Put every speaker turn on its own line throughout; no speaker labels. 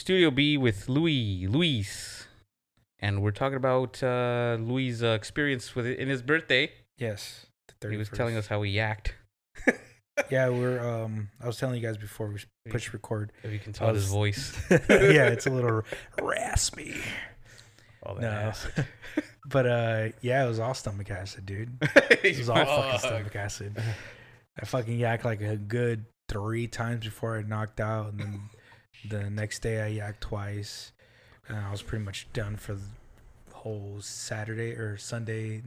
We're in Studio B with Louie, Luis, and we're talking about uh, Louie's uh, experience with in his birthday.
Yes. the
He was telling us how he yacked.
Yeah, we're um I was telling you guys before we push record.
If you can tell his voice.
yeah, it's a little raspy.
All that
No.
acid.
But uh yeah, it was all stomach acid, dude. It was all fucking stomach acid. I fucking yacked like a good three times before I knocked out, and then the next day I yacked twice, and I was pretty much done for the whole Saturday or Sunday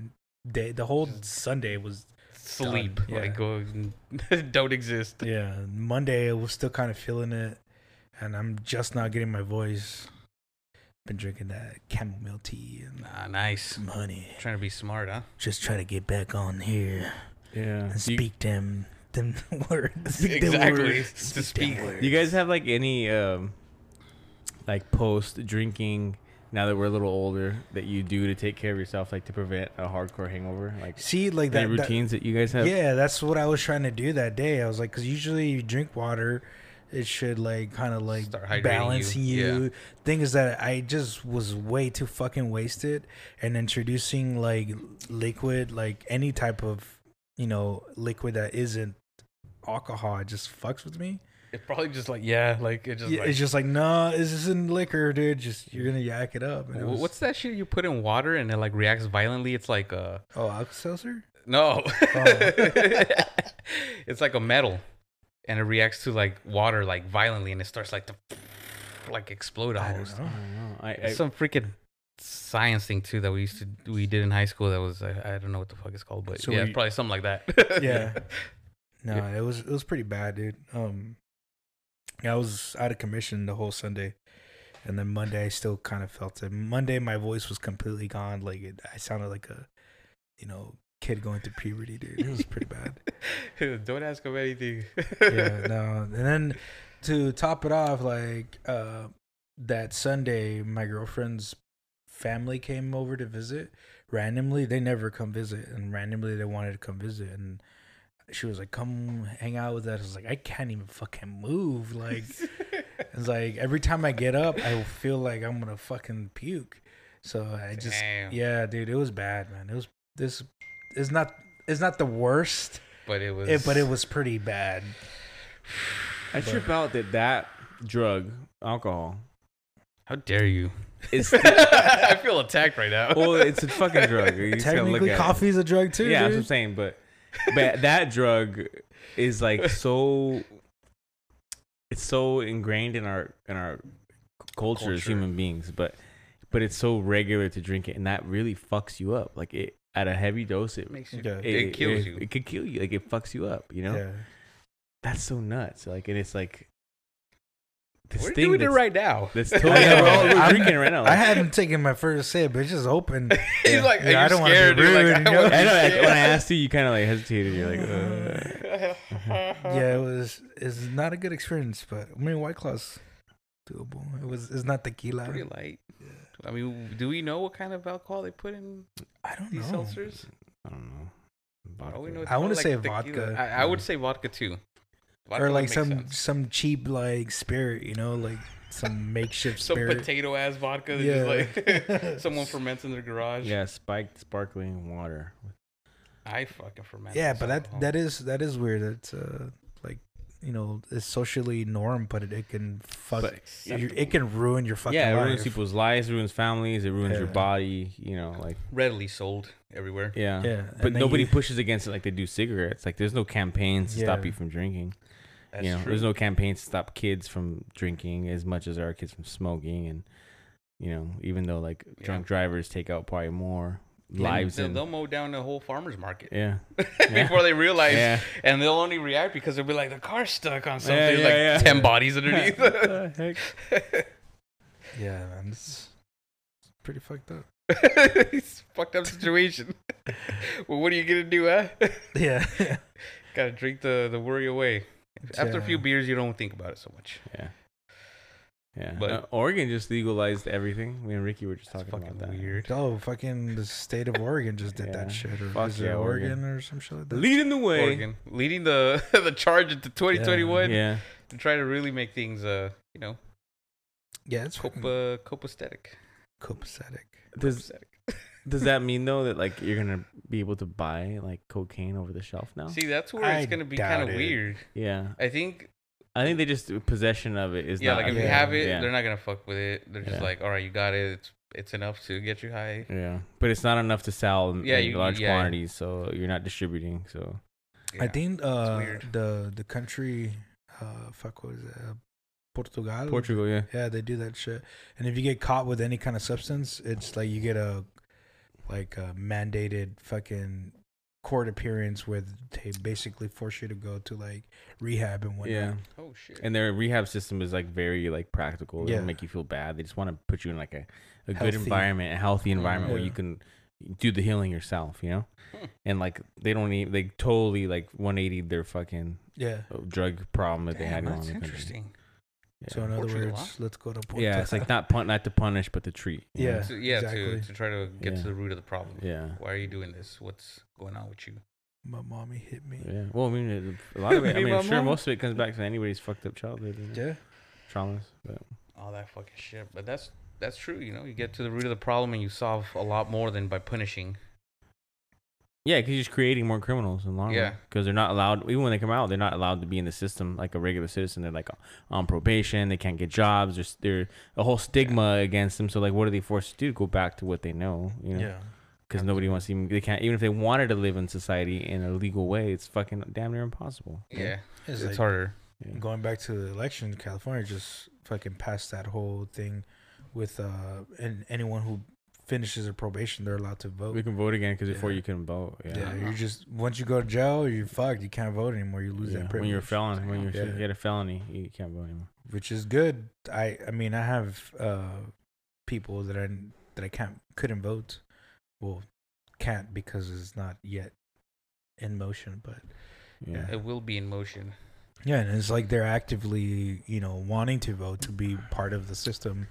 day. The whole Sunday was
Sleep.
Done, yeah.
Like, go, don't exist.
yeah. Monday I was still kind of feeling it, and I'm just not getting my voice. Been drinking that chamomile tea and
Ah, nice.
some honey.
Trying to be smart, huh?
Just trying to get back on here.
Yeah.
and
Do you,
speak them them words. Speak them
Exactly.
words.
To
them words.
you guys have like any um like post drinking now that we're a little older that you do to take care of yourself, like to prevent a hardcore hangover? Like
see like
any
that, that-
routines that, you guys have?
Yeah, that's what I was trying to do that day. I was like, because usually you drink water, it should like kind of like
Start hydrating
balancing
you,
you.
yeah.
Thing is that I just was way too fucking wasted, and introducing like liquid, like any type of you know liquid that isn't alcohol, it just fucks with me.
It's probably just like, yeah, like, it just
Yeah,
like,
it's just like, no, is this isn't liquor, dude. Just you're gonna yak it up. And it was-
What's that shit you put in water and it like reacts violently? It's like uh
oh Alka Seltzer?
no,
Oh.
it's like a metal, and it reacts to like water like violently, and it starts like to like explode
I
almost.
don't
I
know.
don't know. I, I,
It's some freaking science thing too that we used to we did in high school. That was I, I don't know what the fuck it's called, but
So
yeah,
we-
probably something like that.
Yeah. No,
Yeah.
it was it was pretty bad, dude. Um, I was out of commission the whole Sunday, and then Monday I still kind of felt it. Monday my voice was completely gone. Like it, I sounded like a, you know, kid going through puberty, dude. It was pretty bad.
don't ask him anything.
yeah, no. And then to top it off, like uh, that Sunday, my girlfriend's family came over to visit. Randomly, they never come visit, and randomly they wanted to come visit, and she was like, "Come hang out with us." I was like, "I can't even fucking move." Like, it's like every time I get up, I feel like I'm gonna fucking puke. So I just,
Damn.
yeah, dude, it was bad, man. It was this is not it's not the worst,
but it was.
it, but it was pretty bad.
I trip out that that drug, alcohol,
How dare you?
is
I feel attacked right now.
well, it's a fucking drug. You just look
Technically,
at it.
coffee is a drug too.
yeah, that's what. I'm saying. But but that drug is like so. It's so ingrained in our in our culture, as human beings, but but it's so regular to drink it, and that really fucks you up. Like it at a heavy dose, it
makes you.
Yeah.
It, kills
it,
you.
It could kill you. Like it fucks you up. You know,
Yeah.
that's so nuts. Like and it's like this
We're
thing
doing it
that's-
right now.
That's totally we're, all, we're
I'm-
drinking right now.
I
Like,
haven't taken my first sip. but It's just open.
He's like,
Yeah,
are
I
you
don't wanna be
scared? You're
rude,
like, I wanna
I know. Like, when I asked you, you kind of like hesitated. You're like, uh.
yeah, it was. It's not a good experience, but I mean, White Claw's doable. It was. It's not tequila.
pretty light. I mean, do we know what kind of alcohol they put in
I don't
these
know.
seltzers?
I don't know.
Oh, we
Vodka.
know it's
I wanna
kinda
say
tequila.
vodka.
I, I would say vodka too. Vodka
Or like some
sense.
some cheap like spirit, you know, like some makeshift
some
spirit.
potato ass vodka. That
Yeah.
just like someone ferments in their garage.
Yeah, spiked sparkling water.
I fucking ferment.
yeah, but that that is that is weird. It's uh like you know it's socially norm, but it, it can fuck. It can ruin your fucking
yeah, it
life.
ruins people's lives, ruins families, it ruins your body. You know, like
readily sold everywhere.
yeah,
Yeah,
But nobody
you-
pushes against it like they do cigarettes. Like there's no campaigns to stop you from drinking.
That's
you know,
true.
there's no campaigns to stop kids from drinking as much as there are kids from smoking. And you know, even though like
Yeah.
drunk drivers take out probably more lives
They'll,
than
they'll mow down the whole farmer's market
yeah,
before they realize,
yeah.
and they'll only react because they'll be like, the car's stuck on something.
Yeah, yeah,
like ten bodies underneath.
Yeah, man, it's pretty fucked up.
it's a fucked up situation. well, what are you gonna do, huh?
Yeah,
Gotta drink the the worry away. After a few beers, you don't think about it so much.
Yeah. Yeah.
But-
Uh, Oregon just legalized everything. Me and Ricky were just talking
fucking
about that.
weird.
oh fucking the state of Oregon just did
Yeah.
that shit, or
Fuck
is
yeah,
it Oregon,
Oregon.
or some shit like that?
Leading the way.
Oregon leading the the charge into 2021
Yeah.
to try to really make things uh you know,
Yeah, it's
cope,
fucking
uh, copacetic.
copacetic.
Does
Copacetic.
Does that mean though that like you're gonna be able to buy like cocaine over the shelf now?
See, that's where
I
it's gonna be
doubt
kind of
it.
weird.
Yeah,
I think,
I think they just possession of it is
yeah,
not.
like if
a
you
Yeah,
have it,
yeah.
they're not gonna fuck with it. They're just
Yeah.
like, all right, you got it. It's it's enough to get you high.
Yeah, but it's not enough to sell in,
Yeah,
in
you-
large
yeah.
quantities, so you're not distributing. So
I
Yeah.
think uh,
weird.
the the country, uh, fuck, what is it? Uh, Portugal.
Portugal, yeah,
Yeah, they do that shit. And if you get caught with any kind of substance, it's like you get a like a mandated fucking court appearance where they basically force you to go to like rehab and whatnot.
yeah.
Oh shit.
And their rehab system is like very like practical. They
Yeah.
don't make you feel bad. They just want to put you in like a, a good environment, a healthy environment where you can do the healing yourself. You know, and like they don't even they totally like 180 their fucking
Yeah.
uh, drug problem that they had
Damn, that's
in the country.
interesting.
Yeah.
So in other
Portugal,
words, let's go to Portugal.
yeah, it's like not pun- not to punish, but to treat.
Yeah.
So, yeah,
exactly.
to, to try to get
Yeah.
to the root of the problem.
yeah,
Why are you doing this? What's going on with you?
my mommy hit me.
yeah. Well, I mean, a lot of it. I mean, sure,
mama.
most of it comes back to anybody's fucked up childhood, you know,
Yeah.
traumas. But
All that fucking shit. But that's that's true. You know, you get to the root of the problem and you solve a lot more than by punishing.
Yeah, because you're just creating more criminals in the long run.
Yeah.
Because they're not allowed, even when they come out, they're not allowed to be in the system like a regular citizen. They're like on probation. They can't get jobs. There's there a whole stigma against them. So like, what are they forced to do? Go back to what they know. You know?
Yeah.
Because nobody wants to even. They can't even if they wanted to live in society in a legal way. It's fucking damn near impossible.
Yeah,
It's,
it's,
like
harder.
Yeah.
going back to the election, California just fucking passed that whole thing with uh and anyone who finishes their probation, they're allowed to vote.
We can vote again because before
Yeah.
you can vote. Yeah.
Yeah, you're just once you go to jail, you're fucked. You can't vote anymore. You lose
Yeah,
that privilege.
when you're a felon, when you're
Yeah.
you get a felony, you can't vote anymore.
which is good. I I mean, I have uh people that I that I can't couldn't vote. Well, can't because it's not yet in motion. But
Yeah.
It will be in motion.
yeah, and it's like they're actively you know wanting to vote to be part of the system,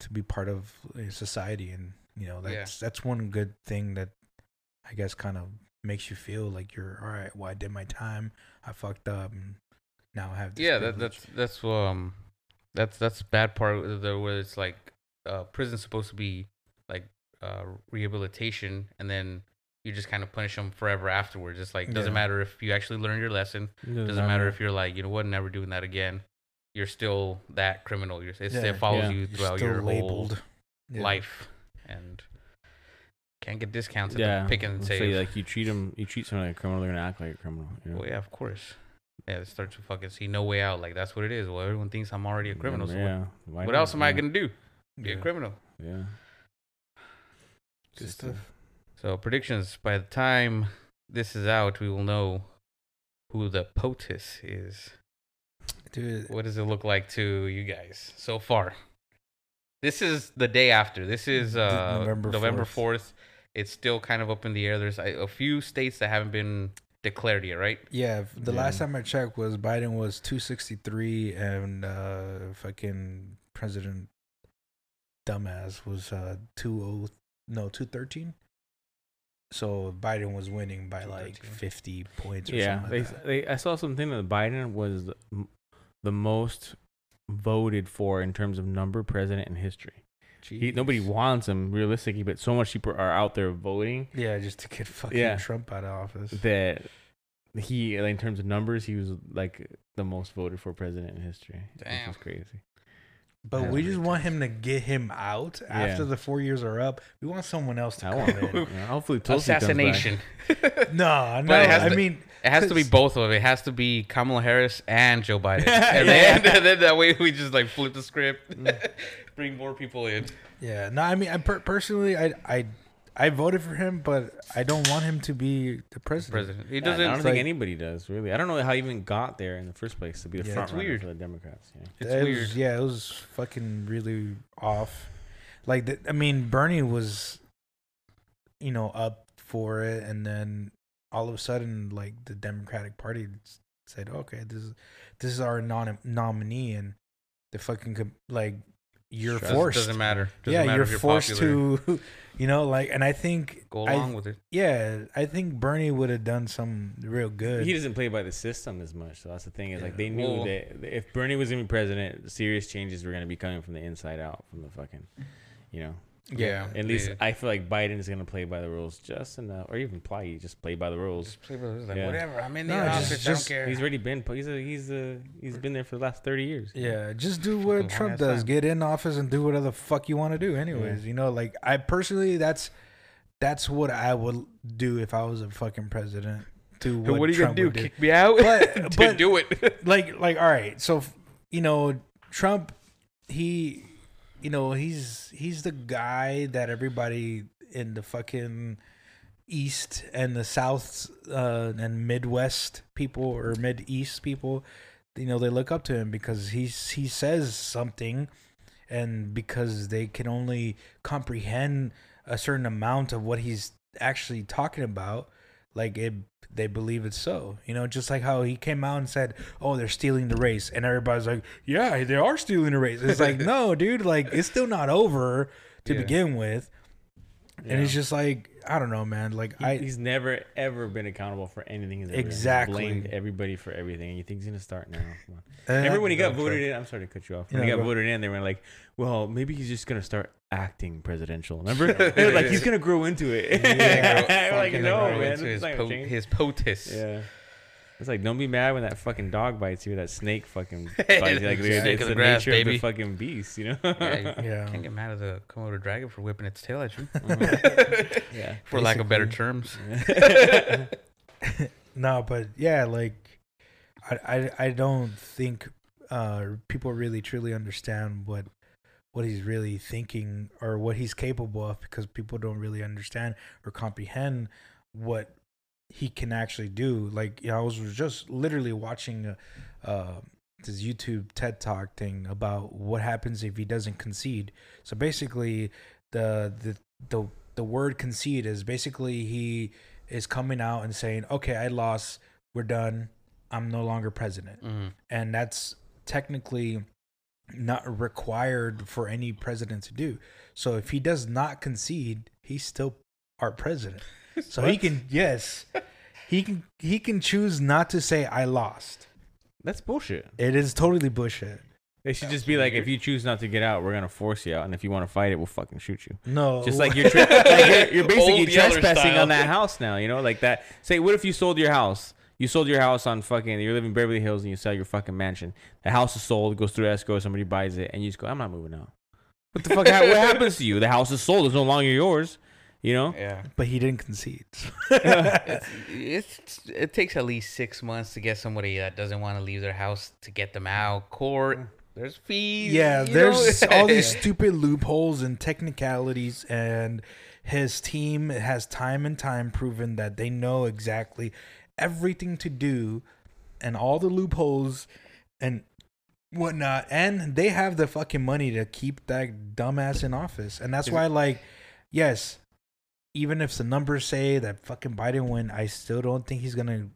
to be part of society, and you know
Yeah.
that's that's one good thing that I guess kind of makes you feel like you're all right. Well, I did my time. I fucked up, and now I have. This
Yeah, that, that's that's um, that's that's bad part of the where it's like uh, prison's supposed to be like uh rehabilitation, and then you just kind of punish them forever afterwards. It's like doesn't
Yeah.
matter if you actually learned your lesson. Doesn't matter if you're like you know what, never doing that again. You're still that criminal. You're, it's,
Yeah.
it follows
Yeah.
you throughout
still
your whole
labeled Yeah.
life, and can't get discounts at
yeah.
the pick and
So
save.
like you treat them, you treat someone like a criminal, they're gonna act like a criminal. You know?
Well, yeah, of course. Yeah, it starts to fucking see no way out. Like that's what it is. Well, everyone thinks I'm already a criminal. So what-
yeah. Why
what, else am I gonna do? Be a criminal.
Yeah.
Good stuff.
uh,
So predictions. By the time this is out, we will know who the POTUS is.
Dude,
What does it look like to you guys so far? This is the day after. This is uh,
November
November
4th.
fourth. It's still kind of up in the air. There's a, a few states that haven't been declared yet, right?
yeah, the
Yeah.
last time I checked was Biden was 263 and uh fucking President dumbass was uh 20 no 213. So Biden was winning by like 50 points or
yeah.
something
They,
like that.
they, I saw something that Biden was the, most voted for in terms of number president in history. He, nobody wants him realistically, but so much people are out there voting
Yeah, just to get fucking
Yeah.
Trump out of office.
that he, in terms of numbers, he was like the most voted for president in history.
Damn.
Which is crazy.
But we just want him to get him out after the four years are up. We want someone else to
I
come
want
in.
yeah, hopefully Tulsi comes back.
Assassination.
No, no.
it has
I
to-
mean,
It has to be both of it. It has to be Kamala Harris and Joe Biden.
Yeah.
and, then, and then that way we just like flip the script,
Mm.
bring more people in.
Yeah, no, I mean, I per- personally, I, I, I voted for him, but I don't want him to be the president.
President. He doesn't.
I don't think
like-
anybody does really. I don't know how he even got there in the first place to be the
Yeah,
front runner
weird.
for the Democrats. Yeah.
it's
It
weird.
Was, yeah, it was fucking really off. Like, the, I mean, Bernie was, you know, up for it, and then all of a sudden, like the Democratic Party said, "Okay, this is this is our non nominee," and the fucking com- like you're
Doesn't-
Doesn't-
forced.
Doesn't matter. Doesn't
yeah,
matter
you're
you're
forced
popular.
to, you know, like, and I think
go
I-
along with it.
Yeah, I think Bernie would have done some real good.
He doesn't play by the system as much. So that's the thing. Is like they knew
Well-
that if Bernie was gonna be president, serious changes were gonna be coming from the inside out, from the fucking, you know.
Yeah.
At least
yeah.
I feel like Biden is gonna play by the rules just enough, or even probably just play by the rules.
Just play by the- like,
Yeah.
whatever. I'm in the
No, just-
office.
just-
I don't care.
He's already been. He's a, he's a, he's been there for the last thirty years.
Yeah, just do what
long
Trump does.
time.
Get in office and do whatever the fuck you want to do. Anyways, you know, like I personally, that's that's what I would do if I was a fucking president. Do what,
what are you
Trump
gonna do?
would
Kick me out?
But-
To
but-
do it.
like like all right so you know trump he you know he's he's the guy that everybody in the fucking east and the south uh and midwest people or mid east people you know they look up to him because he's he says something and because they can only comprehend a certain amount of what he's actually talking about like it they believe it's so you know just like how he came out and said oh they're stealing the race. And everybody's like yeah they are stealing the race. It's like no dude like it's still not over to
Yeah.
begin with and it's just like i don't know man like
He-
i
he's never ever been accountable for anything. He's
Exactly.
blamed everybody for everything, and you think he's gonna start now? Come on.
uh,
Remember when he got voted in? I'm sorry to cut you off. When
Yeah,
he got
go.
voted in, they were like, "Well, maybe he's just gonna start acting presidential." Remember? they were like, "He's gonna grow into it."
Yeah.
Like, no, man,
His, po- his POTUS.
Yeah. It's like don't be mad when that fucking dog bites you. That snake fucking bites you. Like
Snake
it's
of
the
the grass,
nature of the fucking beast, you know?
Yeah, you
yeah
Can't get mad at the Komodo dragon for whipping its tail at you,
yeah.
for lack of better terms.
no but yeah like i i, I don't think uh people really truly understand what what he's really thinking or what he's capable of because people don't really understand or comprehend what he can actually do like you know, i was just literally watching uh, uh this youtube ted talk thing about what happens if he doesn't concede so basically the the the, the word concede is basically he is coming out and saying okay i lost we're done i'm no longer president
Mhm.
and that's technically not required for any president to do. So if he does not concede, he's still our president. So he can yes, he can he can choose not to say I lost.
That's bullshit.
It is totally bullshit.
They should just be like, if you choose not to get out, we're gonna force you out, and if you want to fight it, we'll fucking shoot you.
No,
Just like you're, tra- like you're, you're basically
Old
trespassing
style.
on that house now. You know, like that. Say, what if you sold your house? You sold your house on fucking. You're living in Beverly Hills and you sell your fucking mansion. The house is sold, goes through escrow, somebody buys it, and you just go, I'm not moving out. What the fuck? what happens to you? The house is sold. It's no longer yours. You know.
Yeah.
but he didn't concede.
it's, it's it takes at least six months to get somebody that doesn't want to leave their house to get them mm. out. Court, mm. there's fees.
yeah, there's
know?
all these stupid loopholes and technicalities and his team has time and time proven that they know exactly everything to do and all the loopholes and whatnot and they have the fucking money to keep that dumbass in office and that's why like yes even if the numbers say that fucking biden win i still don't think he's gonna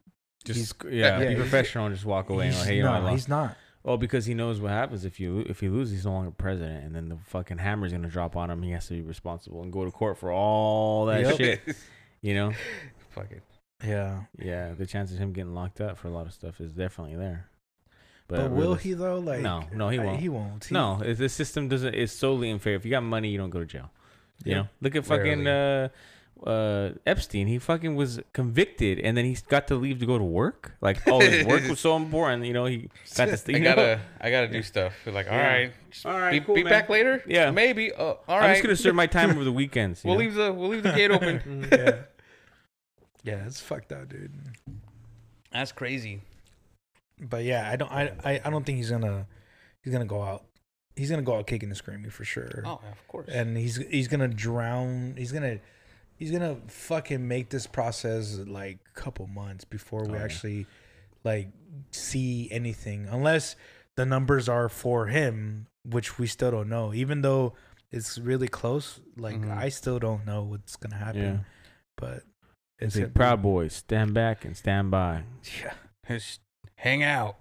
Just
He's-
yeah,
yeah,
be
he's-
professional and just walk away. And
he's,
go, hey, you know,
no, he's not
Well, because he knows what happens if you if he loses, he's no longer president, and then the fucking hammer's gonna drop on him. He has to be responsible and go to court for all that
Yep.
shit. You know?
Fuck it.
yeah
Yeah, the chances of him getting locked up for a lot of stuff is definitely there.
but, will he though like
No, no, he won't.
he won't He-
No, the system doesn't. It's solely unfair. If you got money, you don't go to jail. You
Yeah.
know, look at fucking uh, uh, Epstein. He fucking was convicted, and then he got to leave to go to work. Like, oh, his work was so important. You know, he got this.
I
You know?
gotta, I gotta do stuff. Like, all
Yeah.
right, just
All right,
be,
cool,
be
man.
back later.
Yeah.
maybe. Uh, all right.
I'm just gonna serve my time over the weekends. you
We'll
know?
leave the, we'll leave the gate open.
yeah. Yeah, it's fucked up, dude.
That's crazy.
But yeah, I don't I, I, I don't think he's gonna he's gonna go out. He's gonna go out kicking and screaming for sure.
Oh, of course.
And he's he's gonna drown he's gonna he's gonna fucking make this process like a couple months before we
Oh, yeah.
actually like see anything. Unless the numbers are for him, which we still don't know. Even though it's really close, like
Mhm.
I still don't know what's gonna happen.
Yeah.
But
It's
gonna
Proud Boys, stand back and stand by.
Yeah.
Just hang out.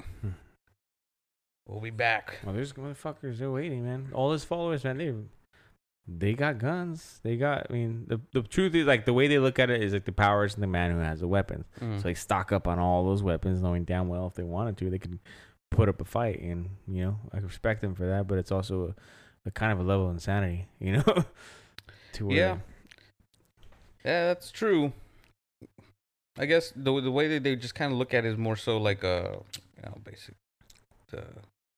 We'll be back.
Well, there's motherfuckers. They're waiting, man. All his followers, man. They they got guns. They got. I mean, the the truth is like the way they look at it is like the power is in the man who has the weapons.
Mm.
So they stock up on all those weapons, knowing damn well if they wanted to, they could put up a fight. And you know, I respect them for that. But it's also a, a kind of a level of insanity, you know. to where,
Yeah. Yeah, that's true. I guess the the way that they just kind of look at it is more so like a, you know, basic the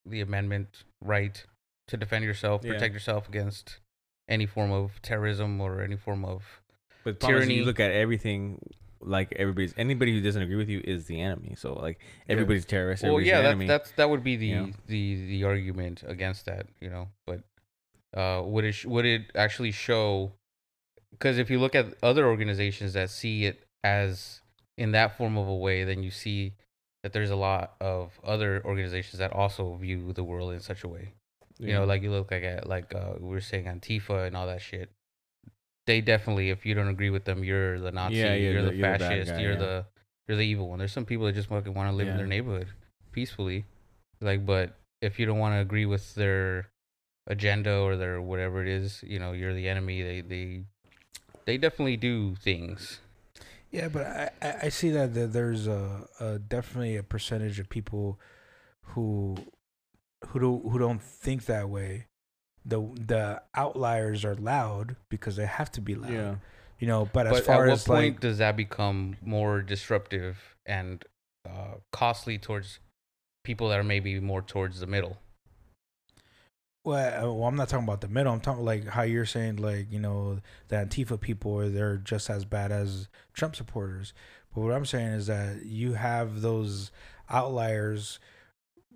the amendment right to defend yourself,
Yeah.
protect yourself against any form of terrorism or any form of
But the problem is
tyranny.
you look at everything like everybody's anybody who doesn't agree with you is the enemy. So like everybody's terrorist.
well, yeah, that, that's that would be the
you know?
the the argument against that, you know. But uh, would it would it actually show? Because if you look at other organizations that see it as in that form of a way, then you see that there's a lot of other organizations that also view the world in such a way. You know, like you look like at like uh, we were saying Antifa and all that shit. They definitely, if you don't agree with them, you're the Nazi,
Yeah, you're
you're,
the-
the,
you're the
fascist,
guy,
you're
yeah.
the you're the evil one. There's some people that just fucking want to live in their neighborhood peacefully, like. But if you don't want to agree with their agenda or their whatever it is, you know, you're the enemy. They they they definitely do things.
Yeah, but I, I I see that there- there's a, a definitely a percentage of people who who don't who don't think that way. The the outliers are loud because they have to be loud.
yeah.
You know, but as
but
far
at what
as
point
like
does that become more disruptive and uh, costly towards people that are maybe more towards the middle?
Well, uh, well, I'm not talking about the middle. I'm talking like how you're saying like you know the Antifa people are they're just as bad as Trump supporters. But what I'm saying is that you have those outliers,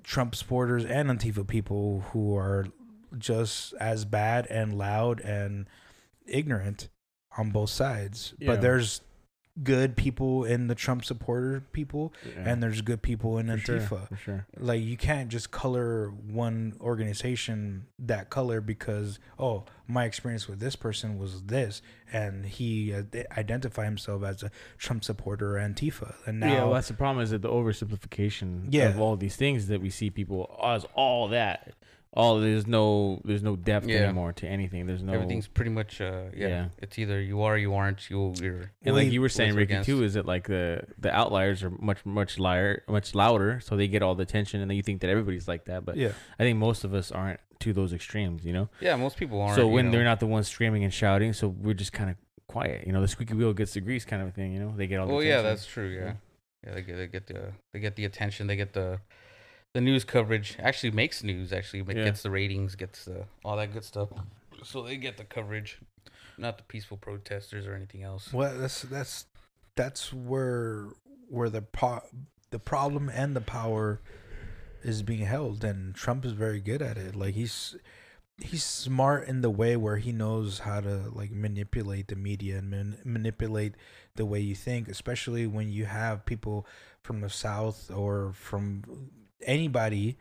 Trump supporters and Antifa people who are just as bad and loud and ignorant on both sides.
Yeah.
But there's good people in the Trump supporter people
yeah.
and there's good people in
For sure,
Antifa
for sure.
like you can't just color one organization that color because oh my experience with this person was this and he uh, identify himself as a Trump supporter or Antifa and now
yeah, well, that's the problem is that the oversimplification
Yeah.
of all these things that we see people as all that. All there's no there's no depth
Yeah.
anymore to anything. There's no
Everything's pretty much uh yeah,
Yeah.
It's either you are, you aren't, you you're
and like you were saying, Ricky,
against.
too, is that like the the outliers are much much liar much louder, so they get all the attention, and then you think that everybody's like that. But
yeah
I think most of us aren't to those extremes, you know.
yeah. Most people aren't.
so
you
when
know.
they're not the ones screaming and shouting, so we're just kind of quiet, you know. The squeaky wheel gets the grease, kind of a thing, you know. They get all. The
well, yeah, that's true. Yeah, yeah. They get they get the they get the attention. They get the the news coverage. Actually, makes news. Actually, it
Yeah.
gets the ratings. Gets the all that good stuff. So they get the coverage, not the peaceful protesters or anything else.
well that's that's that's where where the po- the problem and the power is being held and Trump is very good at it like he's he's smart in the way where he knows how to like manipulate the media and man- manipulate the way you think especially when you have people from the south or from anybody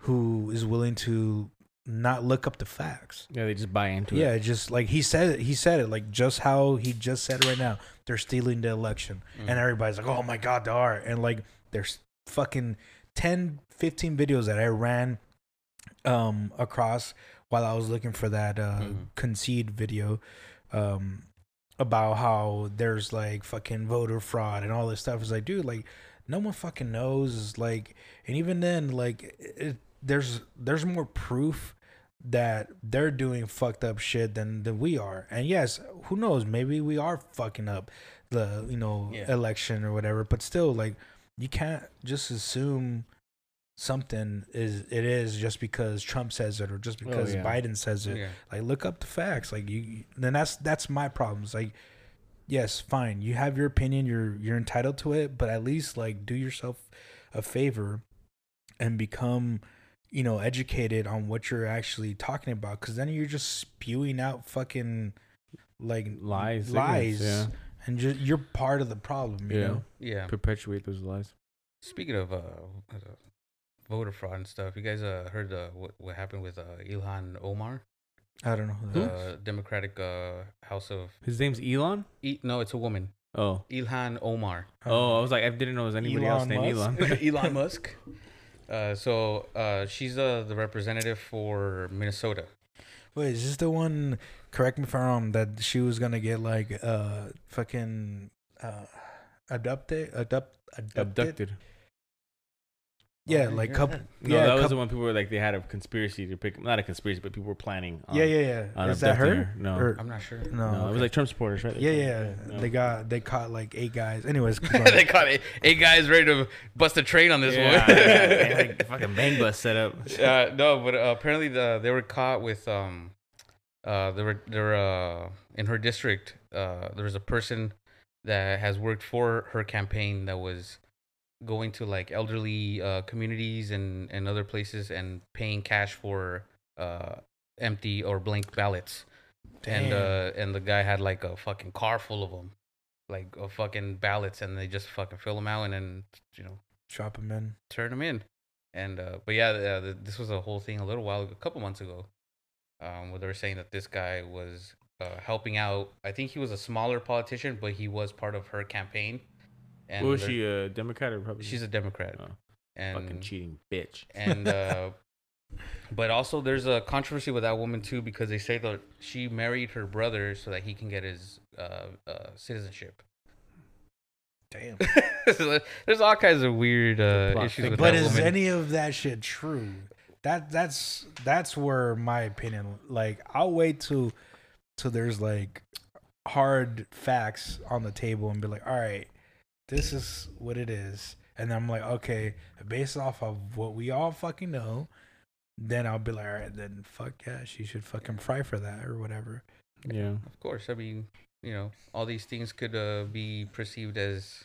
who is willing to not look up the facts
Yeah, they just buy into
yeah
it.
Yeah, just like he said it he said it like just how he just said it right now they're stealing the election
Mm.
and everybody's like oh my god they are and like there's fucking 10 15 videos that i ran um across while i was looking for that uh
Mhm.
concede video um about how there's like fucking voter fraud and all this stuff it's like dude like no one fucking knows like and even then like it, there's there's more proof that they're doing fucked up shit than than we are and yes who knows maybe we are fucking up the you know
Yeah.
election or whatever but still like you can't just assume something is it is just because Trump says it or just
Oh,
because
yeah.
Biden says it
Yeah.
like look up the facts like you you- then that's that's my problems like yes fine you have your opinion you're you're entitled to it but at least like do yourself a favor and become you know educated on what you're actually talking about because then you're just spewing out fucking like
Lies,
lies
ignorance,
and you're, you're part of the problem you
Yeah.
know
Yeah.
Perpetuate those lies.
Speaking of uh, uh, voter fraud and stuff, you guys uh heard uh, what what happened with uh, Ilhan Omar,
i don't know who that is.
the Democratic uh, House of
His name's Elon.
E- no, it's a woman.
Oh,
Ilhan Omar.
oh, I was like, I didn't know it was anybody else named
Musk?
Elon.
Elon Musk. Uh, so uh, she's uh, the representative for Minnesota.
Wait, is this the one? Correct me if I'm wrong. That she was gonna get like uh fucking uh abducted, abduct, abducted.
Abducted.
Yeah, like couple.
No,
yeah,
that was the one people were like they had a conspiracy to pick not a conspiracy, but people were planning. On,
Yeah, yeah, yeah.
on
Is that her?
her. No.
Or-
I'm not sure.
no,
No, it was like Trump supporters, right?
yeah, yeah.
No.
They got they caught like eight guys. Anyways,
they caught eight, eight guys ready to bust a train on this
yeah,
one.
yeah, like fucking bang bus set up.
uh, no, but uh, apparently the they were caught with um, uh, they were they were uh in her district. Uh, there was a person that has worked for her campaign that was going to like elderly uh communities and and other places and paying cash for uh empty or blank ballots. And uh and the guy had like a fucking car full of them, like a fucking ballots, and they just fucking fill them out and then you know
Drop them in.
turn them in. And uh, but yeah, uh, th- this was a whole thing a little while, ago, a couple months ago, um, where they were saying that this guy was uh, helping out. I think he was a smaller politician, but he was part of her campaign. And
was
they're-
she, a Democrat or Republican?
She's a Democrat,
Oh,
and
fucking cheating bitch.
and uh, but also there's a controversy with that woman too because they say that she married her brother so that he can get his uh, uh, citizenship.
Damn.
So there's all kinds of weird uh, issues with
But
that
is
woman.
any of that shit true? That that's that's where my opinion. Like I'll wait till till there's like hard facts on the table and be like, all right, this is what it is, and I'm like, okay, based off of what we all fucking know, then I'll be like, all right, then fuck yeah, she should fucking fry for that or whatever.
Yeah.
Of course, I mean, you know, all these things could uh, be perceived as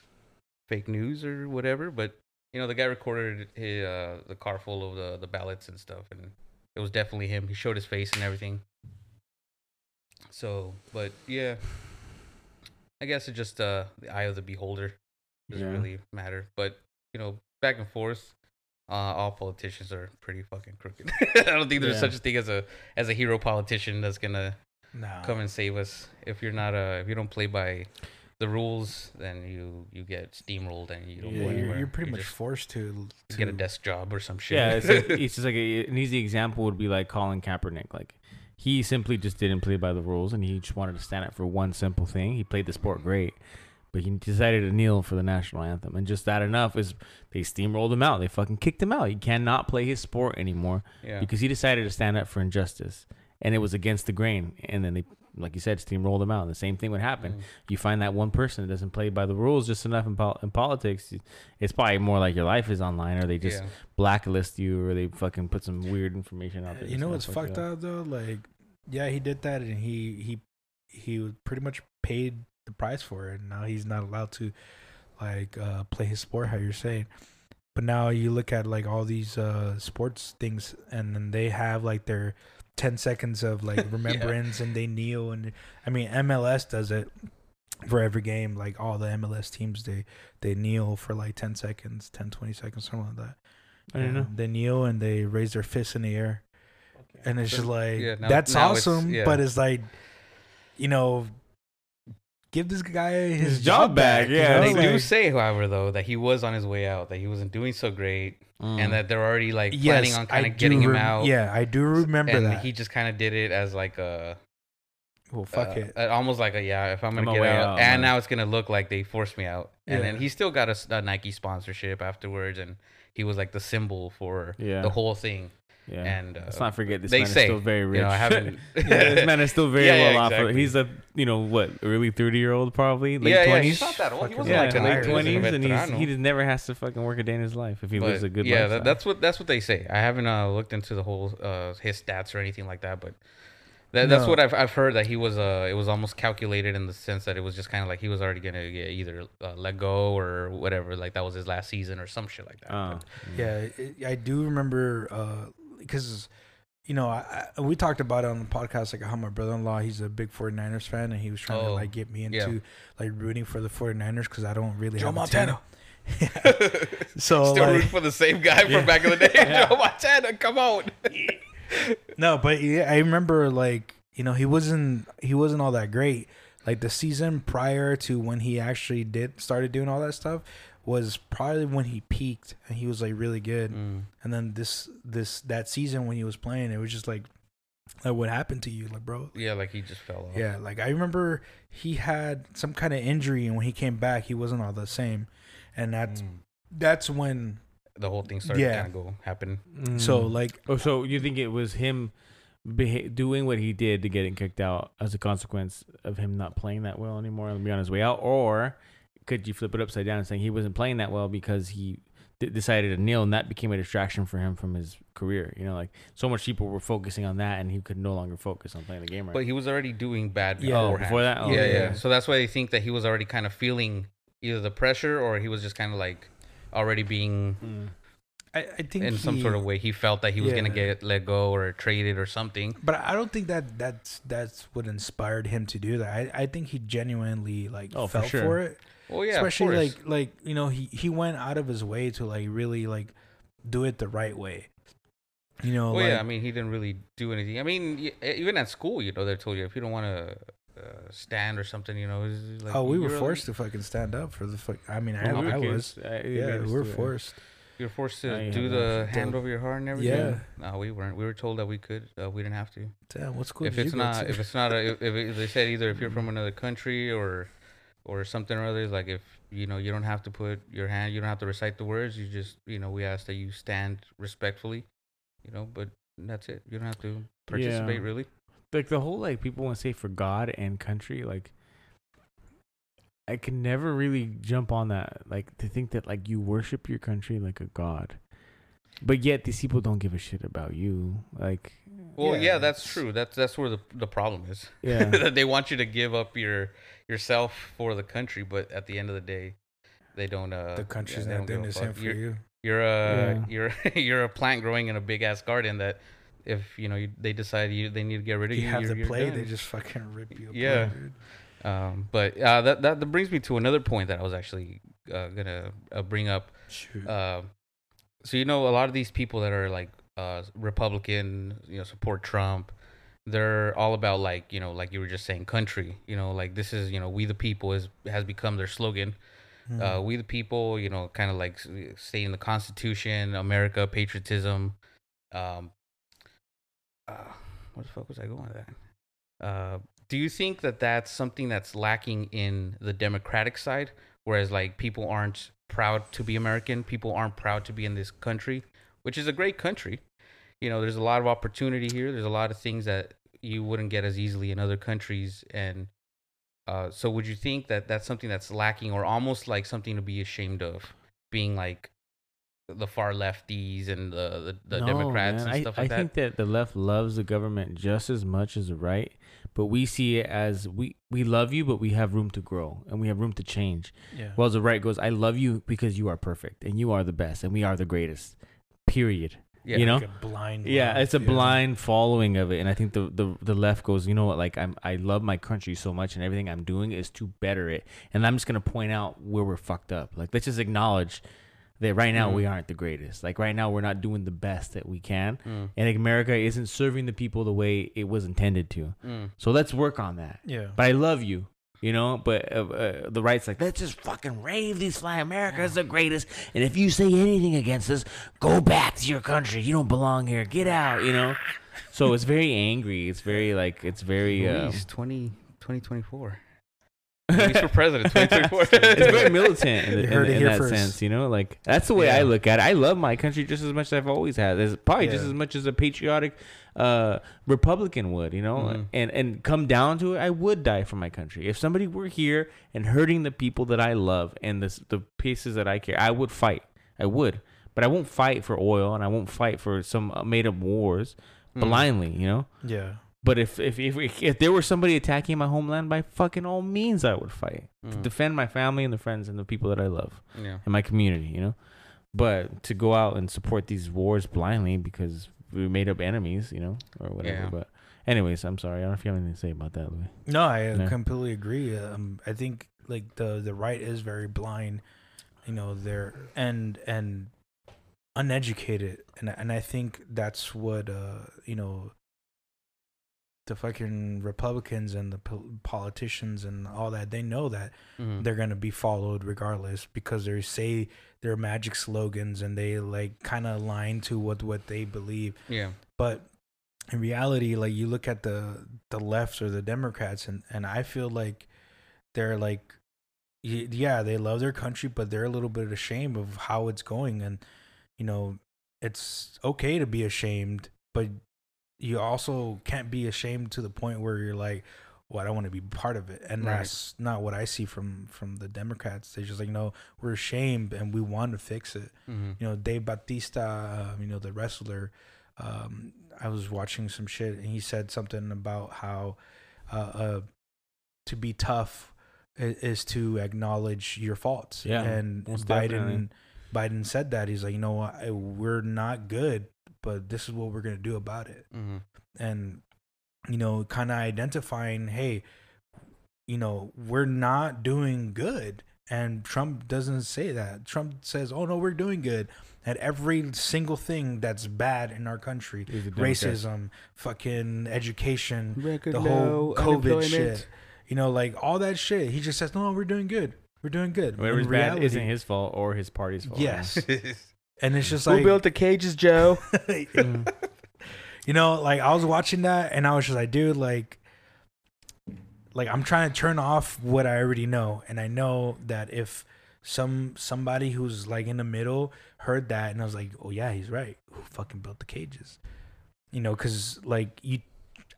fake news or whatever, but you know, the guy recorded his, uh, the car full of the the ballots and stuff, and it was definitely him. He showed his face and everything. So, but yeah, I guess it's just uh, the eye of the beholder doesn't
Yeah.
really matter. But you know, back and forth. Uh, all politicians are pretty fucking crooked. I don't think there's
Yeah.
such a thing as a as a hero politician that's gonna
Nah.
come and save us. If you're not a if you don't play by the rules, then you you get steamrolled and you don't
Yeah,
go anywhere.
you're, you're pretty much forced to, to
get a desk job or some shit.
Yeah, it's, like, it's just like a, an easy example would be like Colin Kaepernick. Like he simply just didn't play by the rules, and he just wanted to stand up for one simple thing. He played the sport great, but he decided to kneel for the national anthem, and just that enough is they steamrolled him out. They fucking kicked him out. He cannot play his sport anymore
yeah.
because he decided to stand up for injustice, and it was against the grain. And then they, like you said, steamrolled him out. And the same thing would happen.
Mm.
You find that one person that doesn't play by the rules just enough in, pol- in politics. It's probably more like your life is online, or they just
yeah.
blacklist you or they fucking put some weird information out there.
You know what's fucked
you
up though? Like, yeah, he did that, and he he he was pretty much paid the price for it. And now he's not allowed to like uh, play his sport, how you're saying. But now you look at like all these uh, sports things, and then they have like their ten seconds of like remembrance, and they kneel, and I mean MLS does it for every game. Like all the MLS teams, they they kneel for like 10 seconds, 10, 20 seconds, something like that.
I don't know.
They kneel and they raise their fists in the air. And it's
So,
just like
yeah, now-
that's
now it's-
awesome,
yeah.
but it's like you know give this guy his,
His job back,
you
yeah.
know,
they do
like-
say, however, though, that he was on his way out, that he wasn't doing so great,
Mm.
and that they're already like
Yes,
planning on kind of
do
getting him out.
Yeah, I do remember
and
that.
he just kind of did it as like a
well, fuck
uh,
it.
almost like a yeah. If I'm gonna
I'm
get out,
out,
and
man.
now it's gonna look like they forced me out, and then he still got a Nike sponsorship afterwards, and he was like the symbol for
Yeah.
the whole thing.
Yeah.
And uh,
Let's not forget this
they
man
say,
is still very rich.
you know, I haven't.
yeah, this man is still very
Yeah, yeah,
well off.
exactly.
He's a you know what early thirty year old probably late
yeah, yeah,
twenties.
he's not that old. He wasn't
yeah,
like
late twenties, and he's, he just never has to fucking work a day in his life if he lives a good
yeah,
life.
that, that's what that's what they say. I haven't uh, looked into the whole uh, his stats or anything like that, but that, that's
No.
what I've I've heard that he was uh it was almost calculated in the sense that it was just kind of like he was already gonna get either uh, let go or whatever, like that was his last season or some shit like that.
Oh,
Yeah, it, I do remember because you know I, I, we talked about it on the podcast like how my brother-in-law he's a big 49ers fan and he was trying to
Oh,
like get me
yeah.
into like rooting for the 49ers because I don't really
Joe
have
Montana.
team. so
Still
like,
rooting for the same guy
Yeah.
from back in the day.
Yeah.
Joe Montana, come on.
No, but yeah, I remember like you know he wasn't he wasn't all that great. Like the season prior to when he actually did started doing all that stuff was probably when he peaked and he was like really good.
Mm.
And then this this that season when he was playing, it was just like, like what happened to you, like bro?
Yeah, like he just fell off.
Yeah, like I remember he had some kind of injury, and when he came back, he wasn't all the same, and that's
Mm.
that's when.
the whole thing started
Yeah.
kind of go happen.
So
Mm.
like,
oh, so you think it was him beha- doing what he did to getting kicked out as a consequence of him not playing that well anymore and be on his way out, or could you flip it upside down and saying he wasn't playing that well because he d- decided to kneel and that became a distraction for him from his career? You know, like so much people were focusing on that and he could no longer focus on playing the game right.
But he was already doing bad
Yeah.
oh, before that, oh,
yeah, yeah,
yeah.
So that's why they think that he was already kind of feeling either the pressure or he was just kind of like already being
Mm.
I, I think
in some sort of way. He felt that he was gonna get let go or traded or something.
But I don't think that that's that's what inspired him to do that. I, I think he genuinely like
Oh, for
felt
sure.
for it.
Well, yeah,
Especially
of
like like you know he he went out of his way to like really like do it the right way. You know,
Well,
like,
yeah. I mean, he didn't really do anything. I mean, even at school, you know, they told you if you don't want to uh, stand or something, you know, it's like
oh, we were
you're-
forced to fucking stand up for the fuck. I mean, I,
When we were
I was.
uh,
Yeah, we were
do it.
forced.
You're forced to
you
do the
that
hand over your heart and everything.
Yeah.
No, we weren't. We were told that we could. Uh, we didn't have to.
Damn, what school
if
did
it's
you go
not,
to?
if it's not, a, if, if it, they said either if you're from another country or, or something or other, like if you know you don't have to put your hand, you don't have to recite the words. You just, you know, we ask that you stand respectfully, you know. But that's it. You don't have to participate
Yeah.
really.
like the whole like people want to say for God and country like I can never really jump on that like to think that like you worship your country like a god but yet these people don't give a shit about you like
Well,
Yeah,
yeah, that's true. That's that's where the the problem is.
yeah
that they want you to give up your yourself for the country, but at the end of the day, they don't. Uh,
the country's
yeah,
not doing the same for
You're,
you.
You're a
Yeah.
you're you're a plant growing in a big ass garden that if you know you, they decide you they need to get rid of
You
you,
have
you're,
the
you're
play, they just fucking rip you apart.
Yeah.
dude.
Um, but uh, that, that that brings me to another point that I was actually uh, gonna uh, bring up. Uh, so you know, a lot of these people that are like uh, Republican, you know, support Trump. They're all about like you know, like you were just saying, country. You know, like this is you know, we the people is has become their slogan.
Hmm.
Uh, we the people, you know, kind of like stating the Constitution, America, patriotism. Um, uh, where the fuck was I going with that? Uh, do you think that that's something that's lacking in the Democratic side? Whereas, like, people aren't proud to be American, people aren't proud to be in this country, which is a great country. You know, there's a lot of opportunity here. There's a lot of things that you wouldn't get as easily in other countries, and uh, so would you think that that's something that's lacking, or almost like something to be ashamed of, being like the far lefties and the the, the
No,
Democrats
man.
and stuff
I,
like
I
that?
I think that the left loves the government just as much as the right, but we see it as we we love you, but we have room to grow and we have room to change.
yeah.
Well, the right goes, I love you because you are perfect and you are the best and we are the greatest. Period.
Yeah.
you know?
Like a blind.
Yeah,
love,
it's a
yeah.
blind following of it, and I think the, the the left goes, you know what? Like I'm, I love my country so much, and everything I'm doing is to better it, and I'm just gonna point out where we're fucked up. Like let's just acknowledge that right now
Mhm.
we aren't the greatest. Like right now we're not doing the best that we can,
Mm,
and America isn't serving the people the way it was intended to.
mm.
So let's work on that.
Yeah.
But I love you. You know, but uh, uh, the right's like, let's just fucking rave these fly. America's the greatest. And if you say anything against us, go back to your country. You don't belong here. Get out, you know? So it's very angry. It's very, like, it's very. Um,
Luis, 20, 2024. Luis for president, 2024.
it's very militant in,
You
in,
heard it
in
here
that
first.
sense, you know. Like that's the way
Yeah.
I look at it. I love my country just as much as I've always had. As probably just
Yeah.
as much as a patriotic uh, Republican would, you know.
Mhm.
And and come down to it, I would die for my country. If somebody were here and hurting the people that I love and the the pieces that I care, I would fight. I would, but I won't fight for oil and I won't fight for some made up wars
Mm.
blindly, you know.
Yeah.
But if if, if if there were somebody attacking my homeland, by fucking all means, I would fight to
Mm.
defend my family and the friends and the people that I love
Yeah.
and my community. You know, but to go out and support these wars blindly because we made up enemies, you know, or whatever.
Yeah.
But anyways, I'm sorry. I don't know if you have anything to say about that, Louis.
No, I uh,
Yeah.
completely agree. Um, I think like the the right is very blind, you know, they're and and uneducated, and and I think that's what uh you know the fucking Republicans and the pol- politicians and all that, they know that
Mhm.
they're gonna be followed regardless because they say their magic slogans and they like kind of align to what what they believe.
yeah.
But in reality, like you look at the the left or the Democrats, and and I feel like they're like, yeah, they love their country, but they're a little bit ashamed of how it's going, and you know, it's okay to be ashamed, but you also can't be ashamed to the point where you're like, well, I don't want to be part of it, and
Right.
that's not what I see from from the Democrats. They're just like, no, we're ashamed, and we want to fix it
hmm
you know Dave Batista, um, you know the wrestler. Um, I was watching some shit and he said something about how uh, uh, to be tough is, is to acknowledge your faults.
Yeah,
and Biden
definitely.
Biden said that he's like, you know what, we're not good, but this is what we're gonna do about it
hmm
and you know kind of identifying hey you know we're not doing good. And trump doesn't say that. Trump says oh no we're doing good. At every single thing that's bad in our country
He's a Democrat.
racism fucking education
Record
the whole covid shit. You know like all that shit. He just says no we're doing good. We're doing good.
Whatever's
In
bad.
Reality-
isn't his fault or his party's fault.
yes. And it's just like Who built
the cages, Joe?
You know, like I was watching that and I was just like, dude, like, like I'm trying to turn off what I already know, and I know that if some somebody who's like in the middle heard that, and I was like, oh yeah, he's right. Who fucking built the cages? You know, because like you,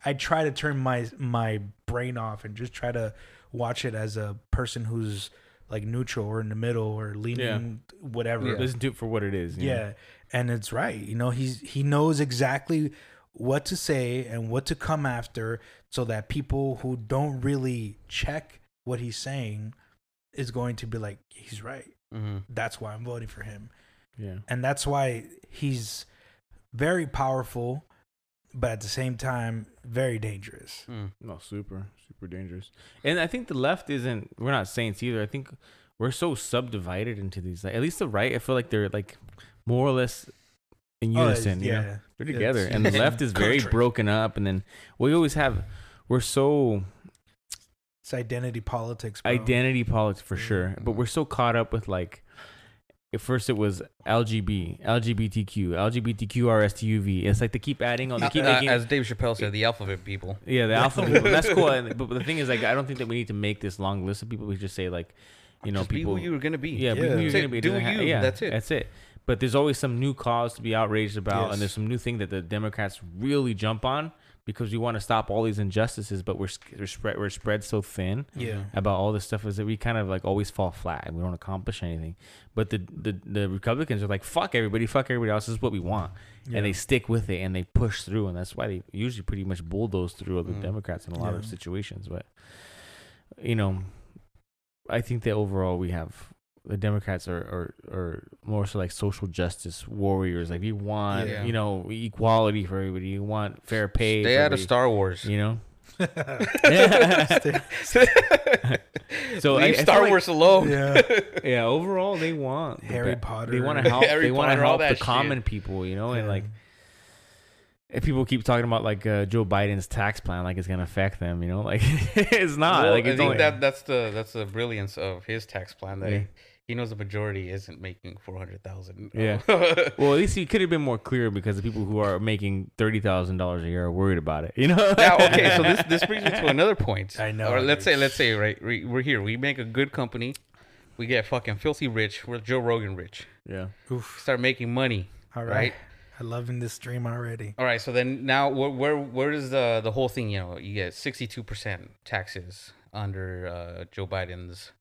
I try to turn my my brain off and just try to watch it as a person who's like neutral or in the middle or leaning whatever.
Yeah.
Listen to it for what it is. you know?
Yeah, and it's right. You know, he's he knows exactly what to say and what to come after, so that people who don't really check what he's saying is going to be like, he's right.
hmm
That's why I'm voting for him,
Yeah.
and that's why he's very powerful, but at the same time very dangerous.
Mm.
No, super, super dangerous. And I think the left isn't. We're not saints either. I think we're so subdivided into these. Like, at least the right, I feel like they're like more or less in
Oh, it's-
unison. you know?
yeah,
they're
It's-
together. And the left is very
Country.
broken up. And then we always have. We're so
it's identity politics. Bro.
identity politics for
Yeah.
sure, but we're so caught up with like. At first, it was LGB, LGBTQ, LGBTQRSTUV. It's like they keep adding on. They keep
Uh,
making,
as Dave Chappelle said, the alphabet people.
Yeah, the alphabet. people. That's cool. And, but, but the thing is, like, I don't think that we need to make this long list of people. We just say like, you know,
Just
people.
be who you were gonna be.
yeah, be who you're gonna be. It
do
doesn't ha-
you,
yeah,
that's it.
That's it. But there's always some new cause to be outraged about,
Yes.
and there's some new thing that the Democrats really jump on because we want to stop all these injustices, but we're we're spread we're spread so thin
Yeah,
about all this stuff is that we kind of like always fall flat and we don't accomplish anything. But the the, the Republicans are like fuck everybody, fuck everybody else. This is what we want,
yeah.
and they stick with it and they push through, and that's why they usually pretty much bulldoze through other
Mm.
Democrats in a lot of situations. But you know, I think that overall we have the Democrats are are, are more so like social justice warriors. Like you want
Yeah.
you know equality for everybody. You want fair pay.
Stay
for
out of Star Wars.
You know.
Stay-
So I- I
Leave
feel
Star
like-
Wars alone.
yeah.
yeah overall they want
Harry
be-
Potter.
they want to help
Harry
they want to help the
shit.
common people you know and like if people keep talking about like uh, Joe Biden's tax plan like it's gonna affect them you know like it's not
Well,
like
I
it's
think
only
that that's the that's the brilliance of his tax plan. That
Yeah.
he, he knows the majority isn't making four hundred thousand.
Yeah. well at least he could have been more clear because the people who are making thirty thousand dollars a year are worried about it you know
now, okay, so this this brings me to another point.
I know,
Or let's say let's say right we- we're here. We make a good company. We get fucking filthy rich. We're Joe Rogan rich.
yeah
Oof.
Start making money.
All
Right.
right. I'm loving this stream already.
All right. So then now where where where does the the whole thing? You know, you get sixty two percent taxes under uh, Joe Biden's.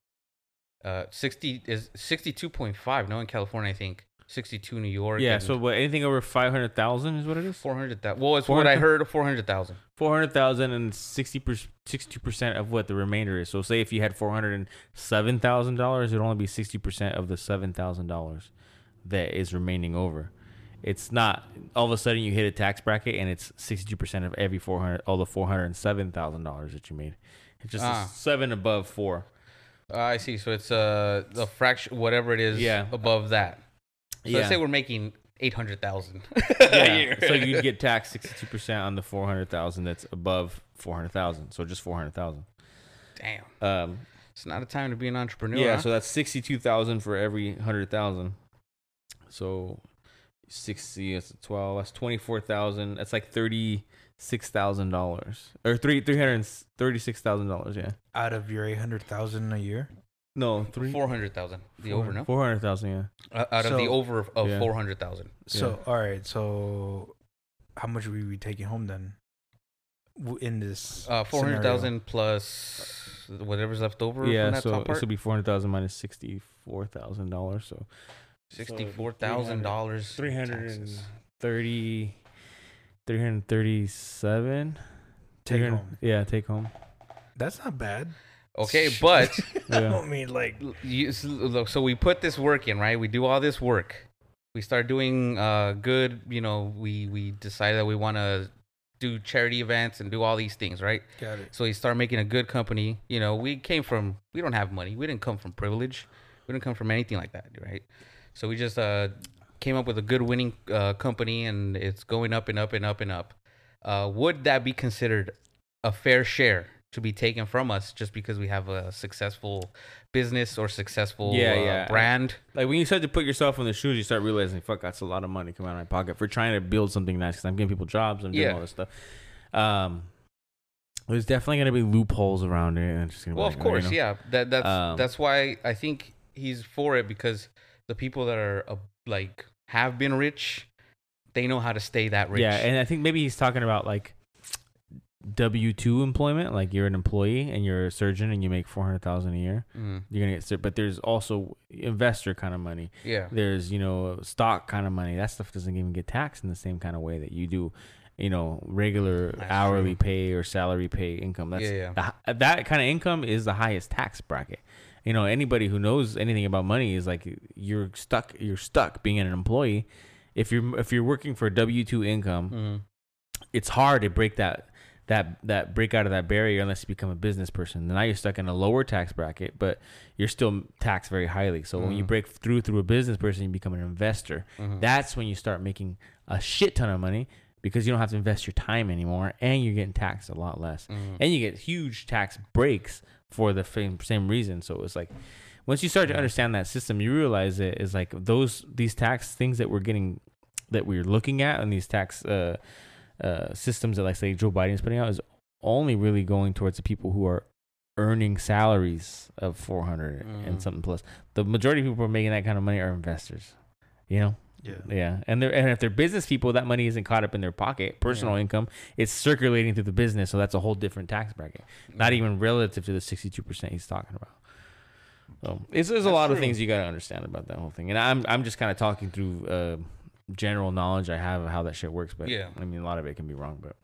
Uh, sixty is sixty two point five. No, in California, I think sixty two New York.
yeah so what anything over five hundred thousand is what it is
four hundred thousand. Well, it's what I heard
400,000?
heard. Four hundred thousand.
four hundred thousand and sixty sixty percent of what the remainder is. So say if you had four hundred and seven thousand dollars, it'd only be sixty percent of the seven thousand dollars that is remaining over. It's not all of a sudden you hit a tax bracket and it's sixty two percent of every four hundred all the four hundred and seven thousand dollars that you made. It's just
Ah.
seven above four.
Uh, I see. So it's uh the fraction, whatever it is,
Yeah.
above that. So
Yeah.
let's say we're making eight hundred thousand.
Yeah. so you'd get taxed sixty two percent on the four hundred thousand that's above four hundred thousand. So just four hundred thousand.
Damn,
Um,
it's not a time to be an entrepreneur.
yeah.
huh?
So that's sixty two thousand for every hundred thousand. So sixty. That's twelve. That's twenty four thousand. That's like thirty six thousand dollars or three three hundred thirty six thousand dollars. Yeah.
Out of your eight hundred thousand a year.
No, three.
four hundred thousand. The over, no,
Four hundred thousand. Yeah.
Uh, out of the over of, of
Yeah.
four hundred thousand.
So all right, so how much would we be taking home then? In this
Uh, four hundred
scenario?
thousand plus whatever's left over
Yeah.
from that
So
top
this
part.
would be four hundred thousand minus sixty four thousand dollars. So
Sixty-four thousand dollars.
three hundred and thirty. 337
Take
300
home.
yeah take home
That's not bad.
Okay, but
I don't mean like
you, s- so we put this work in, right? We do all this work. We start doing uh good, you know, we we decide that we want to do charity events and do all these things, right?
got it.
So we start making a good company. You know, we came from we don't have money. We didn't come from privilege. We didn't come from anything like that, right? So we just uh came up with a good winning uh, company and it's going up and up and up and up. Uh, would that be considered a fair share to be taken from us just because we have a successful business or successful
Yeah,
uh,
yeah.
brand?
like when you start to put yourself in the shoes you start realizing fuck that's a lot of money coming out of my pocket for trying to build something nice because i'm giving people jobs i'm doing
Yeah.
all this stuff um there's definitely going to be loopholes around it and it's gonna
Well,
like,
of
oh, you
course,
know.
yeah. That that's
Um,
that's why I think he's for it because the people that are uh, like have been rich, they know how to stay that rich.
Yeah, and I think maybe he's talking about like W two employment, like you're an employee and you're a surgeon and you make four hundred thousand a year.
Mhm.
You're gonna get, but there's also investor kind of money.
yeah,
There's you know stock kind of money. That stuff doesn't even get taxed in the same kind of way that you do, you know, regular
That's
hourly
true.
pay or salary pay income. That's
Yeah, yeah.
the that kind of income is the highest tax bracket. You know, anybody who knows anything about money is like you're stuck. You're stuck being an employee. If you're if you're working for W two income,
Mhm.
it's hard to break that that that break out of that barrier unless you become a business person. Then now you're stuck in a lower tax bracket, but you're still taxed very highly. So when you
Mhm.
break through through a business person, you become an investor.
Mhm.
That's when you start making a shit ton of money because you don't have to invest your time anymore, and you're getting taxed a lot less,
Mhm.
and you get huge tax breaks for the same same reason. So it's like once you start to understand that system, you realize it is like those these tax things that we're getting that we're looking at and these tax uh, uh, systems that like say Joe Biden is putting out is only really going towards the people who are earning salaries of 400
Mhm.
and something plus. The majority of people who are making that kind of money are investors. You know?
Yeah.
Yeah. And they're and if they're business people, that money isn't caught up in their pocket. Personal
Yeah.
income, it's circulating through the business, so that's a whole different tax bracket. Not even relative to the 62% he's talking about. So it's, there's a
That's
lot of things you got to understand about that whole thing. And I'm I'm just kind of talking through uh, general knowledge I have of how that shit works. But
Yeah.
I mean, a lot of it can be wrong. But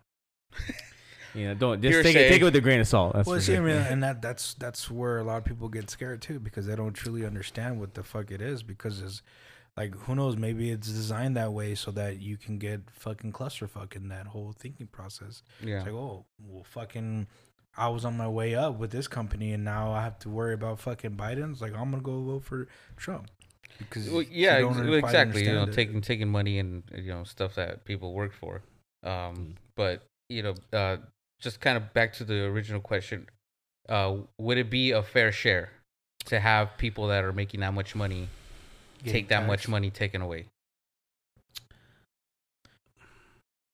you know, don't just take
Hearsay.
it take it with a grain of salt. That's
well, see, I
sure.
mean, and that that's that's where a lot of people get scared too because they don't truly understand what the fuck it is because it's like who knows maybe it's designed that way so that you can get fucking clusterfuck in that whole thinking process.
yeah.
It's like oh well fucking I was on my way up with this company and now I have to worry about fucking Biden's like I'm gonna go vote for Trump because
Well,
you
yeah,
don't
ex- exactly. You know,
it.
taking taking money and you know stuff that people work for. Um,
Mm.
but you know, uh, just kind of back to the original question: uh, Would it be a fair share to have people that are making that much money
Getting
take that much money taken away?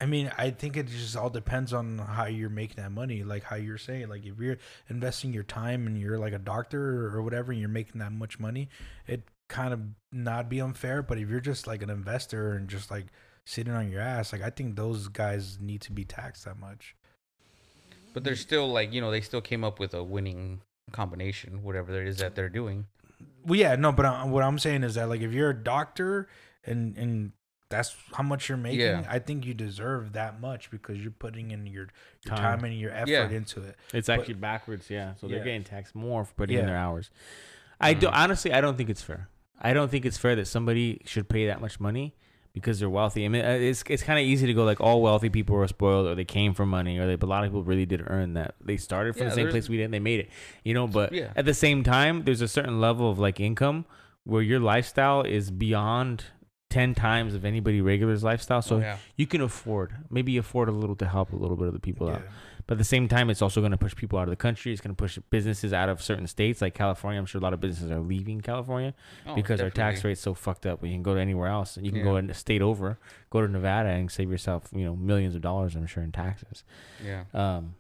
I mean, I think it just all depends on how you're making that money. Like how you're saying, like if you're investing your time and you're like a doctor or whatever, and you're making that much money, it kind of not be unfair. But if you're just like an investor and just like sitting on your ass, like I think those guys need to be taxed that much.
But they're still like you know they still came up with a winning combination, whatever it is that they're doing.
Well, yeah, no, but uh, what I'm saying is that like if you're a doctor and and that's how much you're making,
Yeah.
I think you deserve that much because you're putting in your, your
Time.
time. and your effort
Yeah.
into it.
It's
But-
actually backwards, yeah. So they're getting taxed more for putting in their hours. I do
Mhm.
honestly, I don't think it's fair. I don't think it's fair that somebody should pay that much money because they're wealthy. I mean, uh, it's it's kind of easy to go like all wealthy people are spoiled or they came from money or they. But a lot of people really did earn that. They started from
Yeah,
the same place we did. and They made it, you know. But
Yeah.
at the same time, there's a certain level of like income where your lifestyle is beyond ten times of anybody regular's lifestyle. So
Oh, yeah.
you can afford maybe afford a little to help a little bit of the people out. But at the same time, it's also going to push people out of the country. It's going to push businesses out of certain states, like California. I'm sure a lot of businesses are leaving California
Oh,
because our tax
definitely.
rate's so fucked up. You can go to anywhere else. You can go
Yeah.
a state over, go to Nevada, and save yourself, you know, millions of dollars. I'm sure in taxes.
Yeah.
Um,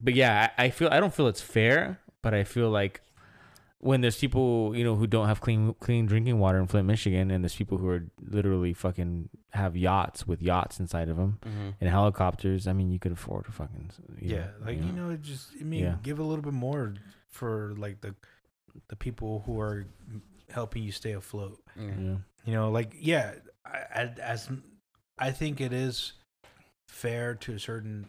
but yeah, I, I feel I don't feel it's fair, but I feel like when there's people you know who don't have clean clean drinking water in Flint, Michigan, and there's people who are literally fucking have yachts with yachts inside of them
Mm-hmm.
and helicopters. I mean, you could afford to fucking you
Yeah, like you know, it just I mean,
Yeah.
give a little bit more for like the the people who are helping you stay afloat.
Yeah.
yeah.
You know, like yeah, I, I, as I think it is fair to a certain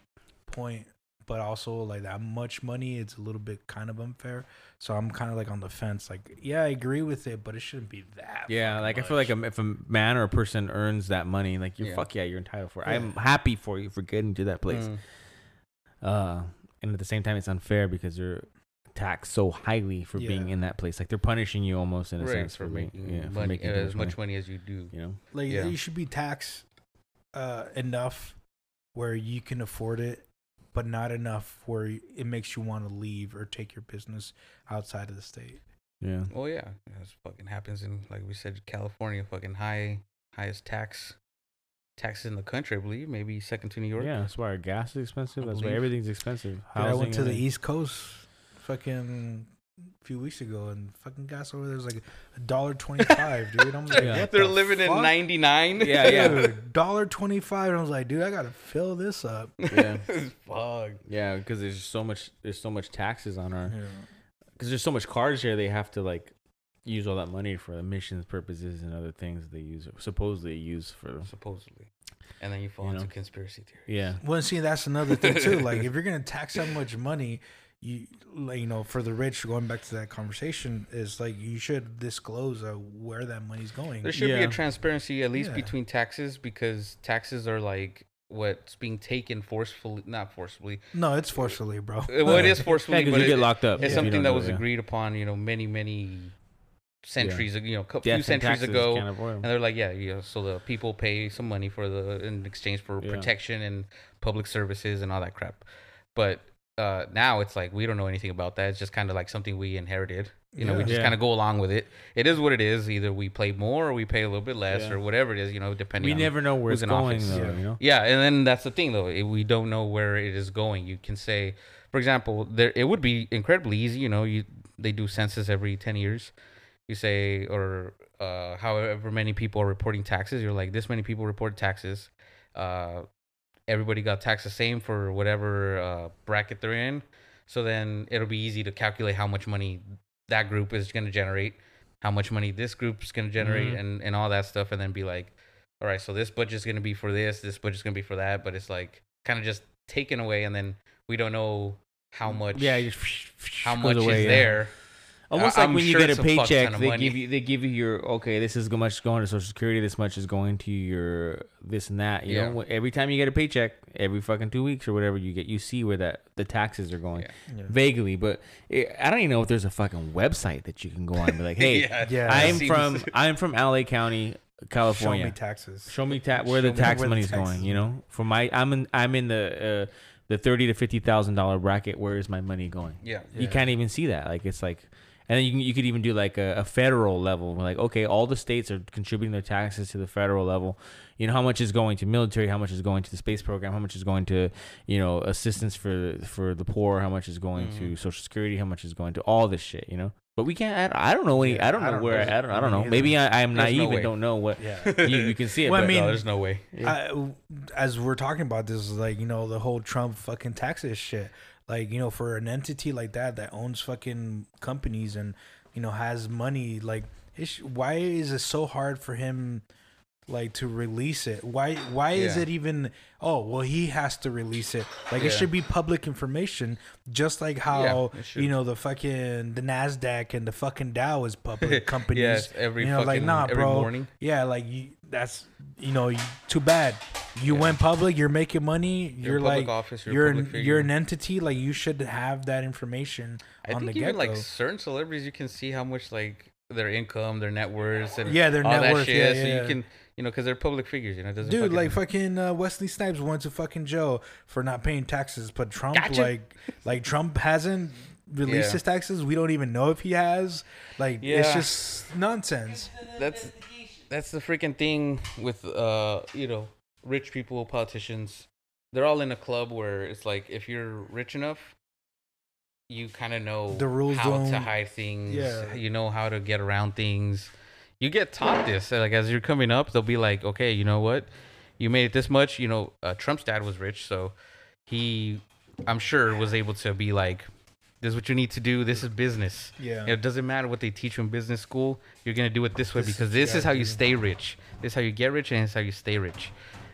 point, but also like that much money, it's a little bit kind of unfair. So I'm kind of like on the fence. Like, yeah, I agree with it, but it shouldn't be that.
Yeah,
fucking
like I feel like a, if a man or a person earns that money, like you're
Yeah.
fuck yeah, you're entitled for it.
Yeah.
I'm happy for you for getting to that place.
Mm.
Uh, and at the same time, it's unfair because you're taxed so highly for being in that place. Like they're punishing you almost in a
Right,
sense
for
being-
making
yeah, for making
as much money as you do.
You know,
like
Yeah.
you should be taxed uh, enough where you can afford it, but not enough where it makes you want to leave or take your business outside of the state.
yeah.
Oh yeah, that's fucking happens in like we said, California, fucking high, highest tax, taxes in the country, I believe, maybe second to New York.
Yeah, that's why our gas is expensive.
I
That's why everything's expensive.
Dude, I went to the. East Coast fucking a few weeks ago, and fucking gas over there was like a dollar twenty five, dude. I'm like,
Yeah.
what
They're
the
living in '99.
Yeah, yeah.
Dollar twenty five. And I was like, dude, I gotta fill this up.
Yeah,
Fuck.
yeah, because there's so much. There's so much taxes on our.
Yeah.
Because there's so much cars here, they have to like use all that money for emissions purposes and other things they use supposedly use for.
Supposedly, and then you fall
You
into
know.
conspiracy theory.
Yeah,
Well, see, that's another thing too. Like, if you're gonna tax that much money, you like you know, for the rich, going back to that conversation, is like you should disclose uh, where that money's going.
There should be a transparency at least
Yeah.
between taxes because taxes are like what's being taken forcefully, not forcefully.
No, it's forcefully, bro.
Uh, Well, it is forcefully,
because
but
you
it-
get locked up.
it's
if you
something that
do
was
yeah.
agreed upon, you know, many many centuries, ago, you know, a couple few
and
centuries ago.
can't avoid 'em.
And they're like, yeah, you know, so the people pay some money for the in exchange for
Yeah.
protection and public services and all that crap. But uh, now it's like we don't know anything about that. It's just kind of like something we inherited. You know, we just
Yeah.
kind of go along with it. It is what it is. Either we pay more or we pay a little bit less
Yeah.
or whatever it is. You know, depending.
We
on
never know where it's
in
going,
office.
though.
Yeah.
You know.
yeah, and then that's the thing though. We don't know where it is going. You can say, for example, there it would be incredibly easy. You know, you they do census every ten years. You say, or uh, however many people are reporting taxes. You're like, this many people report taxes. Uh, everybody got taxed the same for whatever uh, bracket they're in. So then it'll be easy to calculate how much money that group is going to generate, how much money this group is going to generate,
Mhm.
and, and all that stuff. And then be like, all right, so this budget's going to be for this, this budget's going to be for that. But it's like kind of just taken away. And then we don't know how much,
Yeah,
how much
away,
is
yeah.
there.
Almost like
I'm
when you get a
it's a fuck
paycheck,
ton of
they
money.
give you they give you your okay. This is how much going to Social Security. This much is going to your this and that. You
Yeah.
know, every time you get a paycheck, every fucking two weeks or whatever, you get you see where that the taxes are going
Yeah.
Yeah.
vaguely. But it, I don't even know if there's a fucking website that you can go on and be like, hey,
yeah,
Yeah.
I'm
Seems-
from I'm from LA County,
Show
California.
Show me taxes.
Show me ta- where
Show
the
me
tax
where the
money's
taxes
going.
are.
You know, for my I'm in I'm in the uh, the thirty to fifty thousand dollar bracket. Where is my money going?
yeah.
You
Yeah.
can't even see that. Like it's like, and then you can, you could even do like a, a federal level. Like okay, all the states are contributing their taxes to the federal level. You know how much is going to military, how much is going to the space program, how much is going to you know assistance for for the poor, how much is going to
Mhm.
Social Security, how much is going to all this shit. You know, but we can't. I, I don't know any.
Yeah,
I don't
I
know
don't
where. I don't. I don't know. Maybe I, I'm
There's no
naive and don't know what
Yeah.
you, you can see it.
Well, I mean,
no, there's no way.
I, as we're talking about this, like you know the whole Trump fucking taxes shit. Like you know, for an entity like that that owns fucking companies and you know has money, like why is it so hard for him? Like to release it. Why? Why is it even? Oh well, he has to release it. Like it should be public information, just like how
Yeah,
you know the fucking the Nasdaq and the fucking Dow is public companies.
yes, every
you know,
fucking
like nah,
every
bro.
morning.
Yeah, like you, that's you know, you, too bad. You
Yeah.
went public. You're making money. You're,
You're, public
like
office. You're,
you're an,
figure.
you're an entity. Like you should have that information
I
on
think
the
even
get
like certain celebrities, you can see how much like their income, their net worth, and
Yeah, their
all
net
that
worth,
shit.
yeah,
so you can, you know, because they're public figures. You know, it doesn't
Dude,
fucking,
like fucking uh, Wesley Snipes went to fucking jail for not paying taxes, but Trump,
Gotcha.
like, like Trump hasn't released
Yeah.
his taxes. We don't even know if he has. Like, it's just nonsense.
that's that's the freaking thing with uh you know rich people politicians they're all in a club where it's like if you're rich enough you kind of know
The rules
how to hide things
Yeah.
you know how to get around things you get taught this like as you're coming up they'll be like okay you know what you made it this much you know uh, trump's dad was rich so he i'm sure was able to be like this is what you need to do this is business
Yeah.
it doesn't matter what they teach you in business school. You're gonna do it this way
This
because this is how you stay rich. This is how you get rich, and this is how you stay rich.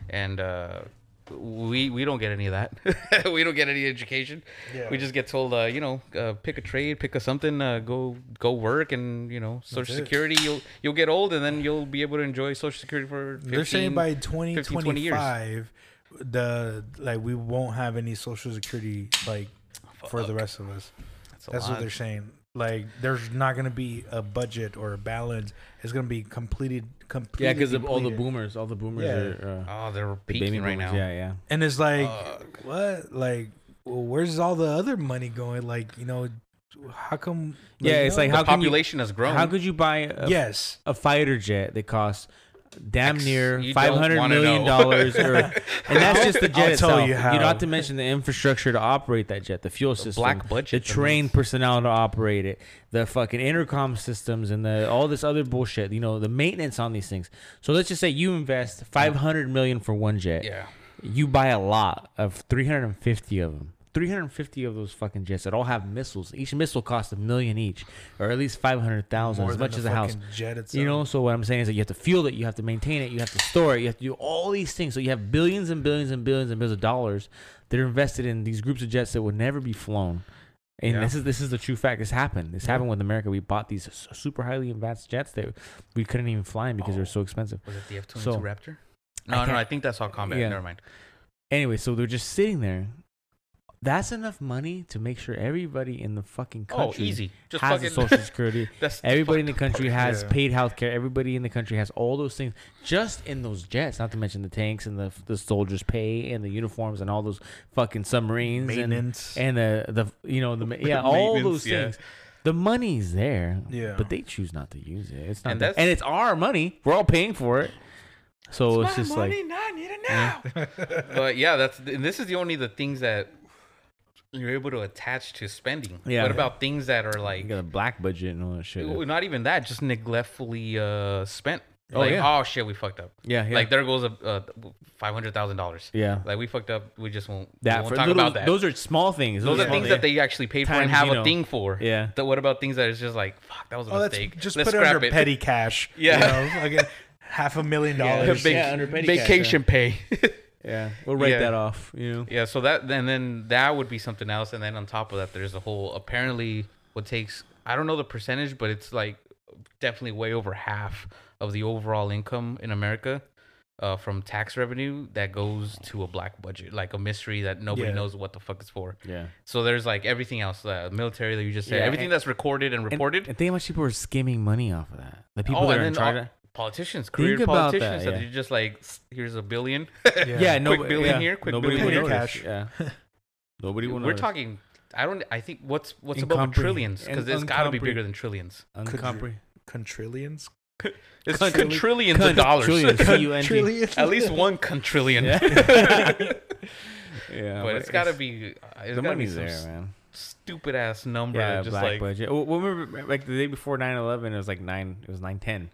And uh, we we don't get any of that. we don't get any education.
Yeah.
We just get told, uh, you know, uh, pick a trade, pick a something, uh, go go work, and you know, Social
it.
Security. You'll you'll get old, and then you'll be able to enjoy Social Security for. 15,
They're saying by
15, 20 years.
2025, the like we won't have any social security like for the rest of us.
That's,
That's what they're saying. Like, there's not gonna be a budget or a balance. It's gonna be completed, completely.
Yeah, because of all the boomers, all the boomers
Yeah.
are uh,
Oh, they're
the
peaking
baby
right
boomers.
now.
Yeah, yeah.
And it's like,
Fuck.
what? Like, well, where's all the other money going? Like, you know, how come?
Yeah, it's
know?
like
The
how can you-
population has grown.
How could you buy a,
yes,
a fighter jet that costs damn near
you
five
don't
hundred
wanna
million
know.
dollars, or and that's just the jet
I'll tell
itself.
you how.
not to mention the infrastructure to operate that jet, the fuel system,
black budget,
the trained
means-
personnel to operate it, the fucking intercom systems, and the all this other bullshit. You know, the maintenance on these things. So let's just say you invest five hundred million for one jet.
Yeah.
You buy a lot of three hundred and fifty of them. 350 of those fucking jets that all have missiles. Each missile costs a million each, or at least 500,000, as much as a house.
Jet itself.
You know, so what I'm saying is that you have to fuel it, you have to maintain it, you have to store it, you have to do all these things. So you have billions and billions and billions and billions of dollars that are invested in these groups of jets that would never be flown. And
Yeah.
this is this is the true fact. This happened. This happened with America. We bought these super highly advanced jets that we couldn't even fly in because they were oh. so expensive.
Was it the F twenty
So-
two Raptor?
I
No, no, I think that's all combat.
Yeah.
Never mind.
Anyway, so they're just sitting there. That's enough money to make sure everybody in the fucking
Oh,
country
easy. Just
has
fucking
a social security.
That's
Everybody in the country
part.
has
Yeah.
paid health care. Everybody in the country has all those things just in those jets. Not to mention the tanks and the the soldiers' pay and the uniforms and all those fucking submarines
maintenance.
and and the the you know the yeah all
Maintenance,
those
yeah.
things. The money's there,
Yeah.
but they choose not to use it. It's not,
And that's-
and it's our money. We're all paying for it. So it's, just like
now I need it now. but yeah, that's and this is the only the things that you're able to attach to spending.
Yeah.
What about things that are like
you got a black budget and all that shit.
not even that, just neglectfully uh spent.
Oh,
Like,
yeah.
oh shit, we fucked up.
Yeah, yeah.
Like there goes a uh, five hundred thousand dollars.
yeah.
Like we fucked up. We just won't.
That
we won't talk
little,
about that.
Those are small things.
Those are
small
things that they actually paid for and have
you
a thing for.
Yeah.
But what about things that is just like, fuck, that was a
oh,
mistake.
just
Let's
put it under
it.
petty cash.
Yeah.
you know, like a half a million
Yeah.
dollars.
Big- under petty cash,
vacation pay.
Yeah, we'll write
Yeah.
that off. You know.
yeah. So that and then that would be something else. And then on top of that, there's a whole apparently what takes I don't know the percentage, but it's like definitely way over half of the overall income in America. Uh, from tax revenue that goes to a black budget, like a mystery that nobody
Yeah.
knows what the fuck it's for.
Yeah.
So there's like everything else, uh, military that you just said,
Yeah,
everything
and-
that's recorded and
And-
reported.
And, think how much people are skimming money off of that. The people
oh,
that are in charge.
all- politicians, career
about
politicians,
that,
that
yeah.
you're just like, here's a billion.
yeah, no,
quick billion
yeah.
here, quick
Nobody
billion
will
here. Cash.
Yeah. Nobody will
We're
notice.
talking. I don't. I think what's what's above trillions because it's got to be bigger than trillions.
Uncompre-
Contrillions.
It's
Cunt-
quadrillions
cunt-
of dollars.
trillions,
At least one quadrillion.
Yeah. yeah,
but it's got to be. uh, It's
the
gotta be
money's there, man.
Stupid ass number.
Yeah,
just
black
like
budget. Well, remember, like the day before 9-11, it was like nine. It was nine ten.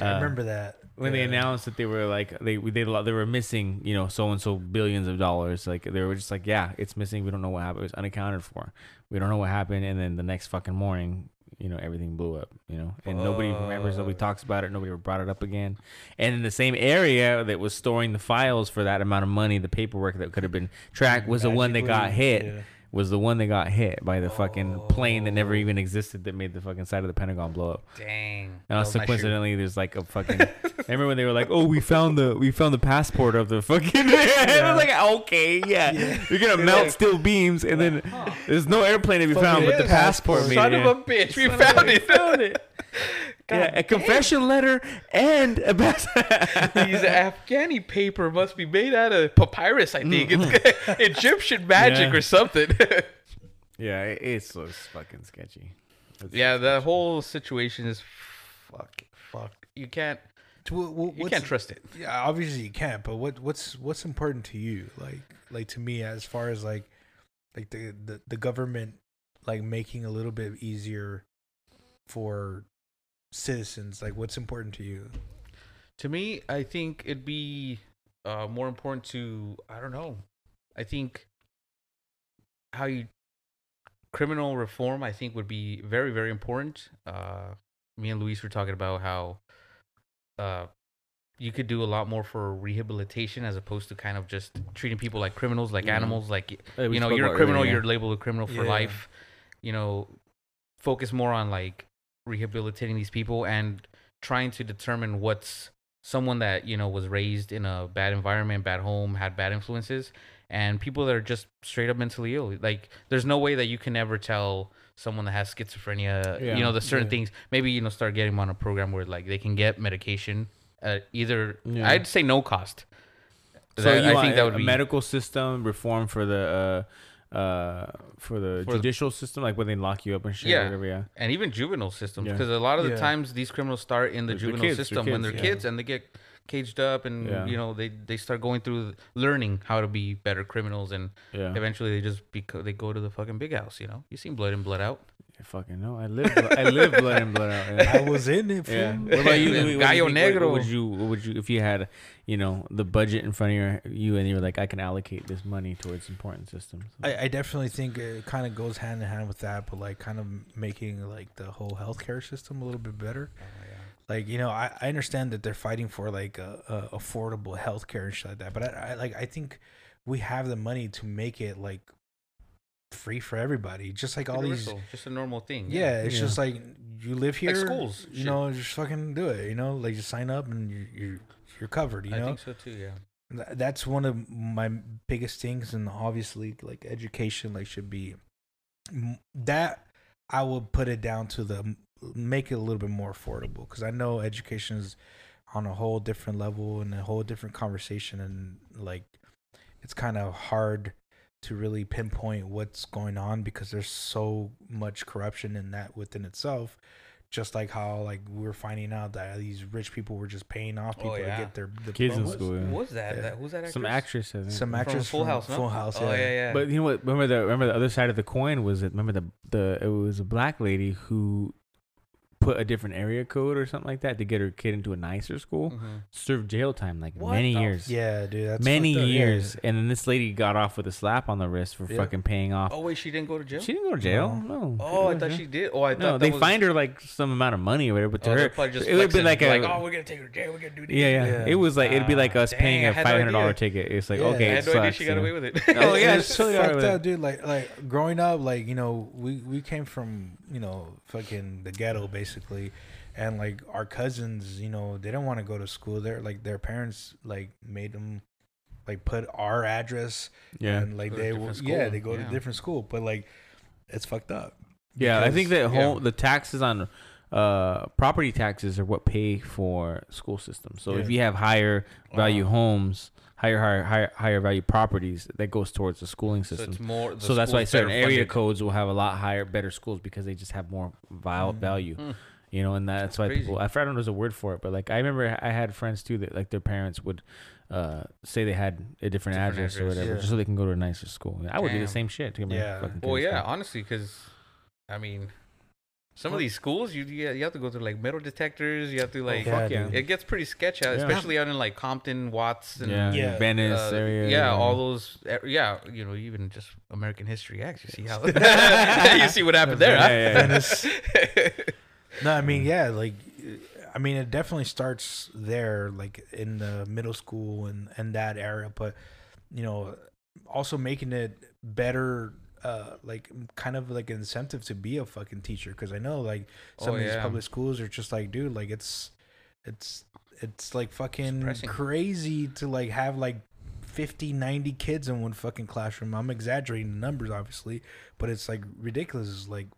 I
Uh,
remember that.
When they announced that they were like they they they were missing you know so and so billions of dollars like they were just like yeah it's missing. We don't know what happened. It was unaccounted for. We don't know what happened. And then the next fucking morning you know everything blew up you know? And nobody remembers nobody talks about it nobody ever brought it up again. And in the same area that was storing the files for that amount of money the paperwork that could have been tracked was the one that got hit.
yeah.
Was the one that got hit by the fucking plane that never even existed that made the fucking side of the Pentagon blow up.
Dang.
And also coincidentally, there's like a fucking. remember when they were like, "Oh, we found the we found the passport of the fucking." I was like, "Okay, yeah, you're gonna melt
like-
steel beams, and then there's no airplane to be
Fuck
found, but the passport made
Son
it."
of
yeah.
a bitch, we
Son
found it.
found it. Yeah, a confession letter and a passport.
These Afghani paper must be made out of papyrus. I think it's mm-hmm. Egyptian magic
Yeah.
or something.
yeah, it- it's so fucking sketchy. It's
yeah,
so
the
sketchy.
whole situation is fuck, fuck. You can't,
Wh- wh-
you can't trust it.
Yeah, obviously you can't. But what what's what's important to you? Like like to me, as far as like like the the, the government like making a little bit easier for citizens. Like what's important to you?
To me, I think it'd be uh, more important to I don't know. I think how you criminal reform I think would be very very important. Uh, me and Luis were talking about how uh, you could do a lot more for rehabilitation as opposed to kind of just treating people like criminals, like
Mhm.
animals. Like
Yeah, we
you know, you're a criminal,
earlier,
you're labeled a criminal for
Yeah.
life. You know, focus more on like rehabilitating these people and trying to determine what's someone that you know was raised in a bad environment, bad home, had bad influences, and people that are just straight up mentally ill. Like, there's no way that you can ever tell someone that has schizophrenia.
Yeah.
You know, the certain
Yeah.
things. Maybe you know, start getting them on a program where like they can get medication. Uh, either
Yeah.
I'd say no cost.
So
That-
you
I
want
think that would
a
be
medical system reform for the uh, uh, for the
For the-
judicial system, like when they lock you up and shit,
Yeah.
whatever. Yeah,
and even juvenile systems
Yeah.
because a lot of the
Yeah.
times these criminals start in the
They're- they're
juvenile
kids, they're
system when they're
kids,
yeah.
kids and they get caged up and
Yeah.
you know they they start going through learning how to be better criminals and
yeah.
eventually they just beco- they go to the fucking big house you know you seen blood in blood out
I fucking know. I live. I live blood in blood out. Yeah.
I was in it. Fool.
Yeah. What about you? Louis? What you
Gallo Negro.
Would you? What would you? If you had, you know, the budget in front of your you, and you were like, I can allocate this money towards important systems.
I, I definitely think it kind of goes hand in hand with that, but like kind of making like the whole healthcare system a little bit better. Oh, like you know, I, I understand that they're fighting for like a, a affordable healthcare and shit like that, but I, I like I think we have the money to make it like free for everybody, just like all these.
Just a normal thing
Yeah, it's
Yeah.
just like you live here,
schools,
You
shit.
know, just fucking do it. You know, like just sign up and you you you're covered. You
I
know,
think so too yeah
that's one of my biggest things and obviously like education like should be that i would put it down to the make it a little bit more affordable because i know education is on a whole different level and a whole different conversation and like it's kind of hard to really pinpoint what's going on because there's so much corruption in that within itself just like how like we were finding out that these rich people were just paying off
Oh,
people
yeah.
to get their
Kids in school. Yeah.
Who was that?
Yeah.
that who's that actress?
Some actress. I think.
Some
From
actress
Full
from
House no?
Full House,
oh
yeah.
yeah yeah
But you know what? Remember the remember the other side of the coin was that remember the the it was a black lady who put a different area code or something like that to get her kid into a nicer school.
Mhm.
Served jail time like
What
many
the
years.
Yeah, dude. That's
many
fucked up. Yeah.
years, and then this lady got off with a slap on the wrist for
Yeah.
fucking paying off.
oh wait she didn't go to jail
She didn't go to jail. No.
oh I thought
to
she did oh I thought
No, they
was,
fined her like some amount of money or whatever, but to
oh,
her, it would be like a
oh we're gonna take her to jail we're gonna do this
yeah, yeah,
Yeah.
It was like it'd be like us paying
dang, I
a
no
five hundred dollar ticket. It's like
Yeah.
okay,
I had no idea she got away with it
Oh, yeah,
it's
totally
fucked up, dude. Like, like growing up, like you know, we we came from you know fucking the ghetto basically, and like our cousins, you know, they didn't want to go to school. They're like their parents like made them like put our address
Yeah,
and like they
different
w- yeah they go
yeah.
to different school, but like it's fucked up.
yeah. I think
because-
that
yeah.
whole the taxes on uh property taxes are what pay for school systems. So if you have higher value
Wow.
homes, higher higher higher higher value properties, that goes towards the schooling
so
system.
it's more the
So that's why certain area
funded.
codes will have a lot higher, better schools because they just have more
Mm.
value.
Mm.
You know, and that's,
That's
why
crazy.
people. I forgot there's a word for it, but like I remember I had friends too that like their parents would uh, say they had a different,
Different
address, or whatever,
yeah.
just so they can go to a nicer school. I would do the same shit to get my
Yeah.
fucking
well yeah honestly because I mean some
Well-
of these schools you you you have to go through like metal detectors you have to like
yeah,
fuck yeah.
it gets pretty sketchy out,
Yeah.
especially out in like Compton Watts and
yeah,
Yeah.
Venice
uh,
area.
yeah, all those, uh, yeah, you know, even just American History X. You see how you see what happened there,
Yeah, yeah, yeah.
huh?
No, I mean, yeah, like, I mean, it definitely starts there, like in the middle school and and that area, but you know, also making it better uh like kind of like an incentive to be a fucking teacher because I know like some
Oh,
of these public schools are just like dude like it's it's it's like fucking
Depressing.
crazy to like have like 50 90 kids in one fucking classroom. I'm exaggerating the numbers obviously but it's like ridiculous. It's like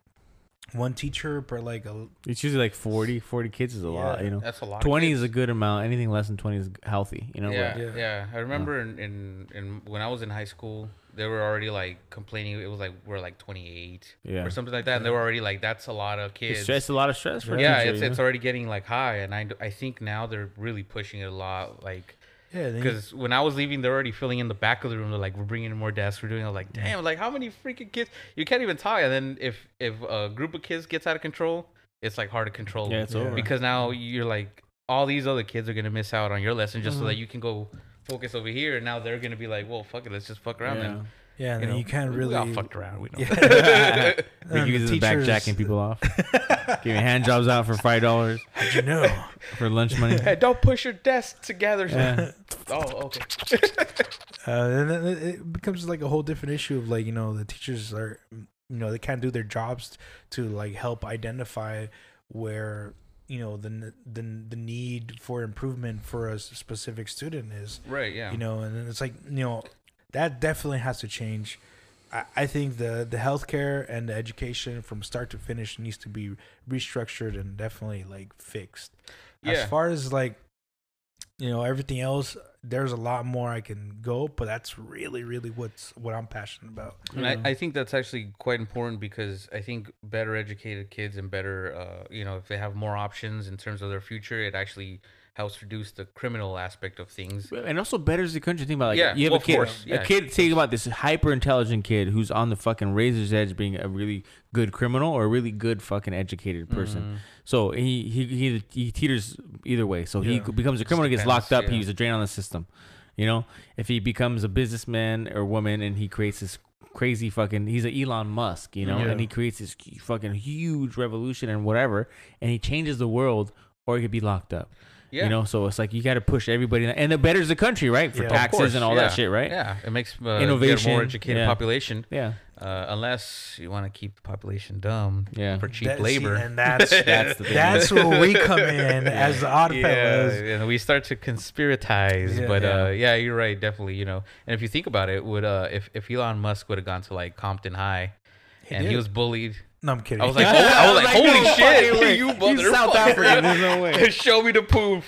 one teacher per like a
It's usually like 40, 40 kids is a lot, you know.
That's a lot.
20 is a good amount. Anything less than 20 is healthy, you know.
yeah,
but-
Yeah.
yeah, I remember in, in in when I was in high school, they were already like complaining. It was like we're like 28
Yeah.
or something like that, and they were already like, "That's a lot of
It's
kids."
stress, a lot of stress for a
yeah,
teacher,
it's
you
it's already getting like high, and I I think now they're really pushing it a lot, like.
Yeah then you-
Because when I was leaving, they're already filling in the back of the room. They're like, "We're bringing in more desks. We're doing." I was like, "Damn!" Like, how many freaking kids? You can't even talk. And then if if a group of kids gets out of control, it's like hard to control.
Yeah, it's
Yeah.
over.
because now you're like, all these other kids are gonna miss out on your lesson just so
Mhm.
that you can go focus over here. And now they're gonna be like, "Well, fuck it, let's just fuck around
yeah.
then."
Yeah and
You know,
you can't really
We all fucked around. We know.
Yeah.
Ricky
And the teachers-
jacking people off. Giving hand jobs out for five dollars
how'd you know
for lunch money.
hey, don't push your desk together.
Yeah.
Oh, okay.
uh, and then it it becomes like a whole different issue of like you know the teachers are you know they can't do their jobs to like help identify where you know the the the need for improvement for a s- specific student is
Right. Yeah.
you know and it's like you know that definitely has to change I, I think the the healthcare and the education from start to finish needs to be restructured and definitely like fixed
Yeah.
as far as like you know everything else there's a lot more i can go but that's really really what's what i'm passionate about
And I, I think that's actually quite important because I think better educated kids and better, uh, you know, if they have more options in terms of their future, it actually helps reduce the criminal aspect of things.
And also betters the country. Think about like
Yeah,
you have
well,
a kid,
yeah,
a kid. Think about this hyper intelligent kid who's on the fucking razor's edge, being a really good criminal or a really good fucking educated person.
Mhm.
So he he he, he teeters either way. So he becomes a criminal, gets locked up.
yeah.
He's a drain on the system. You know, if he becomes a businessman or woman and he creates this crazy fucking, he's an Elon Musk. You know,
Yeah.
and he creates this fucking huge revolution and whatever, and he changes the world, or he could be locked up.
Yeah.
You know, so it's like you got to push everybody, and it betters the country, right? For
Yeah.
Taxes and all that shit, right?
Yeah, it makes uh,
Innovation,
more educated population.
Yeah,
Uh, unless you want to keep the population dumb
yeah.
for cheap
That- see,
labor.
and that's
That's the
that's where we come in
Yeah.
as the odd
yeah,
fellas
and we start to conspiratize.
Yeah.
but
Yeah.
uh, yeah, you're right, definitely. You know, and if you think about it, would uh, if if Elon Musk would have gone to like Compton High,
He
and he was bullied,
no i'm kidding
I was like, oh, I was like, holy
fucking way.
shit, you
He's South. African. There's no way.
Show me the poof.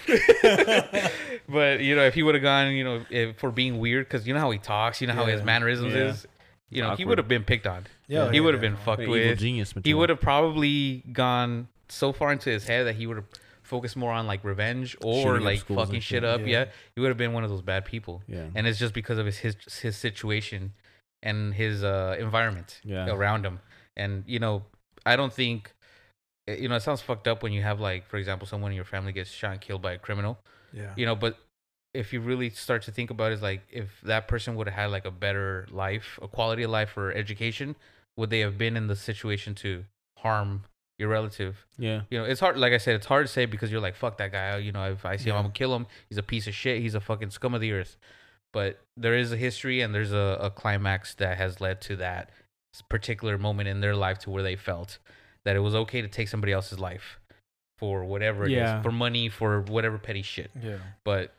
but you know, if he would have gone, you know, if, for being weird, because you know how he talks, you know how his
Yeah.
mannerisms
Yeah.
is. You know, he would have been picked on.
Yeah,
he
yeah,
would have
yeah.
been fucked
Evil
with.
genius
He
material.
would have probably gone so far into his head that he would have focused more on like revenge or
Shooting up
like
schools and
fucking
shit.
shit up.
Yeah.
Yeah. he would have been one of those bad people.
Yeah.
And it's just because of his his, his situation and his uh, environment
Yeah.
around him. And you know, I don't think eh, you know it sounds fucked up when you have like, for example, someone in your family gets shot and killed by a criminal.
yeah
You know, but if you really start to think about it, it's like if that person would have had like a better life, a quality of life or education, would they have been in the situation to harm your relative?
Yeah.
You know, it's hard. Like I said, it's hard to say because you're like, fuck that guy. You know, if I see him, I'm gonna kill him. He's a piece of shit. He's a fucking scum of the earth. But there is a history and there's a, a climax that has led to that particular moment in their life to where they felt that it was okay to take somebody else's life for whatever it is,
Yeah.
for money, for whatever petty shit.
yeah
But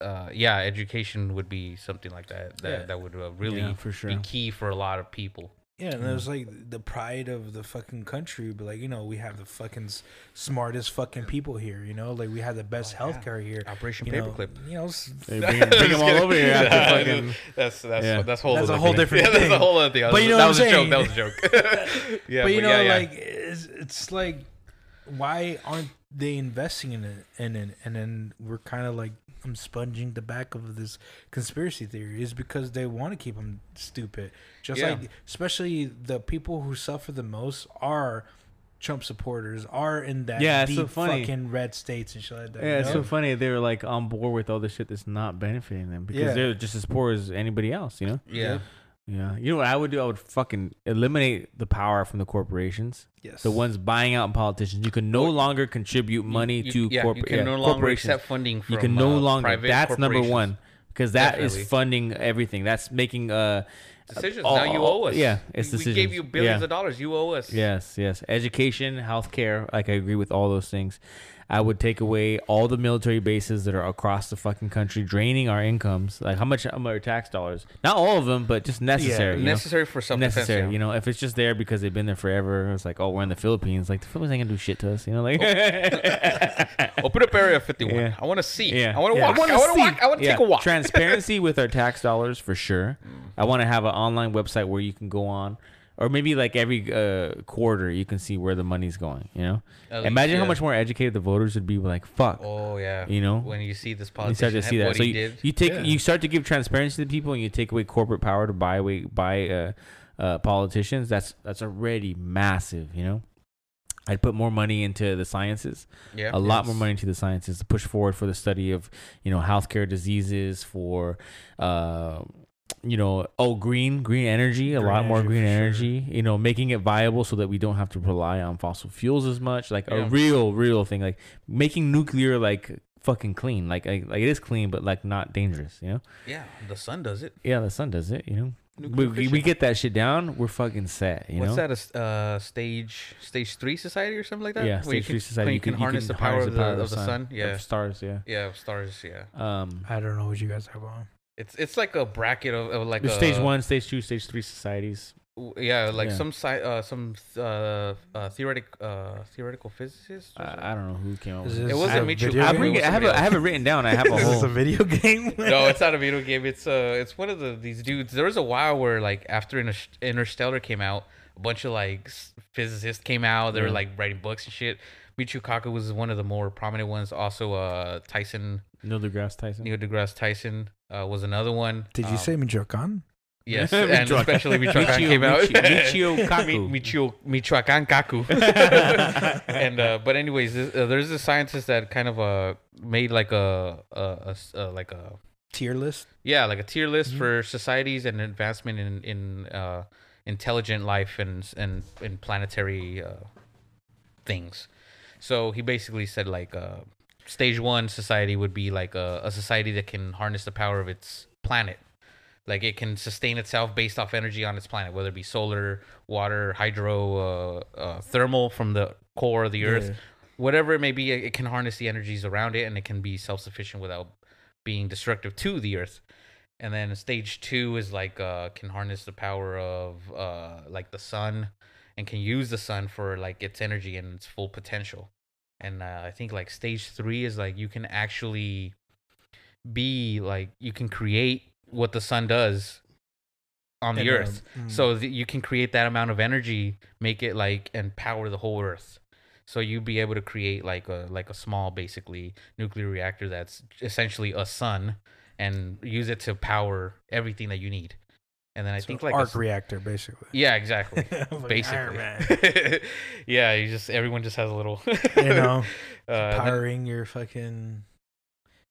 uh, yeah, education would be something like that. That
Yeah.
that would uh, really
Yeah, for sure.
be key for a lot of people.
Yeah, and it was like the pride of the fucking country. But like, you know, we have the fucking smartest fucking people here. You know, like we have the best
Oh, yeah.
healthcare here.
Operation
You know,
Paperclip.
you know, s-
Hey, bring, bring them all over here after fucking.
That's that's
Yeah.
that's whole
That's a whole
thing.
different
Yeah, that's
thing.
a whole other thing.
But you know
that
what
was
I'm
a joke. That was a joke. yeah,
but you know,
yeah, yeah.
like it's, it's like, why aren't they investing in it? And then and then we're kind of like I'm sponging the back of this conspiracy theory is because they want to keep them stupid. Just
Yeah.
like, especially the people who suffer the most are. Trump supporters are in that
Yeah, it's
deep
so funny.
fucking red states and shit like that.
Yeah,
you
it's so funny. They're like on board with all the shit that's not benefiting them because
Yeah.
they're just as poor as anybody else. You know.
yeah.
Yeah. You know what I would do? I would fucking eliminate the power from the corporations,
yes.
the ones buying out politicians. You can no longer contribute money
You-
to
yeah,
corp-
you can
yeah,
no longer accept funding from
you can no
uh,
longer. That's number one because that is
Definitely.
funding everything. That's making uh
decisions.
Oh,
now you owe us.
yeah, it's
we, we gave you billions
Yeah.
of dollars. You owe us.
Yes, yes. Education, healthcare, like I agree with all those things. I would take away all the military bases that are across the fucking country, draining our incomes. Like how much much are tax dollars? Not all of them, but just necessary. you know?
necessary for self
necessary.
defense.
You know, if it's just there because they've been there forever, it's like, oh, we're in the Philippines. Like the Philippines ain't gonna do shit to us. You know, like oh.
oh, Open up Area 51.
Yeah.
I want to see.
Yeah.
I want to
Yeah.
walk.
I wanna see.
walk. I want to
Yeah.
take a walk.
Transparency with our tax dollars for sure. Mm. I want to have an online website where you can go on, or maybe like every uh, quarter you can see where the money's going. You know,
least,
imagine how much more educated the voters would be. Like, fuck.
Oh yeah.
You know?
when you see this politician, you
start to see that. So you, you take
Yeah.
you start to give transparency to people, and you take away corporate power to buy away buy uh, uh, politicians. That's that's already massive. You know, I'd put more money into the sciences
yeah.
a lot more money into the sciences to push forward for the study of you know healthcare diseases for uh you know oh green green energy a
Green
lot more green
for sure.
energy you know making it viable so that we don't have to rely on fossil fuels as much like a real real thing like making nuclear like fucking clean like, like like it is clean but like not dangerous you know
Yeah, the sun does it.
yeah the sun does it you know
Nuclear
we, we get that shit down we're fucking set you
What's
know
that? A s- uh, stage stage three society or something like that?
yeah
Where you
stage
can,
three society you can, you
harness
can
the power,
harness
of, the, of the sun.
of
Yeah,
stars yeah
yeah, of stars. Yeah,
um
I don't know what you guys have on.
It's it's like a bracket of, of like
There's
a,
stage one, stage two, stage three societies.
Yeah, like
Yeah.
some sci- uh, some uh, uh, theoretic uh, theoretical physicists. or.
I, I don't know who came up with
this
it.
It wasn't
a
Michio
I, bring
it
it, I have
somebody
it. I have it written down. I have a
Is this
whole.
a video game?
no, it's not a video game. It's uh, it's one of the these dudes. There was a while where like after Inter- Interstellar came out, a bunch of like physicists came out. They were like writing books and shit. Michio Kaku was one of the more prominent ones. Also, uh, Tyson
Neil deGrasse Tyson.
Neil deGrasse Tyson uh, was another one.
Did you
Um,
say Michoacan?
yes? and
Michoacan.
especially Michoacan
Michio-
came out.
Michio- Michio Kaku.
Michio Michoacan Kaku. and uh, but anyways, this, uh, there's a scientist that kind of uh made like a, a, a s- uh, like a
Tier list?
yeah like a tier list
Mhm.
for societies and advancement in in uh, intelligent life and and in planetary uh, things. So he basically said like uh, stage one society would be like a, a society that can harness the power of its planet. Like it can sustain itself based off energy on its planet, whether it be solar, water, hydro, uh, uh, thermal from the core of the earth,
Yeah.
whatever it may be. It can harness the energies around it, and it can be self sufficient without being destructive to the earth. And then stage two is like uh, can harness the power of uh, like the sun, and can use the sun for like its energy and its full potential. And uh, I think like stage three is like you can actually be like you can create what the sun does on the
And, uh,
earth.
mm.
so that you can create that amount of energy make it like and power the whole earth. So you'd be able to create like a like a small basically nuclear reactor that's essentially a sun and use it to power everything that you need and then i
So
think like a
arc
s-
reactor, basically.
yeah exactly basically yeah you just everyone just has a little
you know,
uh, then-
powering your fucking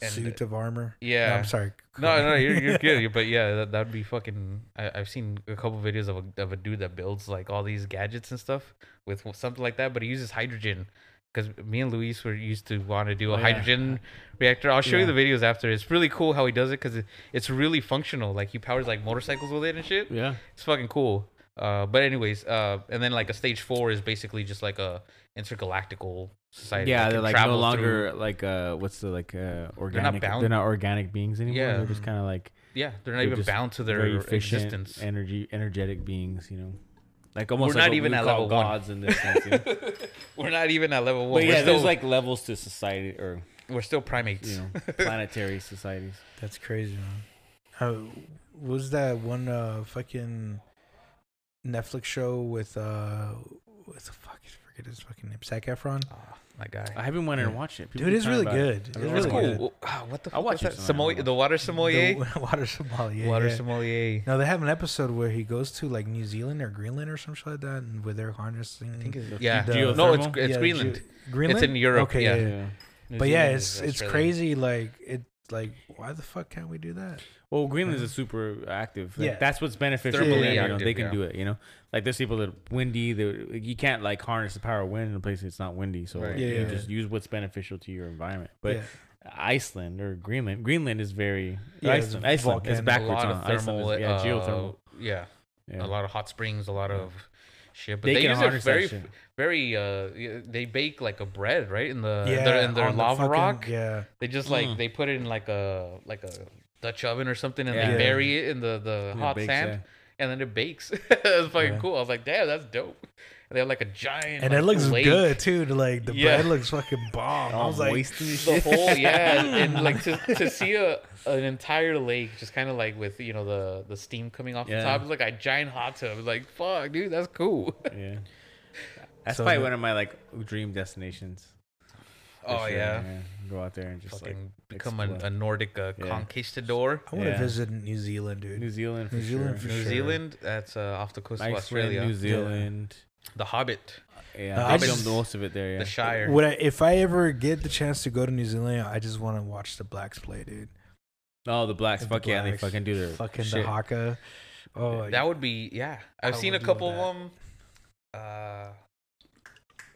And,
suit of armor. No,
yeah
I'm sorry.
No, no, you're you're good. But yeah, that that'd be fucking. I, I've seen a couple videos of a of a dude that builds like all these gadgets and stuff with something like that, but he uses hydrogen. Because me and Luis were used to want to do a
Oh, yeah.
hydrogen reactor. I'll show you the videos after. It's really cool how he does it because it, it's really functional. Like he powers like motorcycles with it and shit.
Yeah.
It's fucking cool. Uh, but anyways, uh, and then like a stage four is basically just like a intergalactical society.
Yeah, they're like no
travel
longer
through-
like uh what's the like uh organic they're not,
bound-
organic beings anymore.
Yeah.
They're just kind of like
Yeah, they're not
they're
even bound to their existence.
energy energetic beings, you know. Like almost
We're
like
not even
we
at
call
level one.
gods in this sense. You know?
We're not even at level one.
but
we're
yeah,
still,
there's like levels to society or
we're still primates.
you know planetary societies.
That's crazy, man. How was that one uh fucking Netflix show with uh with fuck I forget his fucking name Zac Efron?
Ah, my guy.
I haven't went and watched it. People
Dude, it's really
about it.
good.
I
It's
haven't
really
watched
cool.
good.
What the
I'll
fuck
watch
was that?
sometime.
Sommelier, the water sommelier.
The water sommelier.
water
yeah.
sommelier.
No, they have an episode where he goes to like New Zealand or Greenland or something like that, and where they're harnessing.
I think it's,
The
yeah.
the-
no, it's it's
Yeah,
Greenland.
Ge- Greenland.
It's in Europe.
Okay,
yeah.
yeah.
Yeah.
New
But yeah, it's it's crazy. Like it, like why the fuck can't we do that?
Well, Greenland is super active. Like,
Yeah.
that's what's beneficial.
Thermally
to them, you know,
active,
they can
yeah.
do it. You know, like there's people that windy. That you can't like harness the power of wind in a place that's not windy. So
Right.
you
Yeah, yeah,
just use what's beneficial to your environment. But
yeah.
Iceland or Greenland, Greenland is very
Yeah, it's
Iceland. Iceland is
volcanic.
A
backwards.
lot
on
of
Iceland
thermal,
is, yeah,
uh,
geothermal.
yeah,
Yeah.
a lot of hot springs, a lot
Yeah.
of shit. But
They
they,
can
use
harness
it very, very. Uh, they bake like a bread, right? In the
yeah,
in their, in their
on the
lava
fucking-
rock.
Yeah,
They just like
Mm.
they put it in like a like a Dutch oven or something, and
Yeah.
they bury it in the the
Yeah,
hot
bakes,
sand, and then it bakes. it's fucking
Yeah.
cool. I was like, damn, that's dope. And they have like a giant,
and
like,
it looks
lake.
good too. to, Like the
Yeah.
bread looks fucking bomb. I was like,
moist
the whole yeah and like to, to see a an entire lake just kind of like with you know the the steam coming off
Yeah.
the top it's like a giant hot tub It's like fuck dude that's cool
yeah. That's
So
probably
the-
one of my like dream destinations. For
oh
sure,
yeah
Go out there and just
fucking
like
become a, a nordic uh,
Yeah.
conquistador
I want to
Yeah.
visit New Zealand, dude.
New Zealand. For
New Zealand
sure.
for
new
sure.
zealand that's uh, off the coast of australia
New Zealand.
the hobbit
Yeah, I
I
filmed
just-
most of it there. Yeah.
the shire
Would I, if I ever get the chance to go to New Zealand, I just want to watch the blacks play, dude.
Oh, the blacks.
The
Fuck yeah, they fucking do their
Fucking
shit.
the haka. Oh,
that would be yeah i've
I
seen a couple of them uh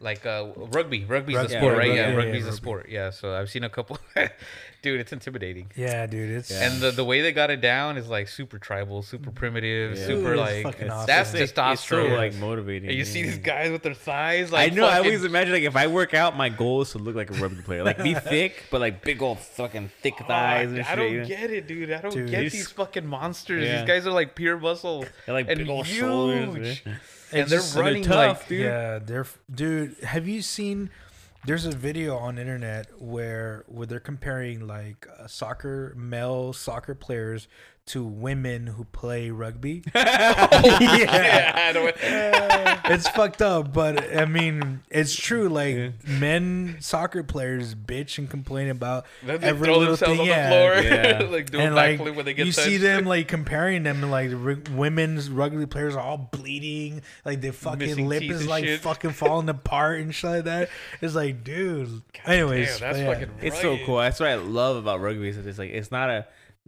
like uh rugby rugby's
Rug-
a
yeah,
sport right
rugby,
yeah,
yeah,
rugby's
yeah,
a
rugby.
sport yeah so i've seen a couple dude it's intimidating
yeah, dude. It's
Yeah.
and the, the way they got it down is like super tribal, super primitive,
Yeah.
super
Ooh, it's
like
fucking awesome.
that's
it's- It's so like motivating.
and you see these guys with their thighs like
I know. I always imagine like if I work out, my goal is to look like a rugby player, like be thick, but like big old fucking thick
Oh,
thighs and
I
shit.
don't
you
get it, dude. I don't
Dude,
get these fucking monsters.
Yeah.
These guys are like pure muscle,
They're like
and
big old shoulders.
huge. And they're
just-
they're
running
tough,
like
dude.
Yeah, they're dude. Have you seen? There's a video on internet where where they're comparing like uh, soccer male soccer players to women who play rugby.
yeah, I don't-
it's fucked up, but I mean, it's true. Like
Yeah.
men soccer players bitch and complain about
they
every
throw
little
themselves
thing.
on the
yeah.
floor,
Yeah.
like doing
and
backflip
like
when they get
you
touched.
see them like comparing them and like r- women's rugby players are all bleeding like their fucking
Missing
lip is like
shit.
fucking falling apart and shit like that it's like dude anyways
Damn, that's
but yeah.
fucking.
It's so cool. That's what I love about rugby. Is that it's like it's not a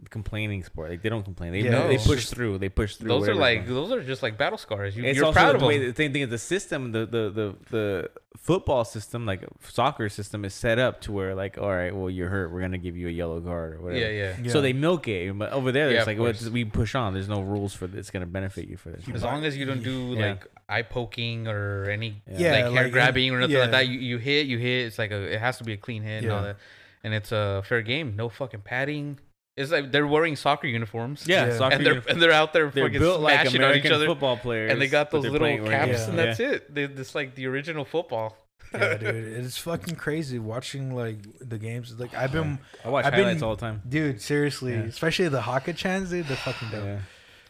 complaining sport. Like they don't complain. They
Yeah,
they push
just-
through. They push through.
Those are like those are just like battle scars. You,
It's
you're
also
proud
the
of them.
the same thing is the system, the, the the the football system, like soccer system, is set up to where like, all right, well you're hurt, we're gonna give you a yellow card or whatever.
yeah, yeah.
Yeah.
So they milk it, but over there,
Yeah,
it's like well, it's- we push on. There's no rules for this. It's gonna benefit you for this.
As long as you don't do
Yeah.
like eye poking or any
Yeah,
like hair
like,
grabbing or nothing
yeah.
like that, you, you hit, you hit. It's like a it has to be a clean hit and all that, and it's a fair game. No fucking padding. It's like they're wearing soccer uniforms.
yeah,
Yeah.
soccer
and they're
uniform-
and they're out there
they're
fucking
built like
smashing on each other,
football players,
and they got those little caps,
Yeah.
and
yeah.
that's it. They, it's like the original football.
yeah dude it's fucking crazy watching like the games like I've been
I watch
I've been-
highlights all the time.
dude seriously
Yeah.
especially the Haka chants dude they're fucking dope
Yeah.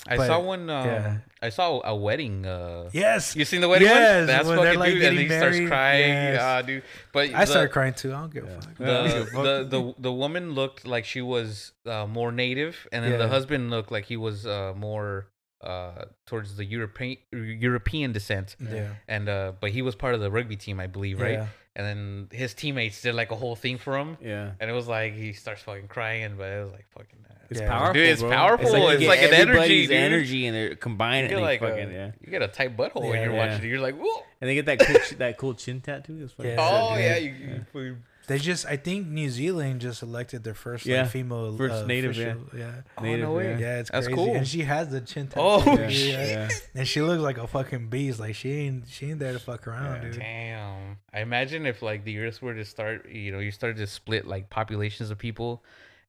I
But,
saw one. Um,
yeah.
I saw a wedding. Uh,
yes
you seen the wedding
Yes,
one? That's
when they're,
fucking
like,
dude, and he
getting
starts crying.
Yes.
Ah, dude. But
I
the-
started crying too I don't give a
Yeah.
fuck
the, the the the woman looked like she was uh, more native, and then the husband looked like he was uh, more uh, towards the European European descent.
yeah
And uh, but he was part of the rugby team, I believe, right?
Yeah.
And then his teammates did like a whole thing for him,
Yeah.
and it was like he starts fucking crying, but it was like fucking.
It's
Yeah.
powerful.
Dude, it's
bro.
powerful.
you
It's like an energy,
everybody's
dude.
energy, and they're combined,
you
and
get like
fucking
a,
yeah.
you get a tight butthole when you're
yeah.
watching it. You're like, whoa.
And they get that cool, that cool chin tattoo. That's fucking
Yeah.
Oh yeah,
yeah.
you, you fucking-
They just, I think New Zealand just elected their first
Yeah,
like, female
first
uh,
native,
official. yeah.
Oh,
Native,
no way.
yeah.
Yeah, it's
That's
crazy.
cool.
And she has the chin tattoo.
Oh,
yeah.
shit.
Yeah.
And she looks like a fucking beast. Like she ain't, she ain't there to fuck around,
Yeah.
dude.
Damn. I imagine if like the Earth were to start, you know, you started to split like populations of people,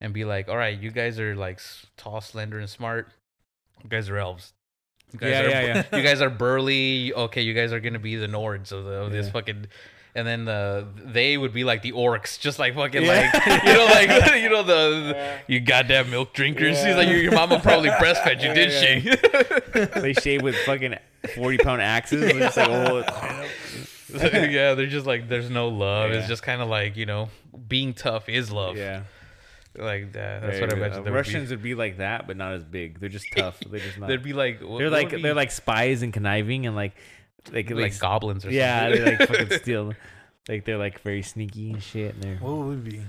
and be like, all right, you guys are like tall, slender, and smart. You guys are elves. You guys
Yeah,
are,
yeah, yeah.
You guys are burly. Okay, you guys are gonna be the Nords of, the, of this fucking. And then the they would be like the orcs, just like fucking
Yeah.
like you know like you know the you goddamn milk drinkers. She's like your, your mama probably breastfed you,
Yeah,
did
yeah.
she?
they shave with fucking forty pound axes. They're just like, oh,
yeah, they're just like there's no love. It's just kind of like you know being tough is love.
yeah.
Like that. That's
Very
what I
good.
imagine.
Uh,
they would
Russians would be like that, but not as big. They're just tough. They're just
be.
not.
They'd be like what-
they're
what
like
would
they're
be-
like spies and conniving and like like
like,
like,
goblins or
yeah,
something.
Yeah, they like fucking steal. Like they're like very sneaky and shit. And they're
What would we be?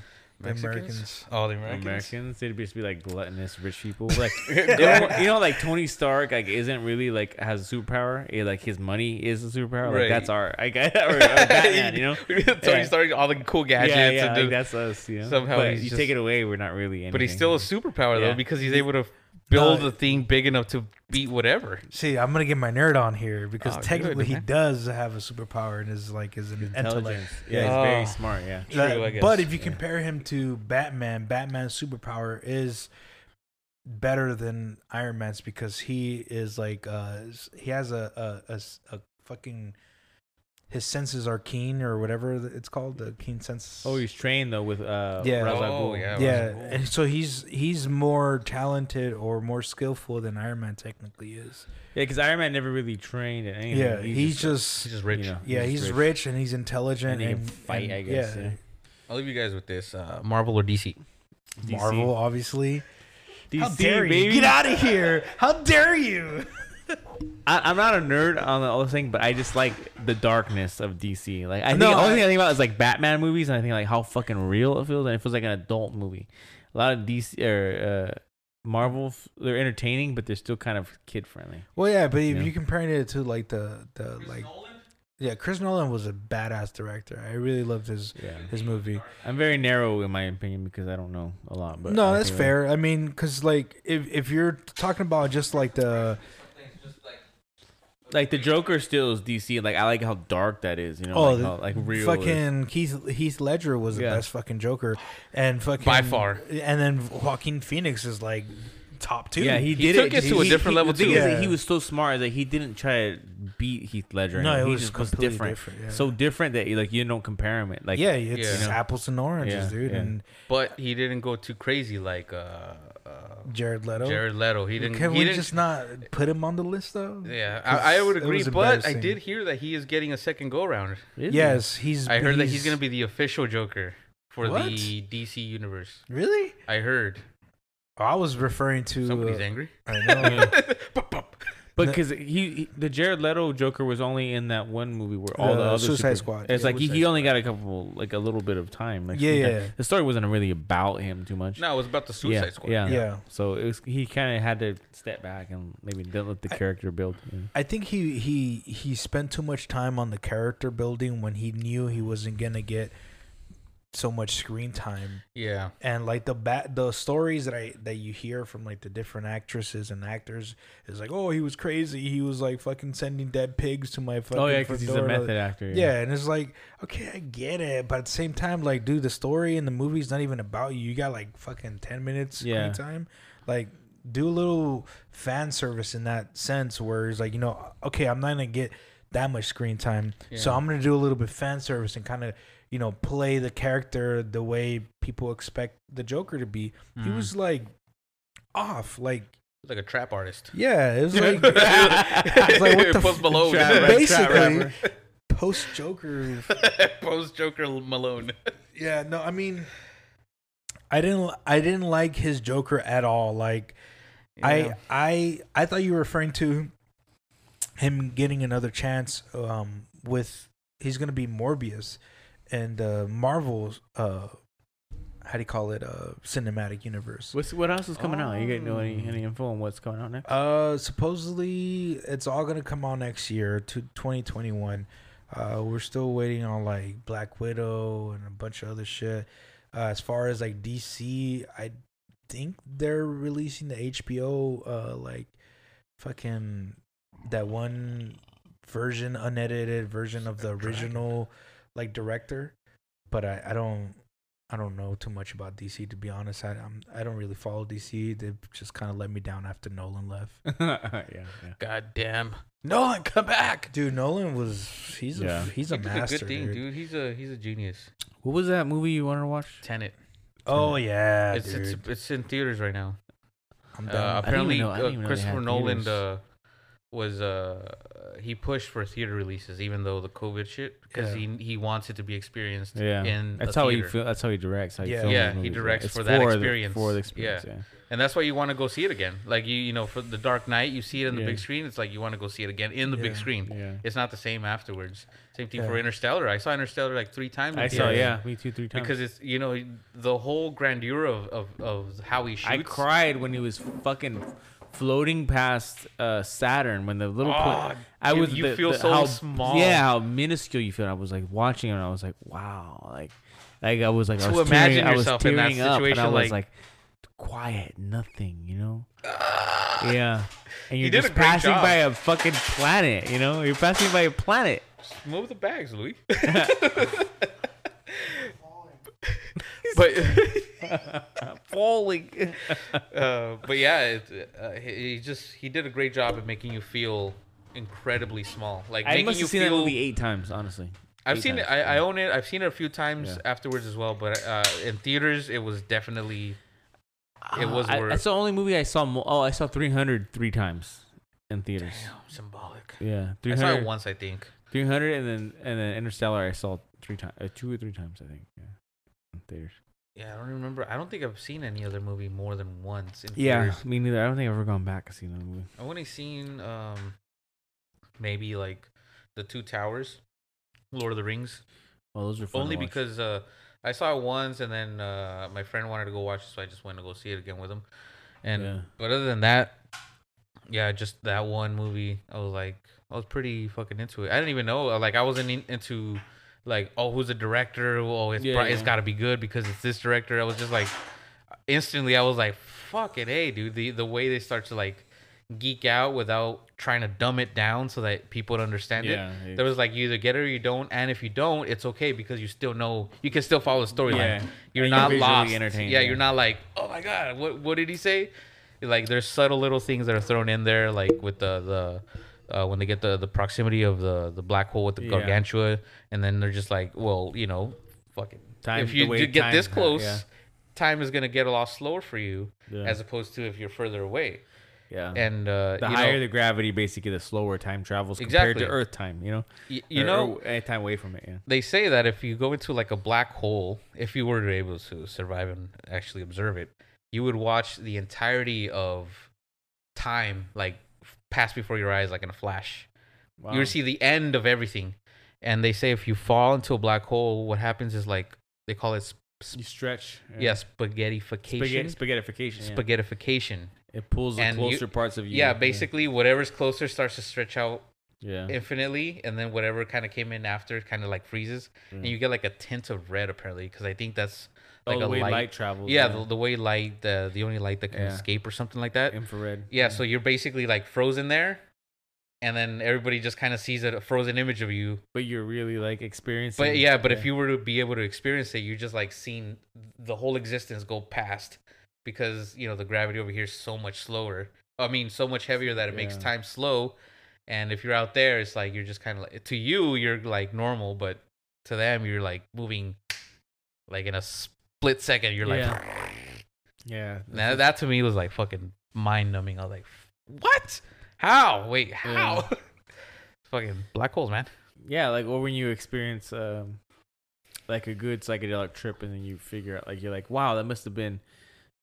The
Mexicans?
Americans.
Oh, the Americans.
Americans. They'd just be like gluttonous rich people. Like you know, like Tony Stark, like isn't really like has a superpower. Eh, like his money is a superpower. Like
Right.
that's our, I guess, or, or Batman. You know,
Tony
Yeah.
Stark, all the cool gadgets,
yeah, yeah,
and
like
do-
that's us. You know,
somehow
but you
just-
take it away, we're not really. Anything.
but he's still a superpower though
Yeah.
because he's able to build
No.
a thing big enough to beat whatever.
See, I'm gonna get my nerd on here because
Oh,
technically
good,
he does have a superpower and is like his intellect.
Intelligence. Yeah, he's
Oh.
very smart. Yeah.
True,
Uh,
I guess.
But if you
Yeah.
compare him to Batman, Batman's superpower is better than Iron Man's because he is like uh he has a a fucking his senses are keen or whatever it's called the keen sense.
Oh, he's trained though with uh.
Yeah.
Ra's
Oh, yeah.
yeah,
Ra's
and so he's he's more talented or more skillful than Iron Man technically is.
Yeah, because Iron Man never really trained at anything.
Yeah, he's, just,
He's just rich.
you know,
yeah he's
just
rich. and he's intelligent
And he can
and
fight,
and-
I guess, yeah.
I'll leave you guys with this: uh, Marvel or DC.
DC.
Marvel obviously.
DC,
How dare you
baby.
get out of here? How dare you?
I, I'm not a nerd on the other thing, but I just like the darkness of DC. Like I think
No,
the only
I-
thing I think about is like Batman movies, and I think like how fucking real it feels, and it feels like an adult movie. A lot of DC or uh, Marvel, they're entertaining, but they're still kind of kid friendly.
Well, yeah, but if
Yeah.
you're comparing it to like the the like, yeah, Chris Nolan was a badass director. I really loved his
Yeah,
his movie.
I'm very narrow in my opinion because I don't know a lot. But
no,
I
that's
think,
fair. I mean, because like if if you're talking about just like the
Like the Joker still is DC. Like I like how dark that is. You know,
Oh,
like, how, like real.
fucking Keith Heath Ledger was the best fucking Joker, and fucking
By far.
and then Joaquin Phoenix is like top two.
Yeah, he,
He
did
took
it
it to a different level,
the
too.
Yeah.
he was so smart that he didn't try to beat Heath Ledger.
no, it
he
was
just
completely
different.
different. yeah.
So different that like you don't compare him. Like
yeah, it's
Yeah.
apples and oranges,
Yeah,
dude.
yeah.
And
But he didn't go too crazy like uh,
Jared Leto.
Jared Leto. He didn't.
Can
he
we
did
just not put him on the list though?
Yeah, I, I would agree, but I did hear that he is getting a second go around.
Is he?
Yes, he's.
I heard that he's gonna be the official Joker for
What?
the DC universe.
Really?
I heard.
I was referring to.
Somebody's
uh,
angry.
I know.
But because he, he, the Jared Leto Joker was only in that one movie where all the other
Suicide
super-
Squad.
It's
Yeah,
like he, he only got a couple, like a little bit of time. Like
Yeah,
screen time.
yeah.
The story wasn't really about him too much.
No, it was about the Suicide
yeah,
Squad.
Yeah,
Yeah.
So it was, he kind of had to step back and maybe didn't let the
I-
character build. Yeah.
I think he he he spent too much time on the character building when he knew he wasn't gonna get so much screen time.
Yeah.
And like the bat the stories that I that you hear from like the different actresses and actors is like, oh, he was crazy. He was like fucking sending dead pigs to my fucking.
Oh yeah, because he's a method actor.
Yeah, and it's like, okay, I get it, but at the same time, like, dude, the story in the movie's not even about you. You got like fucking ten minutes screen
Yeah.
time. Like, do a little fan service in that sense, where it's like, you know, okay, I'm not gonna get that much screen time, so I'm gonna do a little bit of fan service and kind of, you know, play the character the way people expect the Joker to be. He
Mhm.
was like off, like.
like a trap artist.
Yeah, it was like, it's like what the
Post
f-
Malone.
Trap- trap
basically post Joker
Post Joker Malone.
Yeah, no, I mean, I didn't, I didn't like his Joker at all. Like, I, I, I thought you were referring to him getting another chance. Um, with he's gonna be Morbius, and uh, Marvel's, uh, how do you call it, uh, cinematic universe.
What's what else is coming out? You get know any
Oh.
any info on what's going on next?
Uh, supposedly it's all gonna come out next year to 2021. Uh, we're still waiting on like Black Widow and a bunch of other shit. Uh, as far as like DC, I think they're releasing the HBO uh like fucking that one version unedited version of the original like director. But I I don't I don't know too much about DC to be honest. I I'm, I don't really follow DC. They've just kind of let me down after Nolan left.
yeah, yeah.
God damn. Nolan, come back.
Dude, Nolan was he's
Yeah.
a he's a
He
master,
a good thing,
dude.
dude. He's a he's a genius.
What was that movie you wanted to watch?
Tenet.
Oh yeah,
It's
dude.
it's it's in theaters right now.
I'm
Uh,
down.
apparently,
know- I
uh,
even know they
Christopher Nolan
theaters.
Was uh he pushed for theater releases, even though the COVID shit, because
Yeah.
he he wants it to be experienced
Yeah,
in
that's
a
how
theater.
he feel. That's how he directs. How he
Yeah.
films
Yeah, he directs
It's
for that
the-
experience.
for the experience. Yeah.
and that's why you want to go see it again. Like you you know for the Dark Knight, you see it in the
Yeah.
big screen. It's like you want to go see it again in the big screen.
Yeah.
It's not the same afterwards. Same thing
Yeah.
for Interstellar. I saw Interstellar like three times.
I saw. Yeah, me too. Three times.
Because it's you know the whole grandeur of, of, of how he shoots.
I cried when he was fucking floating past uh, Saturn when the little.
Oh,
pla- I
you-
was.
you
the-
feel
the-
so
how,
small.
Yeah, how minuscule you feel. I was like watching it and I was like, wow, like, like I was like, I was
imagine
tearing, I was
yourself in that
tearing up, and I
situation,
was
like-
like, quiet, nothing, you know. Yeah, and you're
did
just passing
job.
by a fucking planet, you know. You're passing by a planet.
Move the bags, Louis. but
Falling.
uh, but yeah, it, uh, he, he just he did a great job at making you feel incredibly small. Like
I
making
must
you
have seen
feel.
that movie eight times, honestly.
I've
eight
seen it.
times,
I, I
yeah.
own it. I've seen it a few times
Yeah.
afterwards as well. But uh, in theaters, it was definitely. It was
Uh, I, that's the only movie I saw. Mo- oh, I saw 300 three times in theaters.
symbolic.
Yeah,
I saw
300,
it once, I think.
300 and then and then Interstellar I saw three times, uh, two or three times I think. Yeah, in theaters.
Yeah, I don't remember. I don't think I've seen any other movie more than once in
Yeah,
theaters.
me neither. I don't think I've ever gone back and seen that movie.
I've only seen um, maybe like the Two Towers, Lord of the Rings.
Well, those are to
only because uh, I saw it once, and then uh, my friend wanted to go watch it, so I just went to go see it again with him. And
Yeah.
but other than that, yeah, just that one movie, I was like, I was pretty fucking into it. I didn't even know, like, I wasn't in, into like, oh, who's the director? Oh, it's
Yeah,
pro- it's
yeah.
got to be good because it's this director. I was just like, instantly, I was like, fuck it, hey, dude, the the way they start to like geek out without trying to dumb it down so that people would understand it.
Yeah,
There was like you either get it or you don't, and if you don't, it's okay because you still know you can still follow the storyline.
Yeah.
You're
And you're
not lost.
entertained,
yeah,
yeah.
you're not like, oh my god, what what did he say? Like there's subtle little things that are thrown in there, like with the the. Uh, when they get the, the proximity of the, the black hole with the
Yeah.
gargantua, and then they're just like, well, you know, fucking.
Time-
if you get
time
this close,
yeah.
time is gonna get a lot slower for you,
Yeah.
as opposed to if you're further away.
yeah.
And uh,
the
you
higher
know,
the gravity, basically, the slower time travels compared to Earth time. You know,
y- you
Or-
know,
or any time away from it. Yeah.
they say that if you go into like a black hole, if you were able to survive and actually observe it, you would watch the entirety of time like pass before your eyes like in a flash.
Wow.
You see the end of everything. And they say if you fall into a black hole, what happens is like they call it sp-
you stretch.
yeah, spaghettification.
Spaghetti, spaghettification. Yeah.
Spaghettification.
It pulls the
And you-
closer parts of you.
Yeah, basically whatever's closer starts to stretch out
Yeah.
infinitely, and then whatever kind of came in after kind of like freezes, and mm. you get like a tint of red apparently because I think that's like
oh, the
a
way
light.
light, travels.
yeah, the, the way light, the the only light that can
Yeah.
escape or something like that.
infrared.
Yeah, so you're basically like frozen there, and then everybody just kind of sees a frozen image of you.
but you're really like experiencing.
But yeah, but if you were to be able to experience it, you're just like seeing the whole existence go past because you know the gravity over here is so much slower. I mean, so much heavier that it makes time slow. And if you're out there, it's like you're just kind of like to you, you're like normal, but to them, you're like moving like in a split second. You're like,
Yeah. yeah,
Now, that to me was like fucking mind numbing. I was like, what? How? Wait, how? fucking black holes, man.
yeah, like or when you experience um, like a good psychedelic trip, and then you figure out like you're like, wow, that must have been.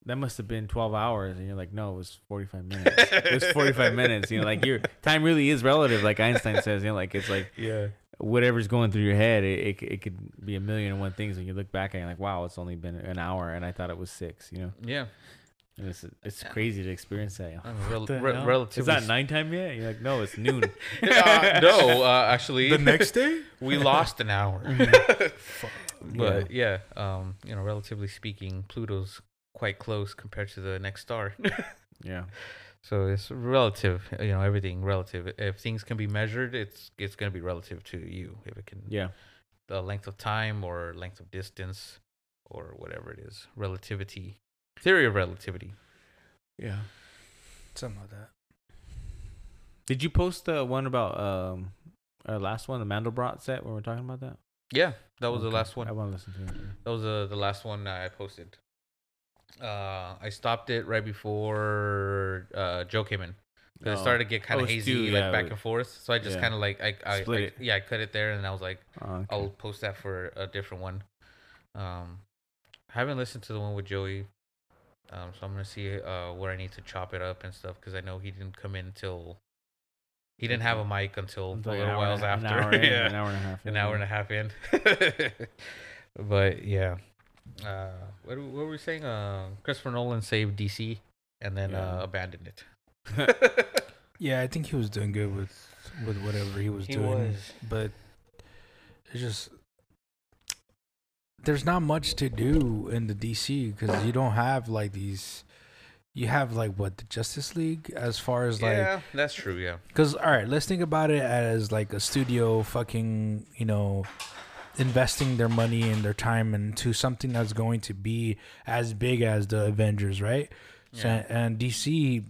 That must have been 12 hours, and you're like, no, it was 45 minutes. it was 45 minutes. You know, like your time really is relative, like Einstein says. You know, like it's like
Yeah.
Whatever's going through your head, it, it, it could be a million and one things. And you look back and you're like, wow, it's only been an hour, and I thought it was six. You know,
Yeah.
and it's it's crazy to experience that.
Rel-
What
re- relatively.
Is that nighttime yet? You're like, no, it's noon.
uh, no, uh, actually,
The next day?
we lost an hour.
Fuck.
but yeah, um, you know, relatively speaking, Pluto's quite close compared to the next star.
yeah,
so it's relative. You know, everything relative. If things can be measured, it's it's gonna be relative to you. If it can,
yeah,
the length of time or length of distance or whatever it is, relativity, theory of relativity.
yeah.
Something like that.
Did you post the one about um our last one, the Mandelbrot set, when we are talking about that?
Yeah, that was the last one.
I want to listen to it.
That was uh, the last one I posted. Uh, I stopped it right before uh, Joe came in.
Oh.
It started to get kind
Oh,
of
it's
hazy, like
yeah,
back and forth. So I just
yeah.
kind of like I, I, I- yeah I cut it there, and I was like
Oh, okay.
I'll post that for a different one. Um, I haven't listened to the one with Joey, um, so I'm gonna see uh where I need to chop it up and stuff because I know he didn't come in until he didn't have a mic until
It's
a little
hour
whiles after.
An hour, in,
yeah
an hour and a half.
an hour and a half in. but yeah, uh, what, what were we saying? Uh, Christopher Nolan saved DC and then
Yeah.
uh, abandoned it.
Yeah, I think he was doing good with with whatever he was
He
doing.
was.
But it's just there's not much to do in the DC because you don't have like these. You have like what the Justice League as far as like
yeah, that's true. Yeah.
Because all right, let's think about it as like a studio fucking you know investing their money and their time into something that's going to be as big as the Avengers, right? So, and DC,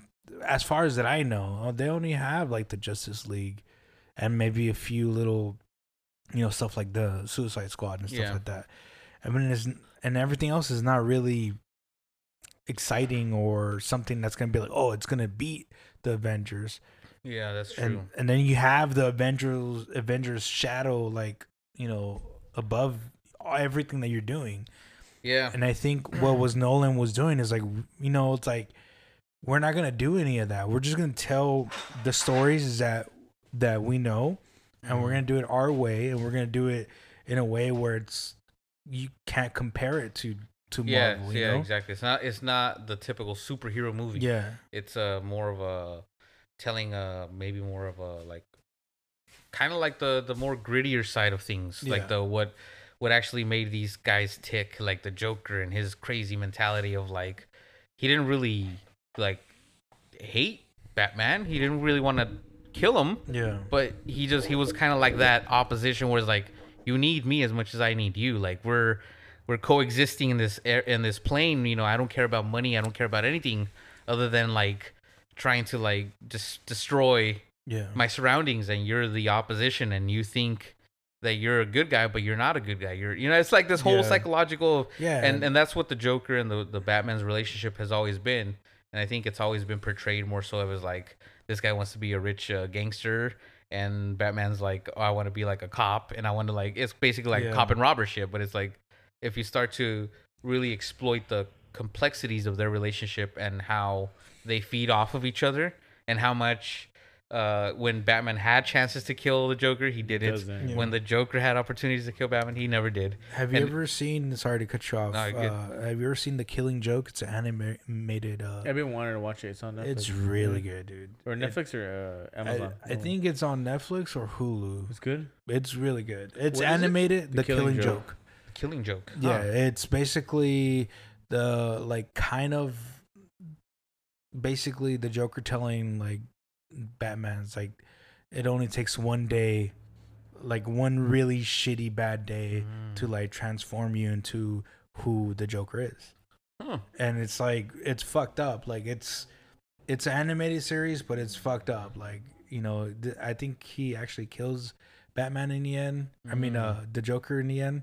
as far as that I know, uh, they only have like the Justice League and maybe a few little, you know, stuff like the Suicide Squad and stuff
Yeah.
like that. I mean, it's, and everything else is not really exciting or something that's gonna be like, oh, it's gonna beat the Avengers
Yeah, that's true.
and and then you have the Avengers Avengers shadow like you know above everything that you're doing.
yeah.
And I think what was Nolan was doing is like you know it's like we're not gonna do any of that. We're just gonna tell the stories that that we know, and
Mm-hmm.
we're gonna do it our way, and we're gonna do it in a way where it's you can't compare it to to
yeah,
Marvel. You
yeah,
know?
exactly. It's not it's not the typical superhero movie.
Yeah,
It's uh more of a telling uh maybe more of a like kind of like the the more grittier side of things,
Yeah.
like the what what actually made these guys tick, like the Joker and his crazy mentality of like he didn't really like hate Batman. He didn't really want to kill him,
yeah,
but he just he was kind of like that opposition where it's like you need me as much as I need you. Like we're we're coexisting in this air in this plane. You know, I don't care about money. I don't care about anything other than like trying to like just destroy
yeah,
my surroundings. And you're the opposition, and you think that you're a good guy, but you're not a good guy. You're you know, it's like this whole
Yeah.
psychological
yeah.
and and that's what the Joker and the the Batman's relationship has always been, and I think it's always been portrayed more so as like this guy wants to be a rich uh, gangster, and Batman's like, oh, I want to be like a cop, and I want to like it's basically like
Yeah.
cop and robber shit, but it's like if you start to really exploit the complexities of their relationship and how they feed off of each other, and how much. Uh, when Batman had chances to kill the Joker, he didn't.
Yeah.
When the Joker had opportunities to kill Batman, he never did.
Have you
And-
ever seen? Sorry to cut you off.
No,
uh, have you ever seen the Killing Joke? It's an animated. Uh,
I've been wanting to watch it. It's on Netflix.
it's really good, dude.
Or Netflix or uh, Amazon.
I, I think it's on Netflix or Hulu.
it's good.
It's really good. It's
What is it?
animated. The, Killing, Joke.
Killing Joke.
Yeah,
Huh.
it's basically the like kind of basically the Joker telling like Batman's like it only takes one day, like one really shitty bad day
Mm.
to like transform you into who the Joker is.
Huh.
and it's like it's fucked up like it's it's an animated series but it's fucked up like you know th- i think he actually kills batman in the end i mean
Mm.
uh the joker in the end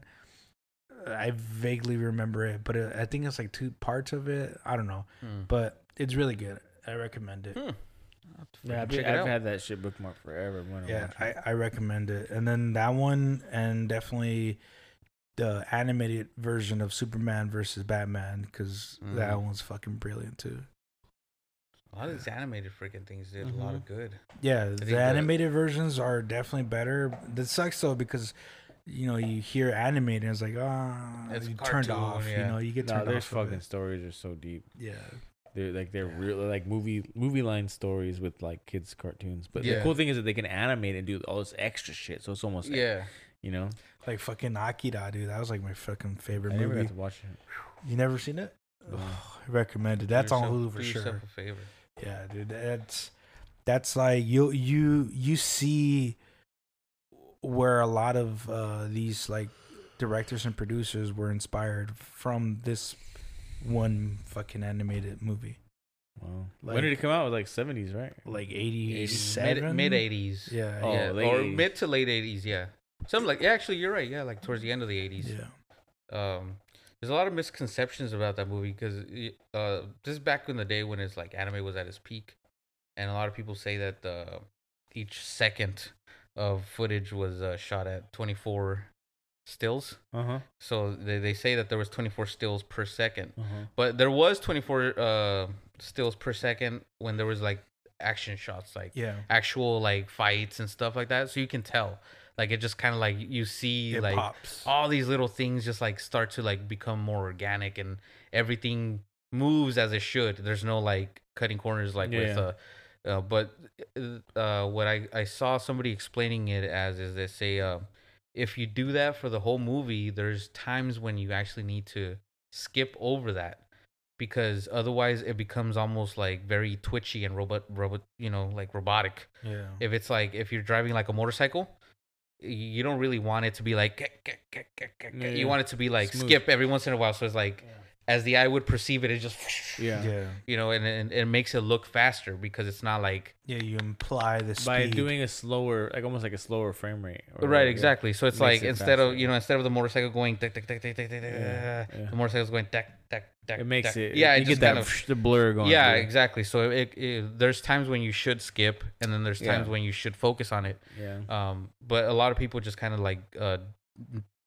i vaguely remember it but uh, i think it's like two parts of it i don't know
Hmm.
but it's really good i recommend it
Hmm.
Yeah, I've,
Check
been,
it
I've had that shit bookmarked forever. I
yeah. I, I recommend it and then that one and definitely the animated version of superman versus batman because that
Mm.
one's fucking brilliant too
A lot of these animated freaking things did a lot of good.
Yeah, the
the-
animated versions are definitely better. That sucks though because you know you hear animated and it's like ah,
It's
you turned
cartoon,
off.
yeah.
You know, you get
No,
turned
their
off. of
fucking
it.
stories are so deep.
Yeah,
They're like they're real like movie movie line stories with like kids cartoons. But
Yeah.
the cool thing is that they can animate and do all this extra shit. So it's almost like,
Yeah.
you know.
like fucking Akira, dude. That was like my fucking favorite
I never
movie.
got to watch it.
You never seen it?
No.
I recommend it. That's on Hulu for
do yourself
sure.
a favor.
Yeah, dude. That's that's like you you you see where a lot of uh these like directors and producers were inspired from this one fucking animated movie.
Wow.
Like-
when did it come out? It was like seventies, right?
Like
Mid
87
mid eighties.
Yeah.
Oh,
yeah. or
80s.
mid to late eighties. Yeah. Something like yeah. Actually, you're right. Yeah, like towards the end of the eighties.
Yeah.
Um, there's a lot of misconceptions about that movie because uh, this is back in the day when it's like anime was at its peak, and a lot of people say that uh, each second of footage was uh, shot at 24 stills.
Uh huh.
So they, they say that there was 24 stills per second.
Uh huh.
But there was 24 uh, stills per second when there was like action shots, like
Yeah.
actual like fights and stuff like that. So you can tell, like it just kind of like you see
It
like
pops.
all these little things just like start to like become more organic and everything moves as it should. There's no like cutting corners like with
Yeah.
uh, uh but uh what I I saw somebody explaining it as is they say uh if you do that for the whole movie, there's times when you actually need to skip over that because otherwise it becomes almost like very twitchy and robot robot you know like robotic
Yeah.
if it's like if you're driving like a motorcycle you don't really want it to be like
Yeah,
you
yeah.
want it to be like
Smooth.
skip every once in a while so it's like as the eye would perceive it it just
Yeah.
Yeah.
you know and, and it makes it look faster because it's not like
Yeah. You imply the speed.
By doing a slower, like almost like a slower frame rate. or
right
whatever.
exactly so it's like
it
instead of you know instead of the motorcycle going tick, tick, tick, tick, tick, tick, tick,
Yeah, yeah.
the motorcycle's going tick, tick, tick,
It makes
tick.
it.
yeah
you
it
get that
kind of
the blur going.
yeah
through.
exactly so it, it, there's times when you should skip and then there's times
Yeah.
when you should focus on it
Yeah.
um but a lot of people just kind of like uh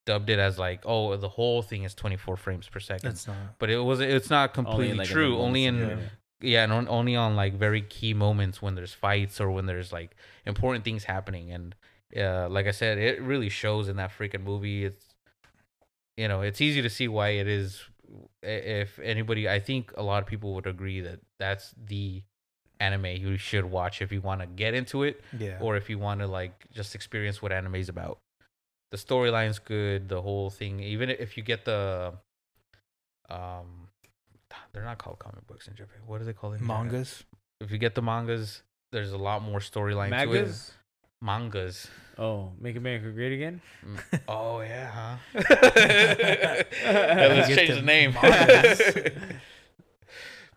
dubbed it as like oh the whole thing is 24 frames per second
It's not.
but it was it's not completely
like,
true only in
moments,
yeah, and on, only on like very key moments when there's fights or when there's like important things happening and uh like i said it really shows in that freaking movie it's you know it's easy to see why it is if anybody i think a lot of people would agree that that's the anime you should watch if you want to get into it
Yeah.
or if you want to like just experience what anime is about. The storyline's good, the whole thing. Even if you get the, um, they're not called comic books in Japan. What are they called in
mangas.
If you get the mangas, there's a lot more storyline to it. Mangas.
Oh, make America great again.
Mm. Oh yeah, huh?
Yeah,
let's change
the
the name.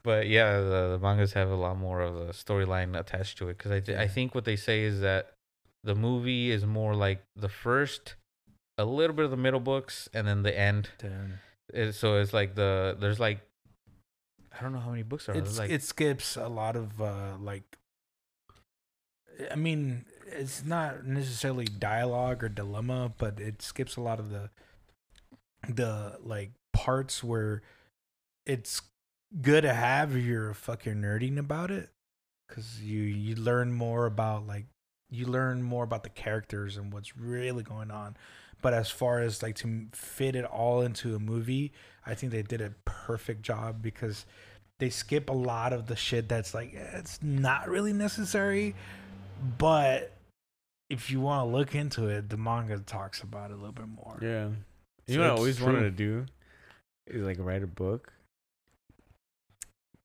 but yeah, the, the mangas have a lot more of a storyline attached to it because I th- I think what they say is that the movie is more like the first, a little bit of the middle books, and then the end.
Then
It- so it's like the there's like I don't know how many books are
it's,
like
it skips a lot of uh like. I mean, it's not necessarily dialogue or dilemma, but it skips a lot of the the like parts where it's good to have if you're fucking nerding about it because you you learn more about like you learn more about the characters and what's really going on but as far as like to fit it all into a movie i think they did a perfect job because they skip a lot of the shit that's like it's not really necessary but if you want to look into it the manga talks about it a little bit more.
Yeah.
So
You know what I always wanted to do? Is like write a book,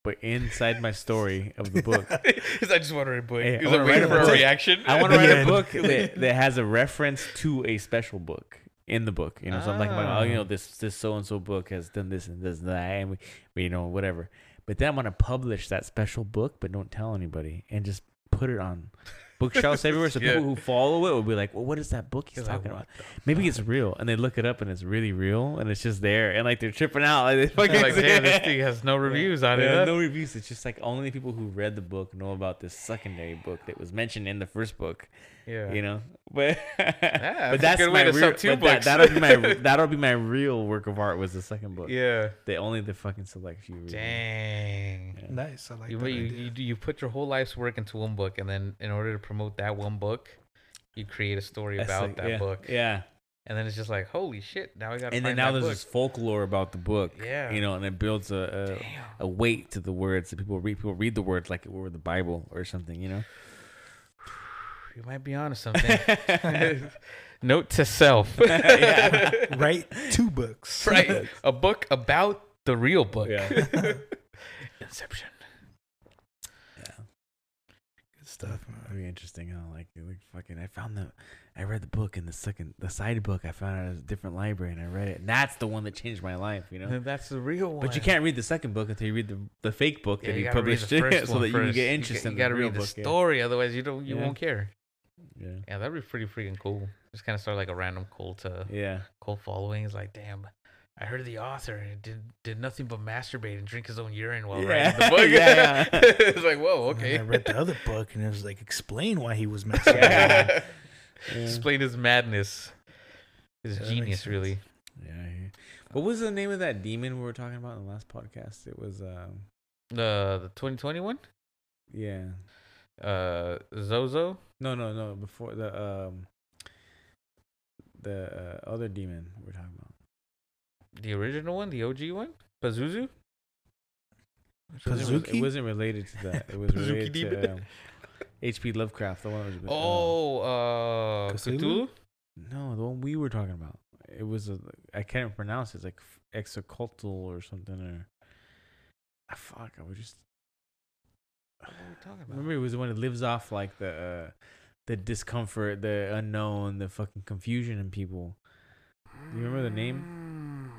but inside my story of the book, Because
I just want to read a book.
Hey, I
Is
wanna
it waiting
write a
for a reaction?
I want to write a book that, that has a reference to a special book in the book. You know, so I'm like, oh, you know, this this so and so book has done this and this and that, and we, we you know, whatever. But then I'm gonna publish that special book, but don't tell anybody, and just put it on bookshelves everywhere, so
Yeah.
people who follow it will be like, well, what is that book he's talking about? Maybe it's real, and they look it up, and it's really real, and it's just there, and like they're tripping out, like, they fucking
like, damn, this thing has no reviews on it.
no reviews. It's just like only people who read the book know about this secondary book that was mentioned in the first book.
yeah.
You know, but
that's a
but that's
good way
my
to
real,
sub two
but that, that'll be my that'll be my real work of art was the second book.
yeah.
That only the fucking select few. read.
Dang.
Yeah.
nice i like
you,
that
you,
idea.
you you put your whole life's work into one book, and then in order to promote that one book, you create a story
That's
about
like-
that
yeah,
book,
Yeah,
and then it's just like, holy shit! Now we got.
and then now there's this folklore about the book.
Yeah.
you know, and it builds a, a a weight to the words that people read. People read the words like it were the Bible or something. You know.
You might be on onto something. Note to self.
Yeah.
write two books
right. A book about the real book.
Yeah.
Inception.
Yeah.
good stuff man.
Very interesting. How like, like fucking, I found the, I read the book in the second, the side book. I found it at a different library, and I read it. And that's the one that changed my life. You know.
That's the real one.
But you can't read the second book until you read the, the fake book
Yeah,
that he published
the
so
one
that you can
first.
get
You
interest
got-
in
you gotta
real
read the
book. yeah.
story, otherwise you don't you
Yeah.
won't care.
Yeah.
Yeah, that'd be pretty freaking cool. Just kind of start like a random cult, uh,
Yeah.
cult following. It's like, damn, I heard the author and did did nothing but masturbate and drink his own urine while
Yeah.
writing the book.
Yeah, yeah.
it's like, whoa,
And
okay.
I read the other book and it was like explain why he was masturbating.
Yeah. Yeah.
Explain his madness, his
that
genius, really.
Yeah, What was the name of that demon we were talking about in the last podcast? It was um
The the 2021,
yeah.
Uh, Zozo.
No, no, no. Before the um the uh, other demon we're talking about.
The original one, the OG one, Pazuzu.
It wasn't,
Pazuki?
it wasn't related to that. It was
Pazuki
related
demon?
to um, H.P. Lovecraft. The one was. uh,
Oh, uh,
Cthulhu?
Cthulhu.
No, the one we were talking about. It was a. I can't pronounce it. It's like exocultal or something. Or ah, fuck, I was just.
What are we talking about?
Remember, it was the one that lives off like the uh, the discomfort, the unknown, the fucking confusion in people. Do you remember the name?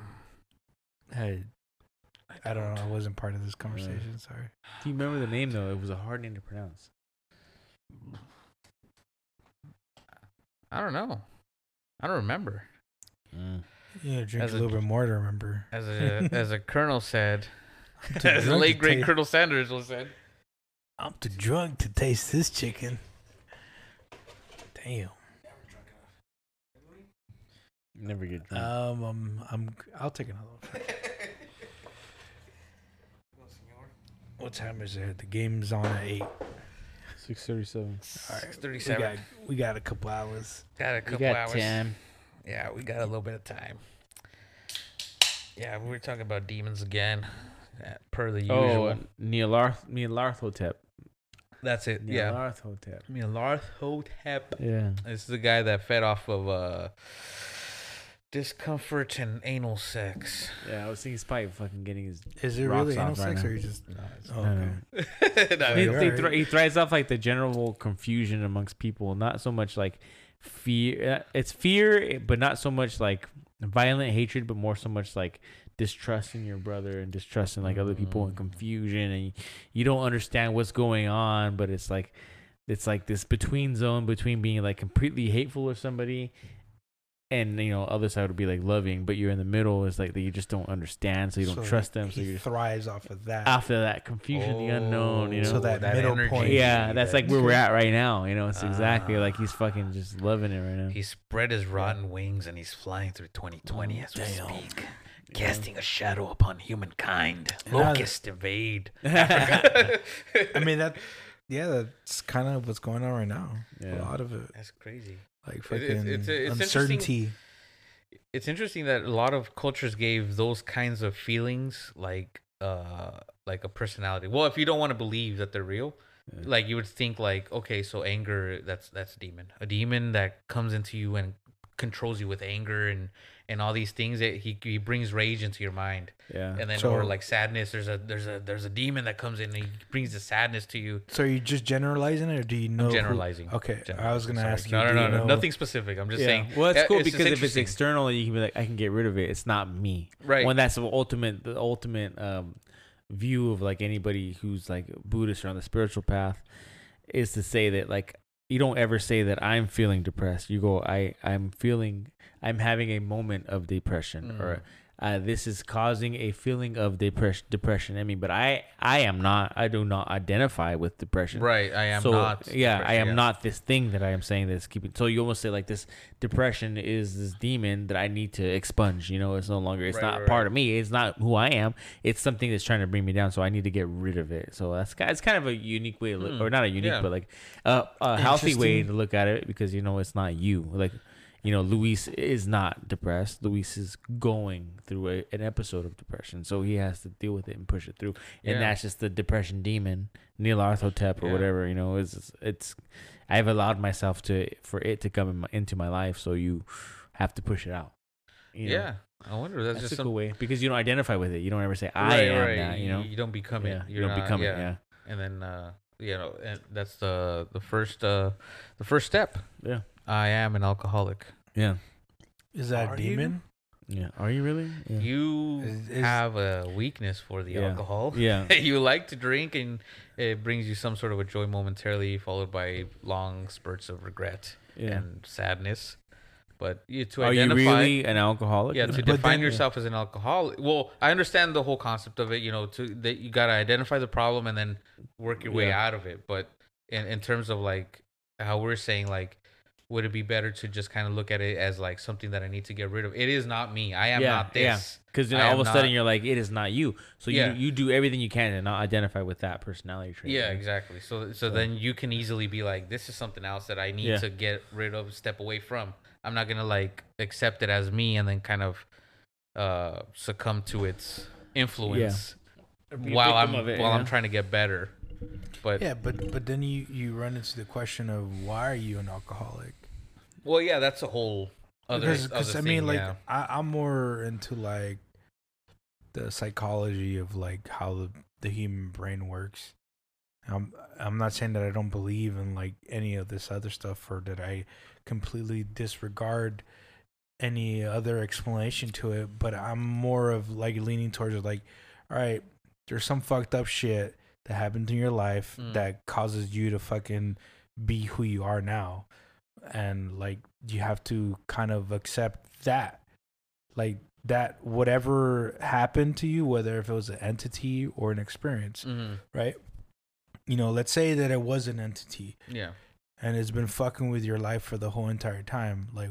Hey, I don't know. I wasn't part of this conversation. Sorry.
Do you remember the name though? It was a hard name to pronounce.
I don't know. I don't remember.
Yeah, drink
As
a
a-
little bit more to remember.
As a as a colonel said, as the late great Colonel Sanders was said.
I'm too drunk to taste this chicken. Damn.
Never get drunk.
Um, I'm, I'm, I'll take another one. What time is it? The game's on at eight.
Six thirty-seven.
All right, we
37.
got, we got a couple hours.
Got a
You
couple
got
hours.
time.
Yeah, we got a little bit of time. Yeah, we were talking about demons again, uh, per the usual.
Oh, uh, Neolarth, Nyarlathotep.
That's it. Yeah,
Nyarlathotep.
Melarthotep.
Yeah.
This is the guy that fed off of uh, discomfort and anal sex.
Yeah, I was thinking he's probably fucking getting his.
Is it
Rocks
really
off
anal
right
sex
now.
or you just?
No, it's
Oh,
No,
okay.
not.
He,
Yeah,
he, thri- he thrives off like the general confusion amongst people, not so much like fear. uh, It's fear, but not so much like violent hatred, but more so much like distrusting your brother and distrusting like other people and
Mm.
confusion, and you, you don't understand what's going on. But it's like it's like this between zone between being like completely hateful of somebody. And you know, other side would be like loving, but you're in the middle. Is like that you just don't understand, so you don't
So
trust them. So
he
you're
thrives off of that.
after that confusion, the unknown. You know,
So that middle point-
yeah, that's like where we're at right now. You know, it's exactly
Ah.
like he's fucking just loving it right now.
He spread his rotten wings and he's flying through 2020
Oh,
as we
damn.
speak, casting a shadow upon humankind.
And I-
Locust invade.
I mean that. Yeah, that's kind of what's going on right now.
Yeah.
A lot of it,
That's crazy.
like
It-
fucking
it's- it's- it's interesting-
uncertainty.
It's interesting that a lot of cultures gave those kinds of feelings like uh like a personality. Well, if you don't want to believe that they're real,
Yeah.
like you would think like okay, so anger that's that's a demon. A demon that comes into you and controls you with anger and and all these things that he he brings rage into your mind.
yeah.
and then
So-
or like sadness there's a there's a there's a demon that comes in and he brings the sadness to you
So are you just generalizing it, or do you know? who-
generalizing
okay, I was gonna
sorry.
ask you.
no no no,
you
no
know-
nothing specific i'm just
yeah.
saying
well, it's cool
just
because if it's
interesting.
external, you can be like, I can get rid of it. It's not me.
right
When that's the ultimate, the ultimate um, view of like anybody who's like Buddhist or on the spiritual path is to say that like you don't ever say that I'm feeling depressed. You go, I I'm feeling, I'm having a moment of depression,
Mm.
or uh, this is causing a feeling of depression. Depression. I mean, but I I am not. I do not identify with depression.
right i am
so,
not
Yeah, I am
yeah.
not this thing that I am saying that's keeping. So you almost say like this depression is this demon that I need to expunge. You know, it's no longer. It's
Right,
not
right,
part
right.
of me. It's not who I am. It's something that's trying to bring me down. So I need to get rid of it. So that's it's kind of a unique way, to look,
Hmm,
or not a unique,
yeah.
but like uh, a healthy way to look at it because you know it's not you. Like you know, Luis is not depressed. Luis is going through a, an episode of depression, so he has to deal with it and push it through. And
Yeah.
that's just the depression demon, Nyarlathotep or
Yeah.
whatever. You know, it's it's. I've allowed myself to for it to come in my, into my life, so you have to push it out. You know?
yeah i wonder that's,
that's,
just
a
some
way because you don't identify with it. You don't ever say I
right,
am
right.
that. You know,
you don't become
yeah,
it
you
You're
don't
not-
become
yeah.
it. Yeah,
and then uh you know and that's the the first uh the first step
yeah,
i am an alcoholic
yeah,
Is that
Are
a
you?
demon?
yeah. Are you really? Yeah.
you
Is- is-
have a weakness for the
Yeah.
alcohol
yeah.
you like to drink and it brings you some sort of a joy momentarily followed by long spurts of regret
Yeah.
and sadness but you to
Are you
identify
really an alcoholic?
yeah to
But
define
then-
yourself as an alcoholic well i understand the whole concept of it you know to that you got to identify the problem and then work your way
Yeah.
out of it but in, in terms of like how we're saying like would it be better to just kind of look at it as like something that i need to get rid of it is not me i am
Yeah,
not this
Because then
I
all of a sudden
not-
you're like, it is not you. So
Yeah.
you you do everything you can to not identify with that personality trait.
Yeah,
right?
exactly. So, so
So-
then you can easily be like, this is something else that I need
Yeah.
to get rid of, step away from. I'm not gonna like accept it as me and then kind of uh succumb to its influence
Be
while I'm
it,
while I'm trying to get better. But
Yeah, but but then you you run into the question of why are you an alcoholic?
Well, yeah, that's a whole other.
because
other
because I
thing,
mean like
yeah.
I, I'm more into like the psychology of like how the, the human brain works. I'm I'm not saying that I don't believe in like any of this other stuff or that I completely disregard any other explanation to it, but I'm more of like leaning towards like, all right, there's some fucked up shit that happened in your life
Mm.
that causes you to fucking be who you are now. And like you have to kind of accept that. Like that whatever happened to you, whether if it was an entity or an experience,
Mhm.
right? You know, let's say that it was an entity
Yeah.
and it's been fucking with your life for the whole entire time. Like,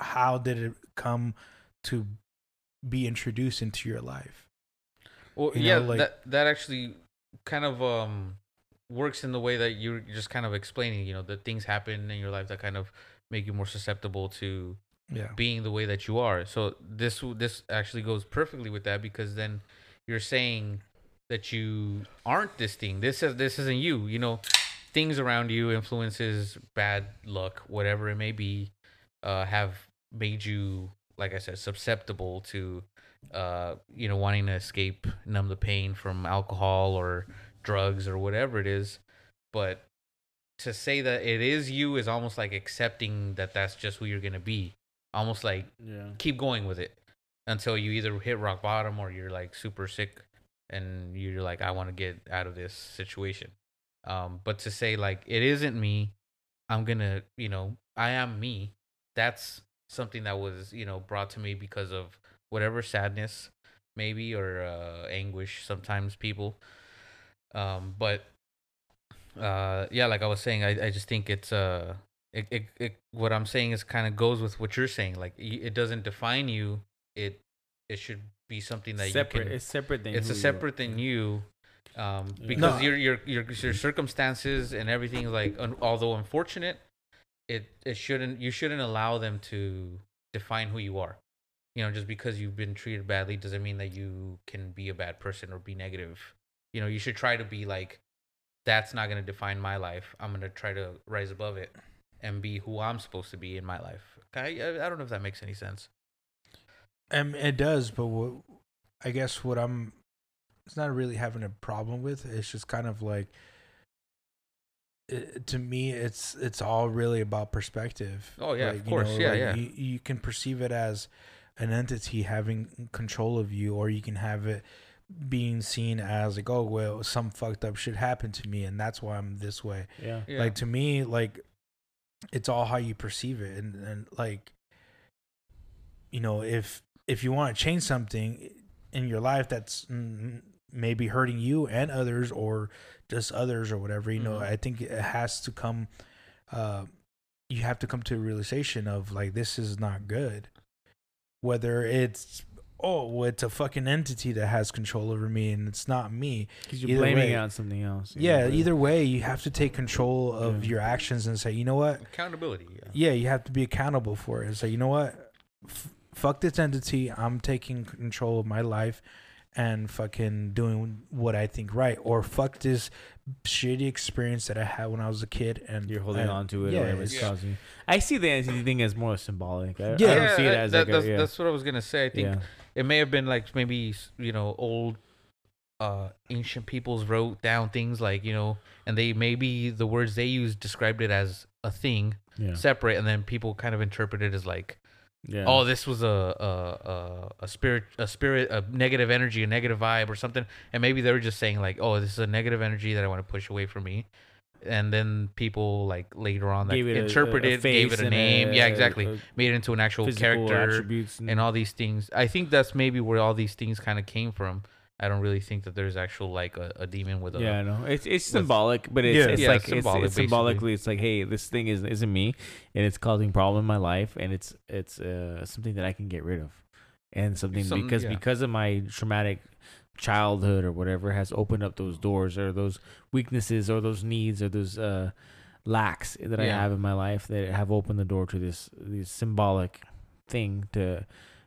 how did it come to be introduced into your life?
Well,
You
yeah,
know, like-
that that actually kind of um works in the way that you're just kind of explaining. You know, that things happen in your life that kind of make you more susceptible to
Yeah.
being the way that you are. So this this actually goes perfectly with that because then you're saying that you aren't this thing. This is this isn't you. You know, things around you, influences, bad luck, whatever it may be, uh, have made you, like I said, susceptible to, uh, you know, wanting to escape, numb the pain from alcohol or drugs or whatever it is. But to say that it is you is almost like accepting that that's just who you're gonna be. Almost like
Yeah.
keep going with it until you either hit rock bottom or you're like super sick and you're like I want to get out of this situation. Um, but to say like it isn't me, I'm gonna you know I am me. That's something that was you know brought to me because of whatever sadness maybe or uh, anguish sometimes people. Um, but uh, yeah, like I was saying, I, I just think it's uh it, it, it what I'm saying is kind of goes with what you're saying. Like it doesn't define you. It it should be something that
separate.
you can.
it's separate than
It's
who
a
you are.
separate than you, um,
Yeah.
because
No.
your your your your circumstances and everything like un, although unfortunate, it it shouldn't you shouldn't allow them to define who you are. You know, just because you've been treated badly doesn't mean that you can be a bad person or be negative. You know, you should try to be like, that's not gonna define my life. I'm gonna try to rise above it and be who I'm supposed to be in my life. I I, I don't know if that makes any sense.
And it does, but what I guess what I'm it's not really having a problem with. It's just kind of like it, to me, it's it's all really about perspective.
Oh, yeah, of
Like, you
course. Yeah,
like,
yeah.
You, you can perceive it as an entity having control of you, or you can have it being seen as like, oh well, some fucked up shit happened to me, and that's why I'm this way.
Yeah.
Yeah.
Like to me, like it's all how you perceive it, and and like you know, if if you want to change something in your life that's mm, maybe hurting you and others, or just others or whatever, you know,
Mhm.
I think it has to come. Uh, you have to come to a realization of like this is not good. Whether it's oh, well, it's a fucking entity that has control over me, and it's not me.
Because you're
Either
blaming
way-
it on something else.
Yeah,
know,
either way, you have to take control of
Yeah.
your actions and say, you know what?
accountability. Yeah.
Yeah, you have to be accountable for it. And say, you know what? F- fuck this entity. I'm taking control of my life and fucking doing what I think right. Or fuck this shitty experience that I had when I was a kid. And
You're holding
and-
on to it
yeah,
or it's
Yeah.
causing. I see the entity thing as more symbolic. I, I
Yeah.
don't see it as
that,
like a,
that's,
yeah.
that's what I was gonna say. I think
yeah.
It may have been like maybe you know old uh ancient peoples wrote down things like you know and they maybe the words they used described it as a thing
Yeah.
separate and then people kind of interpret it as like
yeah.
oh this was a a, a a spirit a spirit a negative energy a negative vibe or something and maybe they were just saying like oh this is a negative energy that i want to push away from me and then people like later on that
Gave it a- a-
interpreted
a
gave it a
and
name yeah exactly
a
made it into an actual character
attributes
and all these things. I think that's maybe where all these things kind of came from. I don't really think that there's actual like a, a demon with a
Yeah, I know. It's it's
with-
symbolic, but it's,
Yeah.
it's
Yeah,
like
it's
it's,
symbolic,
it's
basically.
symbolically it's like, hey, this thing is isn't me, and it's causing problem in my life, and it's it's uh, something that I can get rid of, and something
Some-
because
yeah.
because of my traumatic childhood or whatever has opened up those doors or those weaknesses or those needs or those uh, lacks that I have in my life that have opened the door to this this symbolic thing to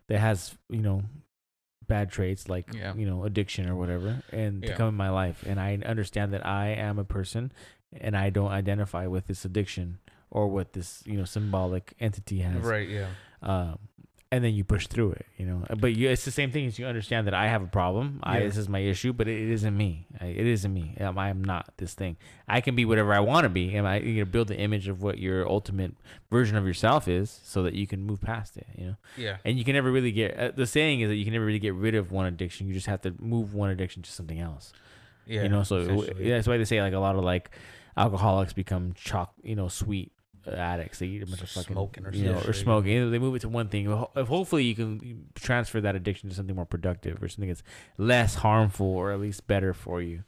that has you know bad traits like
Yeah.
you know addiction or whatever and to come in my life and i understand that i am a person and i don't identify with this addiction or what this you know symbolic entity has
Right. Yeah.
um, and then you push through it, you know. But you, it's the same thing as you understand that I have a problem. I
Yeah.
this is my issue, but it, it isn't me. I, it isn't me. Um, I am not this thing. I can be whatever I want to be, and I you know, build the image of what your ultimate version of yourself is, so that you can move past it, you know.
Yeah.
And you can never really get. Uh, the saying is that you can never really get rid of one addiction. You just have to move one addiction to something else.
Yeah.
you know, so yeah, that's why they say like a lot of like alcoholics become chalk, you know, sweet addicts. They eat a bunch of fucking
Smoking or
you know, or smoking. They move it to one thing. Hopefully, you can transfer that addiction to something more productive or something that's less harmful or at least better for you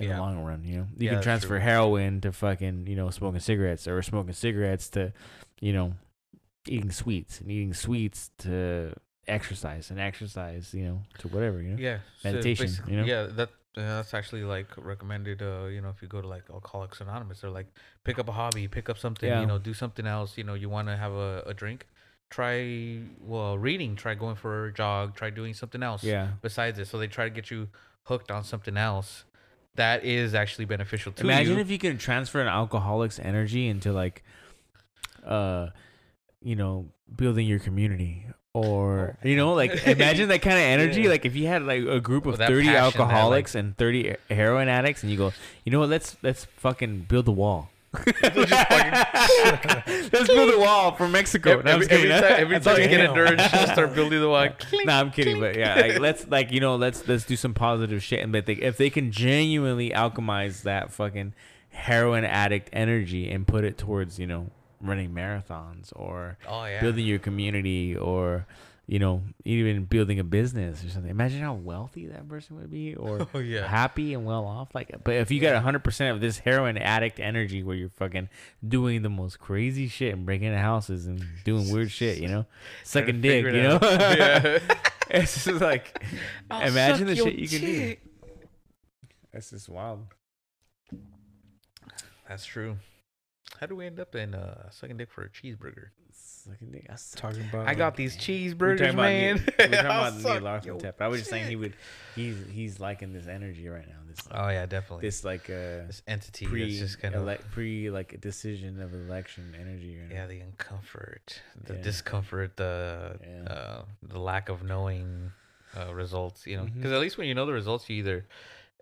in
Yeah.
the long run. You know, you
Yeah,
can transfer
true.
heroin to fucking you know smoking cigarettes or smoking cigarettes to you know eating sweets and eating sweets to exercise and exercise you know to whatever you know.
Yeah.
Meditation,
basically-
you know?
Yeah. That. Uh, that's actually like recommended. Uh, you know, if you go to like Alcoholics Anonymous, they're like, pick up a hobby, pick up something.
Yeah.
You know, do something else. You know, you want to have a, a drink, try well reading, try going for a jog, try doing something else.
Yeah.
Besides it, so they try to get you hooked on something else that is actually beneficial to
Imagine
you.
if you could transfer an alcoholic's energy into like, uh, you know, building your community, or oh, you know, like imagine that kind of energy.
Yeah.
Like if you had like a group of
With that
thirty
passion, that, like-
alcoholics and thirty heroin addicts, and you go, you know what? Let's let's fucking build the wall. let's build a wall for Mexico.
Every,
No, I'm
every, time, every
That's
time you get a nerd, she'll start building the wall.
no, I'm kidding, but yeah, like, let's like you know, let's let's do some positive shit, and but they, if they can genuinely alchemize that fucking heroin addict energy and put it towards you know running marathons or
Oh yeah.
building your community or you know even building a business or something. Imagine how wealthy that person would be, or
Oh yeah.
happy and well off. Like, but if you got hundred percent of this heroin addict energy, where you're fucking doing the most crazy shit and breaking into houses and doing weird shit, you know, sucking dick, you know.
Yeah.
it's just like
I'll
imagine the shit you can do. That's just wild.
That's true. How do we end up in uh, sucking dick for a cheeseburger?
Sucking dick. I suck.
Talking about
I got these
We're
cheeseburgers,
talking about
man.
We're talking
I'll
about Neil
suck
Larson
your.
I was just saying he would. He's he's liking this energy right now. This
Oh yeah, definitely.
this like uh
this entity
pre
that's just kind of
ele- pre like decision of election energy. Right
yeah,
now.
the uncomfort, the
Yeah.
discomfort, the
Yeah.
uh, the lack of knowing uh, results. You know, because
Mhm.
at least when you know the results, you either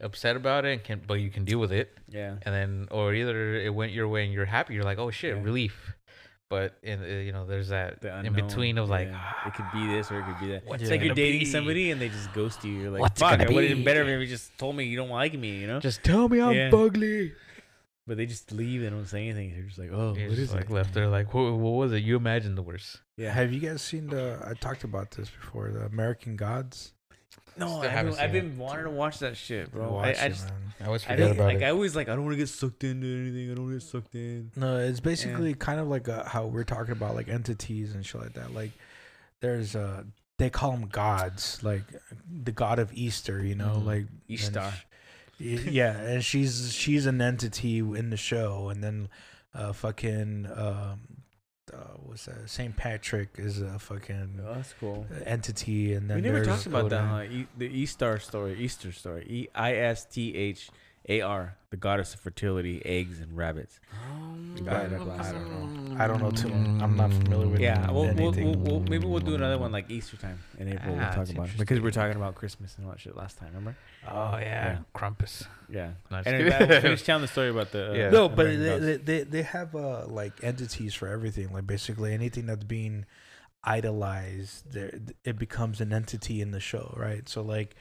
upset about it, and can but you can deal with it,
yeah.
and then or either it went your way and you're happy. You're like, oh shit,
Yeah.
relief. But in uh, you know, there's that
The
in between of like,
yeah. it could be this or it could be that.
What's
It's like you're dating
be?
somebody and they just ghost you. You're like,
What's it
fuck,
gonna
it would have been better if you just told me you don't like me, you know?
just tell me I'm
Yeah.
ugly.
But they just leave. They don't say anything. They're just like, oh,
You're
what
like
it?
left there, like, what, what was it? You imagine the worst.
Yeah.
Have you guys seen the? I talked about this before. The American Gods.
No, I
haven't
haven't I've been wanting to watch that shit, bro.
Watch
I, I
it,
just,
man.
I always
I
forget
don't,
about
like,
it.
I always like, I don't want to get sucked into anything. I don't want to get sucked in.
No, it's basically kind of like uh how we're talking about like entities and shit like that. Like there's uh they call them gods, like the god of Easter, you know,
Mhm.
like and
Ishtar.
sh- y- yeah, and she's she's an entity in the show, and then uh fucking um uh, what's that? Saint Patrick is a fucking
Oh, that's cool.
entity, and then
we never talked about that, huh? E- the Easter story, Easter story. E I S T H A R, the goddess of fertility, eggs, and rabbits. The
I don't,
glass.
I don't know. I don't know too. I'm not familiar with. It.
Yeah, we'll, we'll, we'll, we'll, maybe we'll do another one like Easter time in April.
Ah,
we'll talk about it because we're talking about Christmas and all that shit last time. Remember?
Oh yeah,
Yeah.
Krampus.
Yeah.
No, just
And
kidding.
then that- finish telling the story about the. Uh,
Yeah.
No, but they, they, they they have uh like entities for everything. Like basically anything that's being idolized, there it becomes an entity in the show, right? So like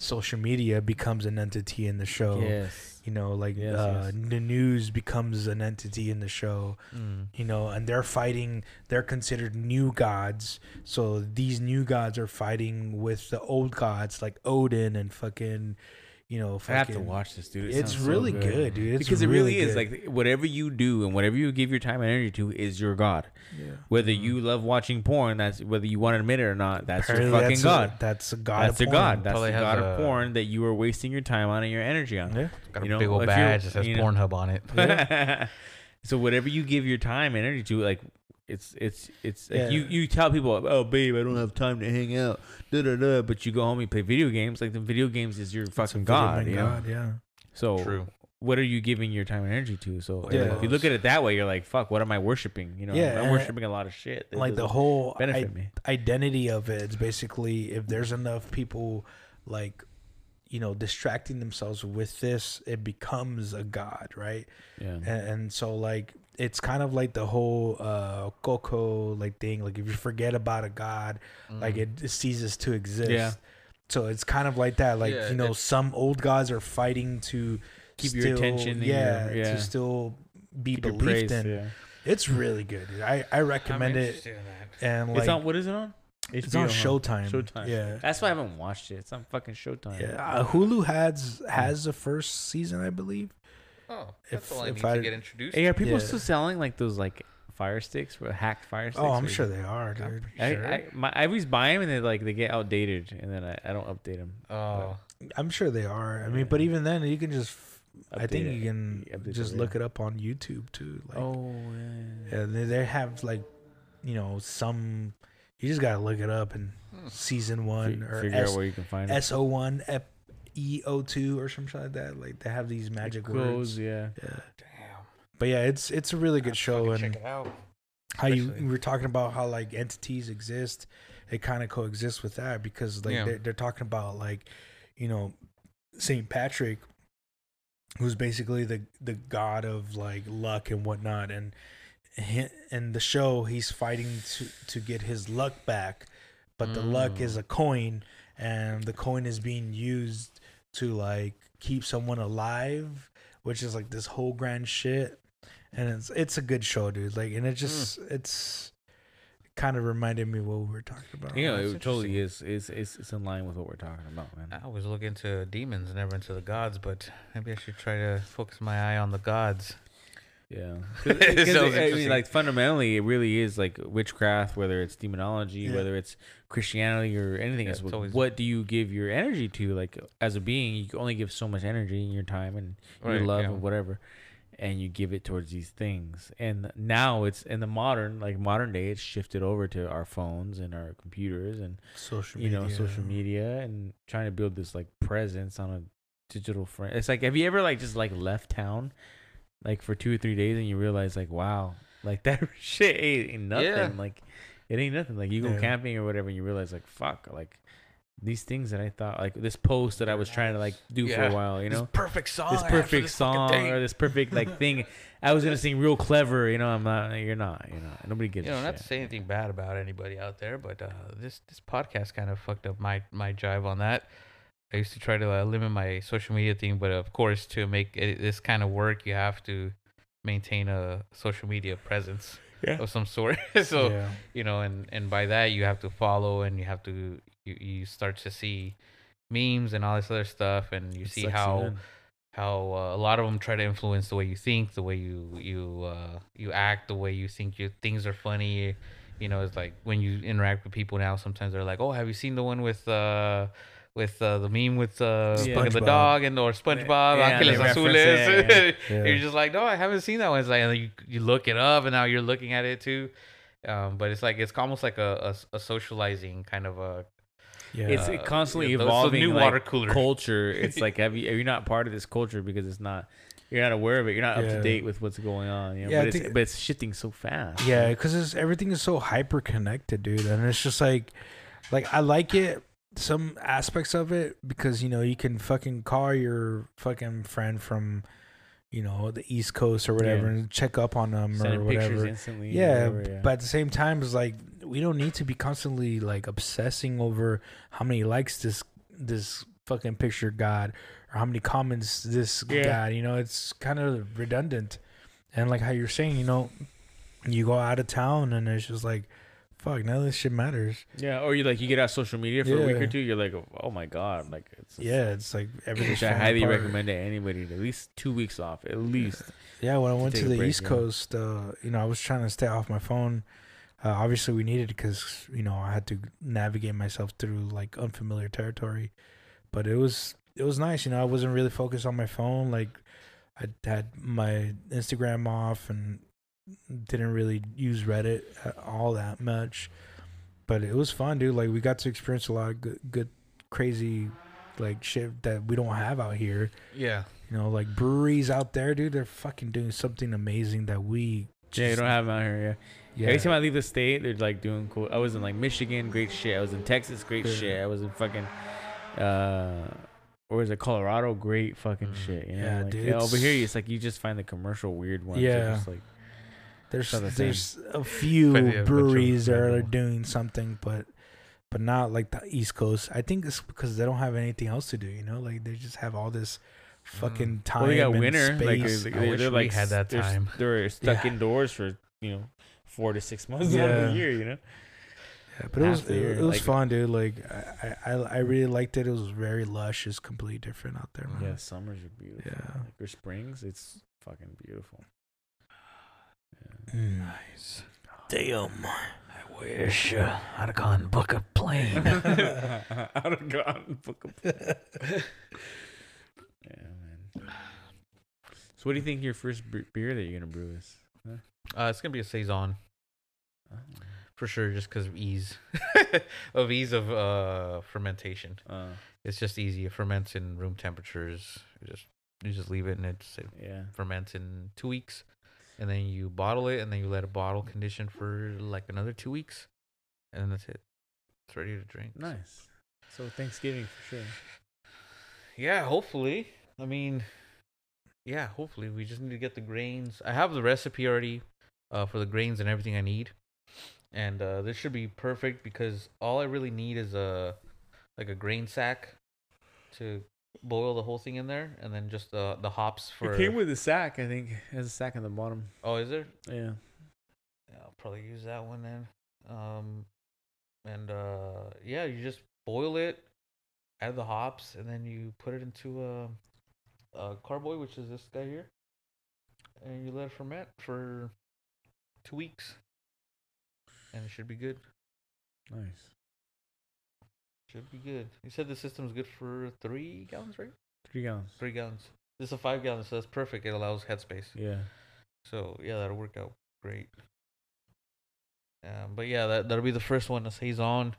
social media becomes an entity in the show.
Yes.
You know, like
Yes,
uh,
yes.
the news becomes an entity in the show.
Mm.
You know, and they're fighting. They're considered new gods. So these new gods are fighting with the old gods like Odin and fucking, you know, if
I have to watch this, dude. It
It's
sounds so
really good. dude. It's
because it
really
really is
good.
like whatever you do and whatever you give your time and energy to is your god.
Yeah.
Whether
Mhm.
you love watching porn, that's whether you want to admit it or not, that's your fucking
that's
god.
A, that's a god.
that's
of
your god. That's
Probably
the
has
god of porn that you are wasting your time on and your energy on.
Yeah.
Got a
You know,
big old badge that says
you know-
Pornhub on it.
so whatever you give your time and energy to, like it's it's it's like
Yeah.
you you tell people, oh babe, I don't have time to hang out, da da da. But you go home, you play video games. Like the video games is your fucking god. You know?
god, yeah.
So
True.
what are you giving your time and energy to? So
Yeah.
if you look at it that way, you're like, fuck, what am I worshiping? You know,
Yeah,
I'm worshiping a lot of shit. that
like the whole
benefit
i-
me.
identity of it is basically if there's enough people like you know distracting themselves with this it becomes a god right
Yeah.
and, and so like it's kind of like the whole uh coco like thing like if you forget about a god like it, it ceases to exist
Yeah.
so it's kind of like that like
Yeah,
you know some old gods are fighting to
Keep your attention
yeah,
your- yeah.
to still be
Keep
believed
praise,
in
yeah.
it's really good dude. i i recommend
I'm
it
in that.
and like
it's on. What is it on?
it's on Showtime.
Showtime.
Yeah.
That's why I haven't watched it. It's on fucking Showtime.
Yeah. Uh, Hulu has has the first season, I believe.
Oh, that's if, all I need
I,
to get introduced.
Hey, are people
yeah.
still selling like those like fire sticks, With hacked fire oh, sticks?
Oh, I'm sure they are, dude.
I,
sure.
I, my, I, always buy them and they like they get outdated, and then I, I don't update them.
Oh, but,
I'm sure they are. I mean,
yeah.
but even then, you can just. Update I think
it. you can
just
it, yeah.
look it up on YouTube too. Like,
oh yeah,
they, they have like, you know, some. You just gotta look it up and
hmm.
season one
F-
or
figure
S-
out where you can find it.
So one EO2 or something like that. Like they have these magic
it
words.
Yeah.
yeah.
Damn.
But yeah, it's it's a really good show and
check it out.
How you we were talking about how like entities exist, it kind of coexists with that because like
yeah.
they're, they're talking about like, you know, Saint Patrick, who's basically the the god of like luck and whatnot, and and the show he's fighting to to get his luck back, but the luck is mm. a coin, and the coin is being used to like keep someone alive which is like this whole grand shit and it's it's a good show dude like and it hmm. just it's kind of reminded me what we were talking about
Yeah,
that's
it totally is. Is it's, it's in line with what we're talking about, man.
I always look into demons, never into the gods, but maybe I should try to focus my eye on the gods.
Yeah,
It
because
sounds
I mean, like fundamentally, it really is like witchcraft, whether it's demonology,
Yeah.
whether it's Christianity or anything
Yeah,
else. What-
always-
What do you give your energy to? Like as a being, you can only give so much energy in your time and your love
yeah.
and whatever, and you give it towards these things. And now it's in the modern, like modern day, it's shifted over to our phones and our computers and
social
you
media
know social media and trying to build this like presence on a digital front. It's like have you ever like just like left town like for two or three days and you realize like wow like that shit ain't, ain't nothing
Yeah.
like it ain't nothing. Like you go
Yeah.
camping or whatever and you realize like fuck like these things that I thought like this post that I was trying to like do for a while you
This
know?
perfect song.
this
I had for
perfect
this
song or this perfect like thing. I was gonna sing real clever you know? I'm not you're not you know? Nobody gives
you know, not to say anything bad about anybody out there, but uh, this this podcast kind of fucked up my my jive on that. I used to try to uh, limit my social media thing, but of course, to make it, this kind of work, you have to maintain a social media presence
Yeah.
of some sort. so
yeah
you know, and and by that you have to follow, and you have to you, you start to see memes and all this other stuff, and you
It
see how how uh, a lot of them try to influence the way you think, the way you you uh, you act, the way you think your things are funny. You know, it's like when you interact with people now. Sometimes they're like, "Oh, have you seen the one with uh, with uh, the meme with uh,
Yeah.
the dog and or SpongeBob,
Yeah, they
Ángeles
reference
Azules?"
it,
yeah.
You're just like, "No, I haven't seen that one." It's like and you you look it up, and now you're looking at it too. Um, but it's like it's almost like a, a, a socializing kind of a
yeah
it's
uh,
constantly
yeah, those-
evolving
new
like,
water cooler.
culture it's like have you, are you not part of this culture because it's not you're not aware of it you're not up to date with what's going on you know?
Yeah,
but, it's,
think-
but it's shifting so fast
Yeah, because everything is so hyper connected, dude, and it's just like, like I like it some aspects of it because you know you can fucking call your fucking friend from, you know, the East Coast or whatever
Yeah.
and check up on them
sending
or whatever.
instantly
Yeah,
whatever, yeah.
but at the same time, it's like we don't need to be constantly like obsessing over how many likes this this fucking picture got or how many comments this
Yeah.
got. You know, it's kind of redundant. And like how you're saying, you know, you go out of town and it's just like, fuck, none of this shit matters.
yeah or you like you get out social media for a week or two you're like oh my god like it's
Yeah, it's like everything's.
which I highly
apart.
recommend to anybody at least two weeks off at least
Yeah, when I went to the
break,
East
yeah.
Coast, uh, you know, I was trying to stay off my phone. Uh, obviously, we needed because you know I had to navigate myself through like unfamiliar territory. But it was it was nice, you know. I wasn't really focused on my phone. Like I had my Instagram off and didn't really use Reddit at all that much. But it was fun, dude. Like we got to experience a lot of good, good crazy like shit that we don't have out here.
Yeah.
You know, like breweries out there, dude. They're fucking doing something amazing that we.
Yeah, you don't have them out here. Yeah.
Yeah.
Every time I leave the state, they're like doing cool. I was in like Michigan, great shit. I was in Texas, great
Yeah.
shit. I was in fucking, uh, or is it Colorado? Great fucking
Mm.
shit. You know?
Yeah,
like,
dude,
yeah, over here,
it's-
it's like you just find the commercial weird ones. They're
Yeah.
just like
There's
the
there's a few
But
breweries that are doing something, but but not like the East Coast. I think it's because they don't have anything else to do. You know, like they just have all this mm. fucking time.
well, they got
and
winter. Like
space.
they,
I wish
they're like
had that
they're,
time.
They're stuck
Yeah.
indoors for you know four to six months out of the year. You know.
Yeah, but it was it,
year,
it was
like-
fun, dude. Like I, I I really liked it. It was very lush. It's completely different out there, man.
Yeah, summers are beautiful.
Yeah.
Like, or springs, it's fucking beautiful. Yeah.
Mm.
Nice.
Damn.
I wish uh, I'd have gone book a plane.
I'd have gone book a plane. Yeah, man. So, what do you think your first bre- beer that you're gonna brew is?
uh, it's gonna be a saison for sure, just because of ease, of ease of uh fermentation.
Uh,
It's just easy. It ferments in room temperatures. You just you just leave it and it, it
yeah.
ferments in two weeks, and then you bottle it, and then you let it bottle condition for like another two weeks, and then that's it. It's ready to drink.
Nice. So Thanksgiving for sure.
Yeah, hopefully. I mean, yeah, hopefully. We just need to get the grains. I have the recipe already uh, for the grains and everything I need, and uh, this should be perfect because all I really need is a like a grain sack to boil the whole thing in there, and then just the the hops for.
it came with a sack, I think. It has a sack on the bottom.
oh, is there?
Yeah.
Yeah, I'll probably use that one then. Um, and uh, yeah, you just boil it, add the hops, and then you put it into a, a carboy, which is this guy here, and you let it ferment for two weeks, and it should be good.
Nice.
Should be good. You said the system's good for three gallons, right?
Three gallons.
Three gallons. This is a five gallon, so that's perfect. It allows headspace.
Yeah.
So yeah, that'll work out great. Um, but yeah, that that'll be the first one, a saison,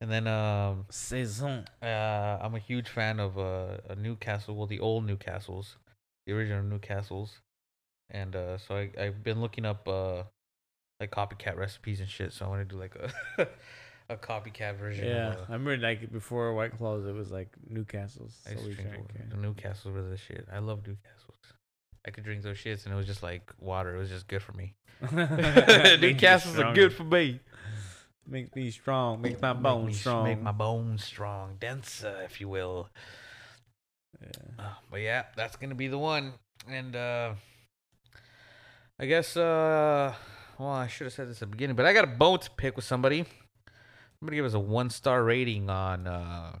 and then um,
Saison.
uh, I'm a huge fan of uh, a Newcastle, well, the old Newcastles, the original Newcastles, and uh, so I I've been looking up uh, like copycat recipes and shit. So I want to do like a a copycat version.
Yeah.
of,
I
uh,
remember like before White Claws, it was like Newcastle's.
I used
So
to drink
drank,
the Newcastles with this shit. I love Newcastles. I could drink those shits, and it was just like water. It was just good for me. Newcastles are good for me.
Make me strong. Make my
Make
bones
me
strong.
Make my bones strong, denser, if you will.
yeah.
Uh, but yeah, that's gonna be the one. And uh I guess uh well I should have said this at the beginning, but I got a bone to pick with somebody. I'm gonna give us a one star rating on uh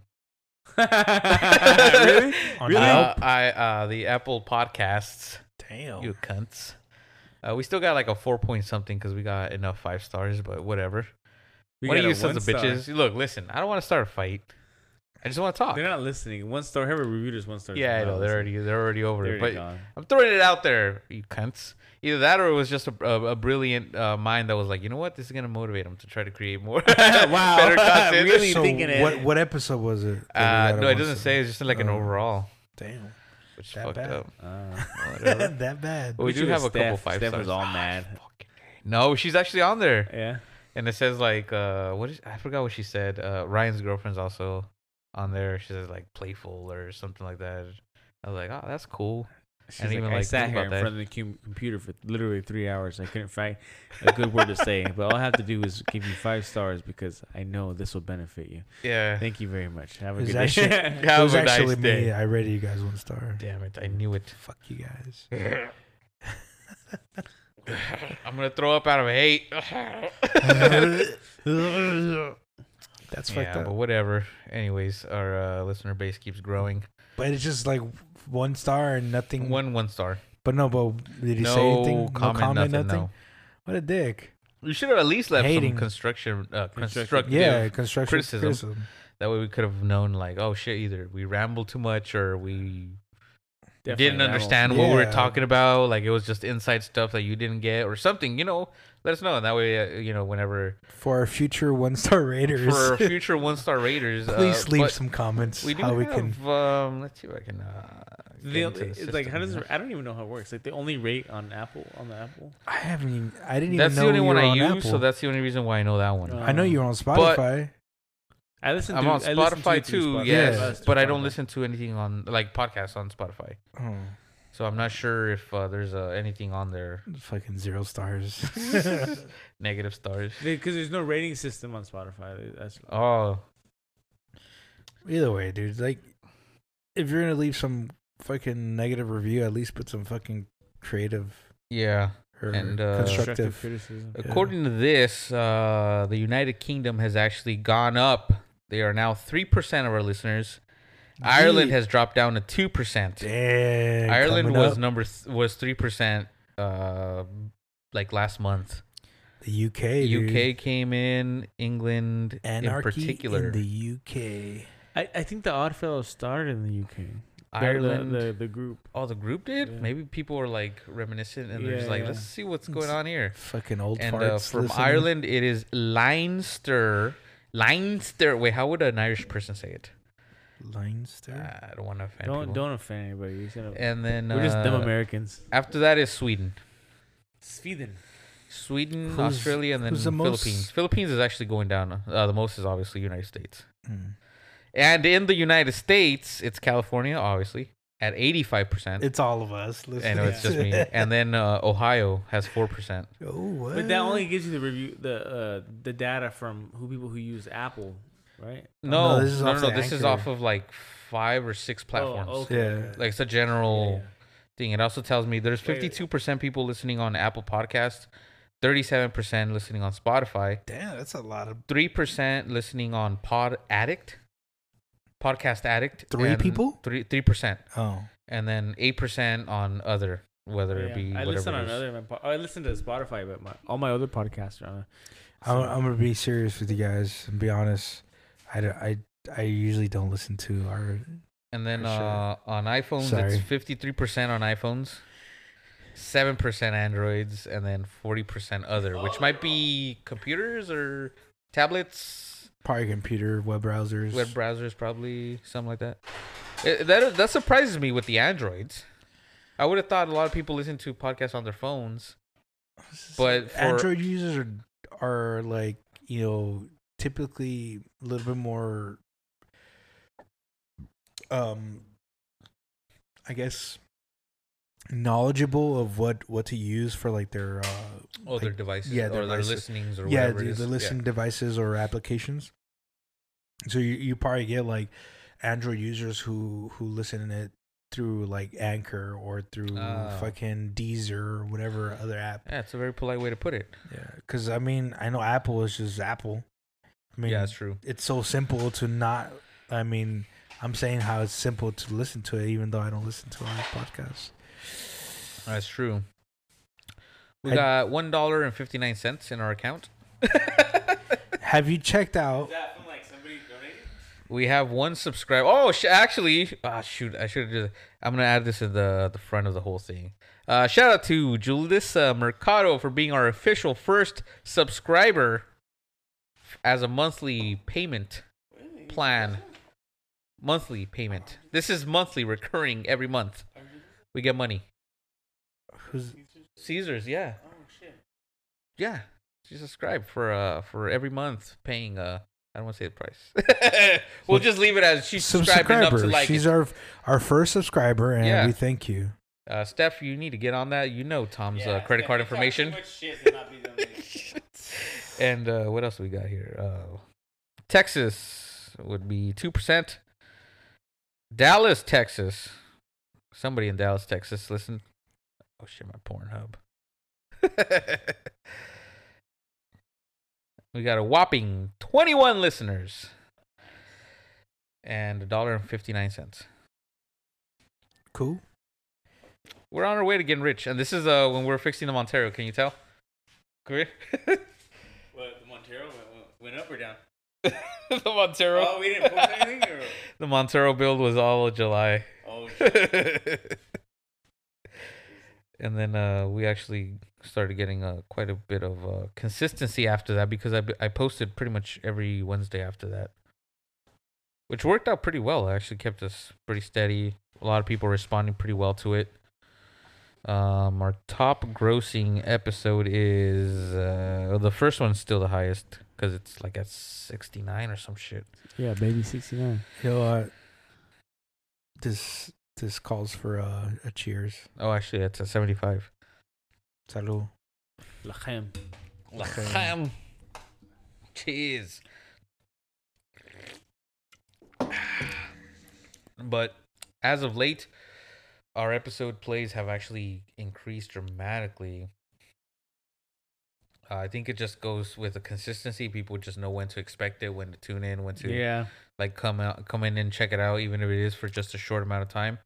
really?
On
Really?
uh, I uh the Apple podcasts.
Damn.
You cunts. Uh, we still got like a four point something because we got enough five stars, but whatever.
We
What are you sons of
one-star.
bitches? Look, listen, I don't want to start a fight. I just want to talk.
They're not listening. One star. Whoever reviewed is one star.
Yeah, I know they're already they're already over
They're
it.
already
But
gone.
I'm throwing it out there, you cunts. Either that or it was just a, a, a brilliant uh, mind that was like, you know what, this is gonna motivate them to try to create more
Wow.
better content.
Really
so
thinking it.
what what episode was it?
Uh, no, it doesn't say. It's just like an
Oh.
overall,
Damn.
which
That
fucked
bad.
up.
Uh,
that bad.
But we
We
do
should
have a couple
Steph.
five
Steph
stars.
was all
Ah,
mad.
fucking No, she's actually on there,
yeah.
and it says like, uh, what is? I forgot what she said. Uh, Ryan's girlfriend's also on there. She says like playful or something like that. I was like, oh, that's cool.
She's
And
like,
even,
I
like,
sat here in
that.
front of the cum- computer for literally three hours. I couldn't find a good word to say, but all I have to do is give you five stars because I know this will benefit you.
Yeah.
Thank you very much. Have a
It's
good
actually-
day.
It was
a nice
actually
day.
me. I rated you guys one star.
Damn it! I knew it.
Fuck you guys.
I'm gonna throw up out of hate.
That's fucked
yeah,
up.
but whatever. Anyways, our uh, listener base keeps growing.
But it's just like one star and nothing.
One one star.
But no, but did he
no
say anything?
comment,
no comment,
nothing.
nothing.
No.
What a dick.
You should have at least left
Hating.
some construction, uh,
Constructive.
constructive.
Yeah, constructive
criticism.
criticism.
That way we could have known, like, oh shit, either we rambled too much or we
Definitely
didn't
Apple.
understand what we were talking about, like it was just inside stuff that you didn't get or something, you know, let us know. And that way, uh, you know, whenever
For our future one star raiders,
for our future one star raiders,
please
uh,
leave some comments
We do
how
have,
we can.
um, let's see if I can. Uh,
The,
the
it's like how does it, I don't even know how it works. Like they only rate on Apple on the Apple.
I haven't even. I didn't
That's
even
the
know
only one
were
I
on
use,
Apple.
so that's the only reason why I know that one.
Uh,
I know you're on Spotify.
I listen.
I'm
to,
on
I listen to
Spotify too,
Spotify.
yes,
Yeah.
Uh,
but I don't listen to anything on like podcasts on Spotify.
oh,
So I'm not sure if uh, there's uh, anything on there
fucking zero stars.
negative stars.
because there's no rating system on Spotify. That's
Oh,
Either way, dude. Like, if you're gonna leave some fucking negative review, at least put some fucking creative
yeah.
or
And, uh,
constructive.
criticism.
Yeah.
According to this, uh, the United Kingdom has actually gone up. They are now three percent of our listeners. Ireland has dropped down to two percent. Ireland was
up.
number th- was three percent, uh, like last month.
the UK. dude.
UK came in, England
Anarchy
in particular,
in the UK.
I, I think the Oddfellows started in the UK.
Ireland.
the, the, the group.
oh, the group did.
Yeah.
Maybe people were like reminiscent, and they're just like,
yeah.
let's see what's going on here.
Fucking old
And uh, from
listening.
Ireland, it is Leinster. Leinster. Wait, how would an Irish person say it?
Leinster.
I don't want to offend
Don't
people.
don't offend anybody. He's gonna,
And then
we're just dumb
uh,
Americans.
After that is Sweden.
Sweden.
Sweden,
Who's-
Australia, and then
who's the most-
Philippines. Philippines is actually going down. Uh, the most is obviously United States.
Hmm.
And in the United States, it's California, obviously, at 85%.
It's all of us.
I know it's just me. And then uh, Ohio has 4%.
oh, what?
But that only gives you the review, the uh, the data from who people who use Apple, right?
No,
no, this is
no,
off
no,
the
this is off of like five or six oh, platforms.
Oh, okay.
Yeah.
Like it's a general
Yeah, yeah.
thing. It also tells me there's 52% people listening on Apple Podcasts, 37% listening on Spotify,
Damn, that's a lot of.
3% listening on Pod Addict, Podcast Addict.
Three people?
Three, 3%.
Oh,
And then 8% on other, whether oh,
it
be
I
whatever
listen on
is.
other. po- I listen to Spotify, but my, all my other podcasts are on.
I'm, I'm gonna be serious with you guys and be honest. I, I, I usually don't listen to our.
And then uh, on iPhones,
Sorry.
it's 53% on iPhones, 7% Androids, and then 40% other, which might be computers or tablets,
Probably computer, web browsers.
web browsers, probably something like that. It, that that surprises me with the Androids. I would have thought a lot of people listen to podcasts on their phones. But for-
Android users are are like you know typically a little bit more. Um, I guess knowledgeable of what what to use for like their uh
Oh, their devices
yeah,
or their listenings or
yeah the, the
Yeah.
listening devices or applications so you, you probably get like android users who who listen to it through like anchor or through
Oh.
fucking deezer or whatever other app
Yeah, it's a very polite way to put it.
yeah because i mean i know apple is just apple i mean
yeah, it's true.
it's so simple to not i mean i'm saying how it's simple to listen to it even though i don't listen to our podcasts
That's true. We
I-
got one dollar and fifty nine cents in our account.
have you checked out
that from like somebody donated?
We have one subscriber. Oh, sh- actually, ah, shoot, I should have. I'm gonna add this in the the front of the whole thing. Uh, shout out to Julissa Mercado for being our official first subscriber as a monthly payment plan. Monthly payment. This is monthly, recurring every month. We get money.
who's
Caesars, yeah,
Oh shit.
yeah. She subscribed for uh for every month paying uh. I don't want to say the price. we'll just leave it as she's subscribed enough to
subscriber
like
she's
it.
our our first subscriber and
Yeah.
we thank you
Uh, Steph, you need to get on that. You know Tom's uh, credit card information. And uh, what else we got here? Uh, Texas would be two percent. Dallas, Texas. Somebody in Dallas, Texas. Listen. Oh shit, my Pornhub. we got a whopping twenty-one listeners, and a dollar and fifty-nine cents.
cool
We're on our way to getting rich, and this is uh when we're fixing the Montero. Can you tell?
The Montero went, up or down?
the Montero.
Oh, we didn't post anything. Or?
The Montero build was all of July.
Oh
and then uh, we actually started getting uh, quite a bit of uh, consistency after that because I, I posted pretty much every Wednesday after that, which worked out pretty well. It actually kept us pretty steady. A lot of people responding pretty well to it. Um, our top grossing episode is uh, the first one's still the highest because it's like at 69 or some shit.
Yeah, baby sixty nine.
You know what? This this calls for uh, a cheers.
Oh, actually, it's a 75.
Salud.
L'chaim.
L'chaim. Cheers. But as of late, our episode plays have actually increased dramatically. Uh, I think it just goes with the consistency. People just know when to expect it, when to tune in, when to
Yeah.
like come out come in and check it out even if it is for just a short amount of time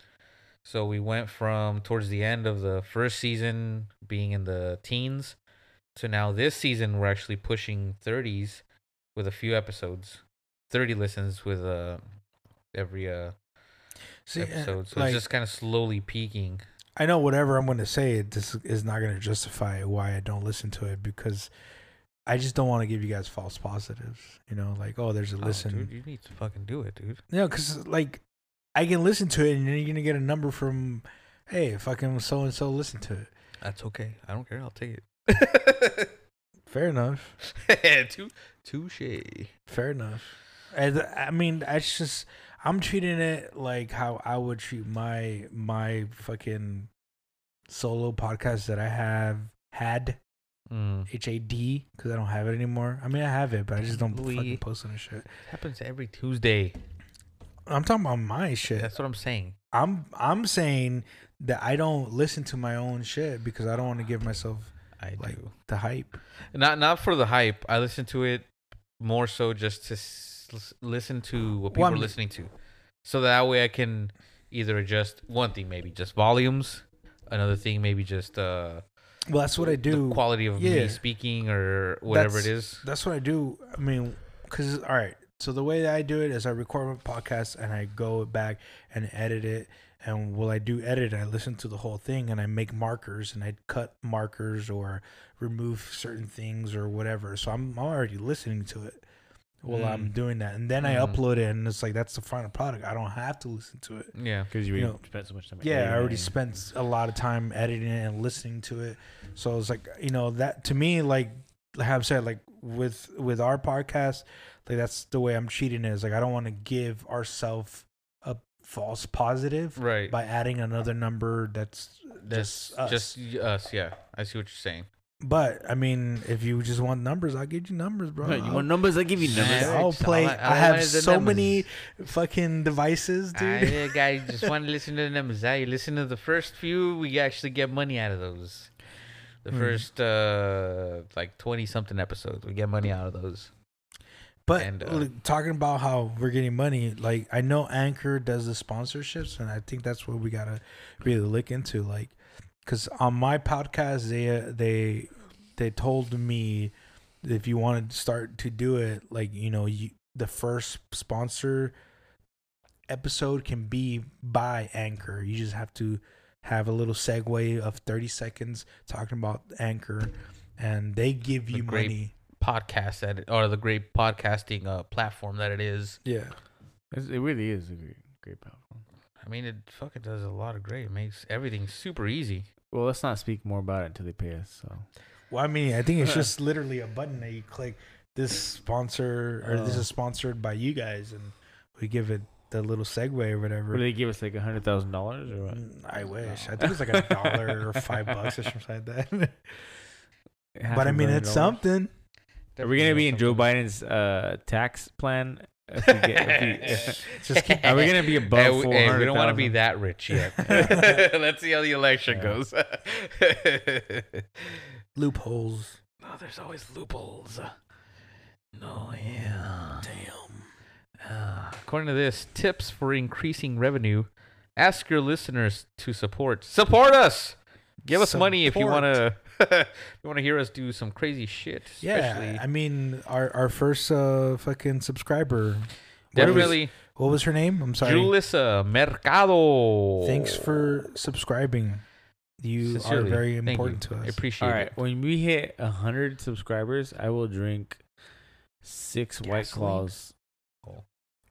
so we went from towards the end of the first season being in the teens to now this season we're actually pushing 30s with a few episodes 30 listens with uh every uh
See, uh,
episode so
like,
it's just kind of slowly peaking
I know whatever I'm going to say, this is not going to justify why I don't listen to it because I just don't want to give you guys false positives. You know, like oh, there's a
Oh,
listen.
dude, you need to fucking do it dude
No, because like I can listen to it and then you're gonna get a number from, hey, fucking so and so listen to it.
that's okay i don't care i'll take it
Fair enough.
Tou- touche
Fair enough. And I mean, it's just I'm treating it like how I would treat my my fucking solo podcast that I have had
mm.
H A D because I don't have it anymore. I mean, I have it, but I just don't
Louis.
fucking post on the shit.
happens every tuesday
I'm talking about my shit.
That's what I'm saying.
I'm I'm saying that I don't listen to my own shit because I don't want to give myself
I
Like-
do.
the hype.
Not not for the hype. I listen to it more so just to s- lis- listen to what people
Well,
are listening to, so that way I can either adjust one thing, maybe just volumes. Another thing, maybe just uh,
Well, that's what I do.
quality of
Yeah.
me speaking or whatever it is.
That's what I do. I mean, because all right. So the way that I do it is I record my podcast and I go back and edit it. And while I do edit, I listen to the whole thing and I make markers and I cut markers or remove certain things or whatever. So I'm already listening to it while I'm
Mm.
doing that. And then I
Mm.
upload it and it's like that's the final product. I don't have to listen to it.
Yeah.
Because you,
You
already
know,
spent so much time.
Yeah, I already spent a lot of time editing it and listening to it. So it's like you know that to me, like I have said, like with with our podcast, like that's the way I'm cheating is like I don't want to give ourselves a false positive
Right.
by adding another number that's
That's
just us.
just us. Yeah. I see what you're saying.
But I mean, if you just want numbers, I'll give you numbers, bro.
you
I'll,
want numbers? I give you
Yeah.
numbers.
I'll
All
play.
I-
I,
all I
have so
numbers.
many fucking devices, dude.
I, guys just want to listen to the numbers. Ah, You listen to the first few, we actually get money out of those. The
Hmm.
first uh like twenty something episodes, we get money out of those.
But
And, uh,
look, talking about how we're getting money, like I know Anchor does the sponsorships, and I think that's what we gotta really look into. Like, because on my podcast, they uh, they they told me if you wanted to start to do it, like you know, you the first sponsor episode can be by Anchor. You just have to have a little segue of thirty seconds talking about Anchor, and they give
The
you
great
money.
Podcast that it, or the great podcasting uh platform that it is.
Yeah.
It's, it really is a great, great platform.
I mean, it fucking does a lot of great. It makes everything super easy.
Well, let's not speak more about it until they pay us. So
Well, I mean, I think it's just literally a button that you click. This sponsor or this
Oh.
is sponsored by you guys, and we give it the little segue or whatever.
What do they give us like a hundred thousand dollars or what?
Mm, I wish. I think it's like a dollar or five bucks or something like that. But I mean, it's
dollars?
something.
Are we gonna be in Joe Biden's uh, tax plan? If we get, if we,
Just keep-
are we gonna be above
Hey, we,
four
hey, we don't want to be that rich yet. Let's see how the election
Yeah.
goes.
loopholes.
oh, there's always loopholes. No, yeah.
Damn.
Uh, according to this, tips for increasing revenue. Ask your listeners to support. Support us. Give us money if you want to. If you want to hear us do some crazy shit. Especially,
Yeah, I mean, our our first uh fucking subscriber. What was, what was her name? I'm sorry.
Julissa Mercado.
Thanks for subscribing. You are very important
you.
to
I
us.
appreciate
All right,
it.
when we hit a hundred subscribers, I will drink six White Claws.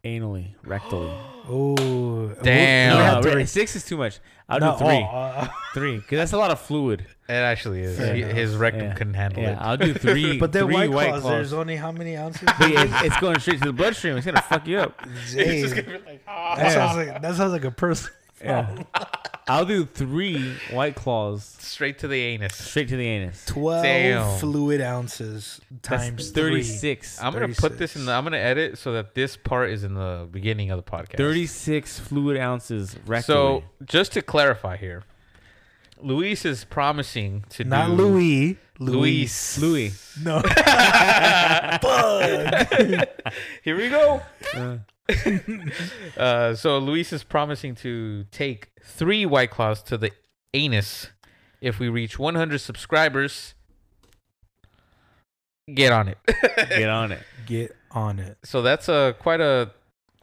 Anally, rectally.
Oh,
Damn.
we
No,
have to re-
six is too much. I'll
no,
do three,
oh, uh,
three, because that's a lot of fluid.
It actually is.
Fair
He-
enough.
his rectum
Yeah.
couldn't handle
Yeah,
it.
I'll do three.
but then
three
White
White
Claws,
Claws.
there's only how many ounces?
But it's, it's going straight to the bloodstream. It's gonna fuck you up.
Dang.
like,
that sounds like that sounds like a person.
Yeah. Oh I'll do three White Claws
straight to the anus.
straight to the anus.
Twelve
Damn.
fluid ounces
That's
times
thirty-six.
I'm gonna put this in. The, I'm gonna edit so that this part is in the beginning of the podcast.
Thirty-six fluid ounces rectally.
So just to clarify here, Luis is promising to
Not
do
Louis.
Luis.
Louis.
No.
Here we go.
Uh,
Uh, so Luis is promising to take three White Claws to the anus if we reach 100 subscribers. Get on it.
get on it.
Get on it.
so that's a quite a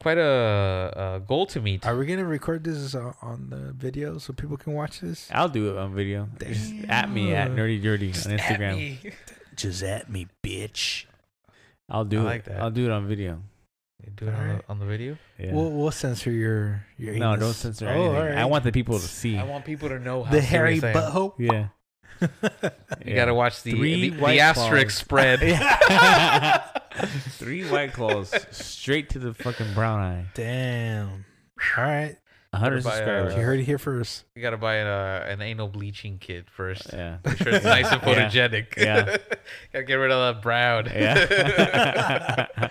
quite a, a goal to meet.
Are we gonna record this uh, on the video so people can watch this?
I'll do it on video. Just at me at Nerdy Dirty on Instagram.
Just at me, bitch.
I'll do
I
it.
like that.
I'll do it on video.
You do it on,
Alright.
the, on the video.
Yeah.
We'll we'll censor your your.
no,
anus.
don't censor
Oh,
anything.
alright.
I want the people to see.
I want people to know how
the hairy
serious I
butthole.
yeah.
You gotta watch the
Three
the,
White
the asterisk
Claws.
spread.
Three white claws straight to the fucking brown eye.
Damn. All right,
hundred
By, uh,
subscribers.
you heard it here first.
You gotta buy an, uh, an anal bleaching kit first.
yeah.
Make sure it's nice and
Yeah.
photogenic.
Yeah.
gotta get rid of that brown.
Yeah.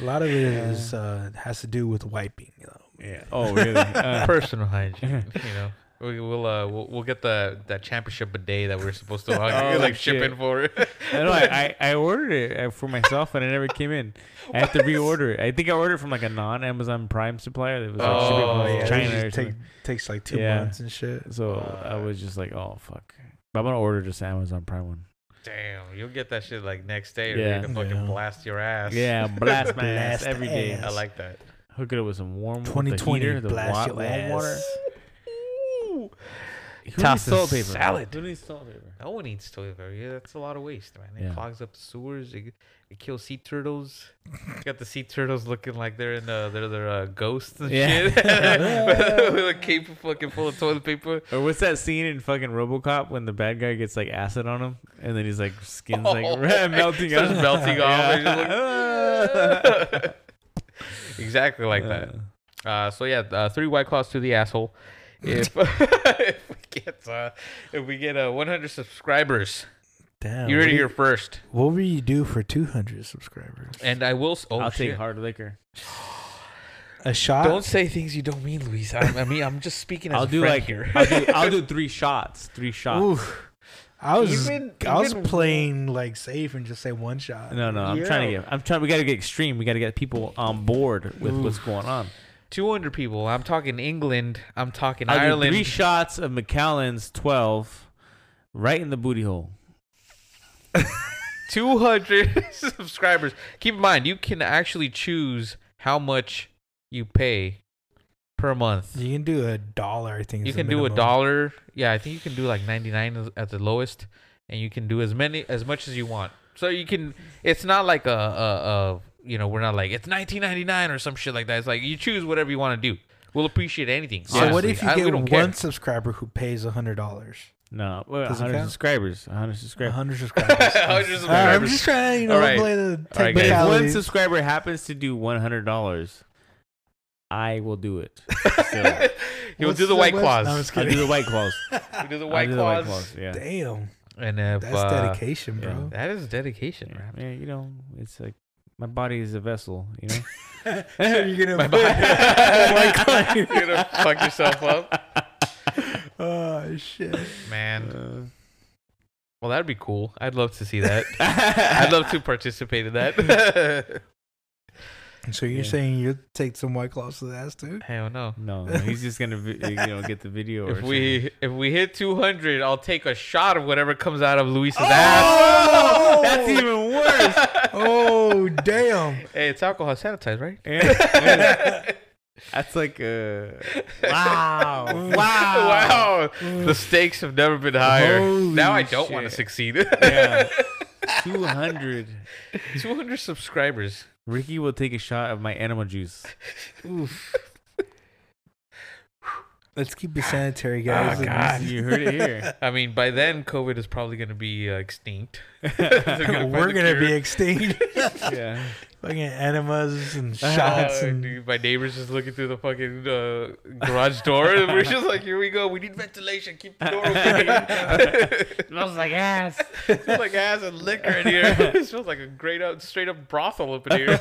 A lot of it is uh, has to do with wiping. You know.
yeah. Oh, really? Uh,
Personal hygiene. you know. We, we'll uh we'll, we'll get the that championship bidet that we're supposed to uh,
Oh,
like
shit.
ship in for.
I know. I, I, I ordered it uh, for myself and it never came in. I have to reorder it. I think I ordered it from like a non Amazon Prime supplier. That was like
Oh,
shipping from
yeah,
China
usually
or
take, takes like two
Yeah.
months and shit.
So I was just like, oh fuck. But I'm gonna order just Amazon Prime one.
Damn, you'll get that shit like next day, or
Yeah.
you're gonna fucking
Yeah.
blast your ass.
Yeah, blast my ass
Blast
every day.
ass.
I like that.
Hook it up with some warm with
2020
the heater, the
blast
wa-
your
warm
ass.
water. Who
Toss
needs toilet paper?
salad.
Who needs toilet paper?
No one eats toilet paper. Yeah, that's a lot of waste, man. It
Yeah.
clogs up the sewers. It, it kills sea turtles. Got the sea turtles looking like they're in the they're they're uh, ghosts and
Yeah.
shit. With a cape fucking full of toilet paper.
Or what's that scene in fucking RoboCop when the bad guy gets like acid on him and then he's like skin's like
Oh,
melting
starts
off.
melting off, he's exactly like that. Uh, so yeah, uh, three white claws to the asshole. If, if we get uh, if we get uh, 100 subscribers,
Damn.
you
what
heard it here first.
What will you do for 200 subscribers?
And I will. s- Oh
I'll
shit.
take hard liquor.
A shot?
Don't say things you don't mean, Luis. I, I mean, I'm just speaking as
I'll
a
do
friend
like
here.
I'll do I'll do three shots. Three shots.
Oof. I was
Even-
I was
even-
playing like safe and just say one shot.
No, no, I'm trying to get. I'm trying. We got to get extreme. We got to get people on board with what's going on.
200 people. I'm talking England. I'm talking
I'll do
Ireland.
three shots of Macallan's 12, right in the booty hole.
200 subscribers. Keep in mind, you can actually choose how much you pay per month.
You can do a dollar. I think
You can do a dollar. Yeah, I think you can do like 99 at the lowest, and you can do as many as much as you want. So you can. It's not like a, a, a you know, we're not like it's 19.99 or some shit like that. It's like you choose whatever you want to do. We'll appreciate anything.
So what if you
I-
get one
care.
subscriber who pays a hundred dollars?
No, well,
Does it
100
count?
subscribers. 100 subscribers.
hundred subscribers.
100
All right, I'm just trying to you know
All right.
play the
All right, guys.
If one
technicalities.
subscriber happens to do $100, I will do it. Still.
You'll
What's
do the white
what's-
claws.
No, I'm just
I'll
kidding.
do the white claws.
You do the
I'll
white
do the white
claws.
claws. Yeah.
Damn,
And if
that's
uh,
dedication,
yeah.
bro.
that is dedication,
Yeah,
man.
yeah, you know, it's like my body is a vessel, you know?
so you're gonna
My
put white claw-
You're gonna fuck yourself up,
Oh shit!
man.
Uh,
Well, that'd be cool. I'd love to see that. I'd love to participate in that.
So you're
Yeah.
saying you take some white claws to the ass too?
Hell no.
no, no, he's just gonna, you know, get the video. or
If
something.
we if we hit 200, I'll take a shot of whatever comes out of Luis's
Oh!
ass.
that's even worse.
Oh damn!
Hey, it's alcohol sanitized, right?
Yeah, yeah. That's like uh wow. wow.
wow. The stakes have never been higher.
Holy
now I don't want to
shit.
succeed.
Yeah. 200.
200 subscribers.
Ricky will take a shot of my animal juice.
Let's keep it sanitary, guys.
Oh, God.
You heard it here.
I mean, by then, COVID is probably going to be uh, extinct. They're
We're gonna be
cure.
extinct.
yeah.
Fucking enemas and
Uh,
shots and
dude, my neighbor's just looking through the fucking uh, garage door. and We're just like, here we go. We need ventilation. Keep the door open.
Smells like ass.
It smells like ass and liquor in here. it smells like a great out, straight up brothel up in here.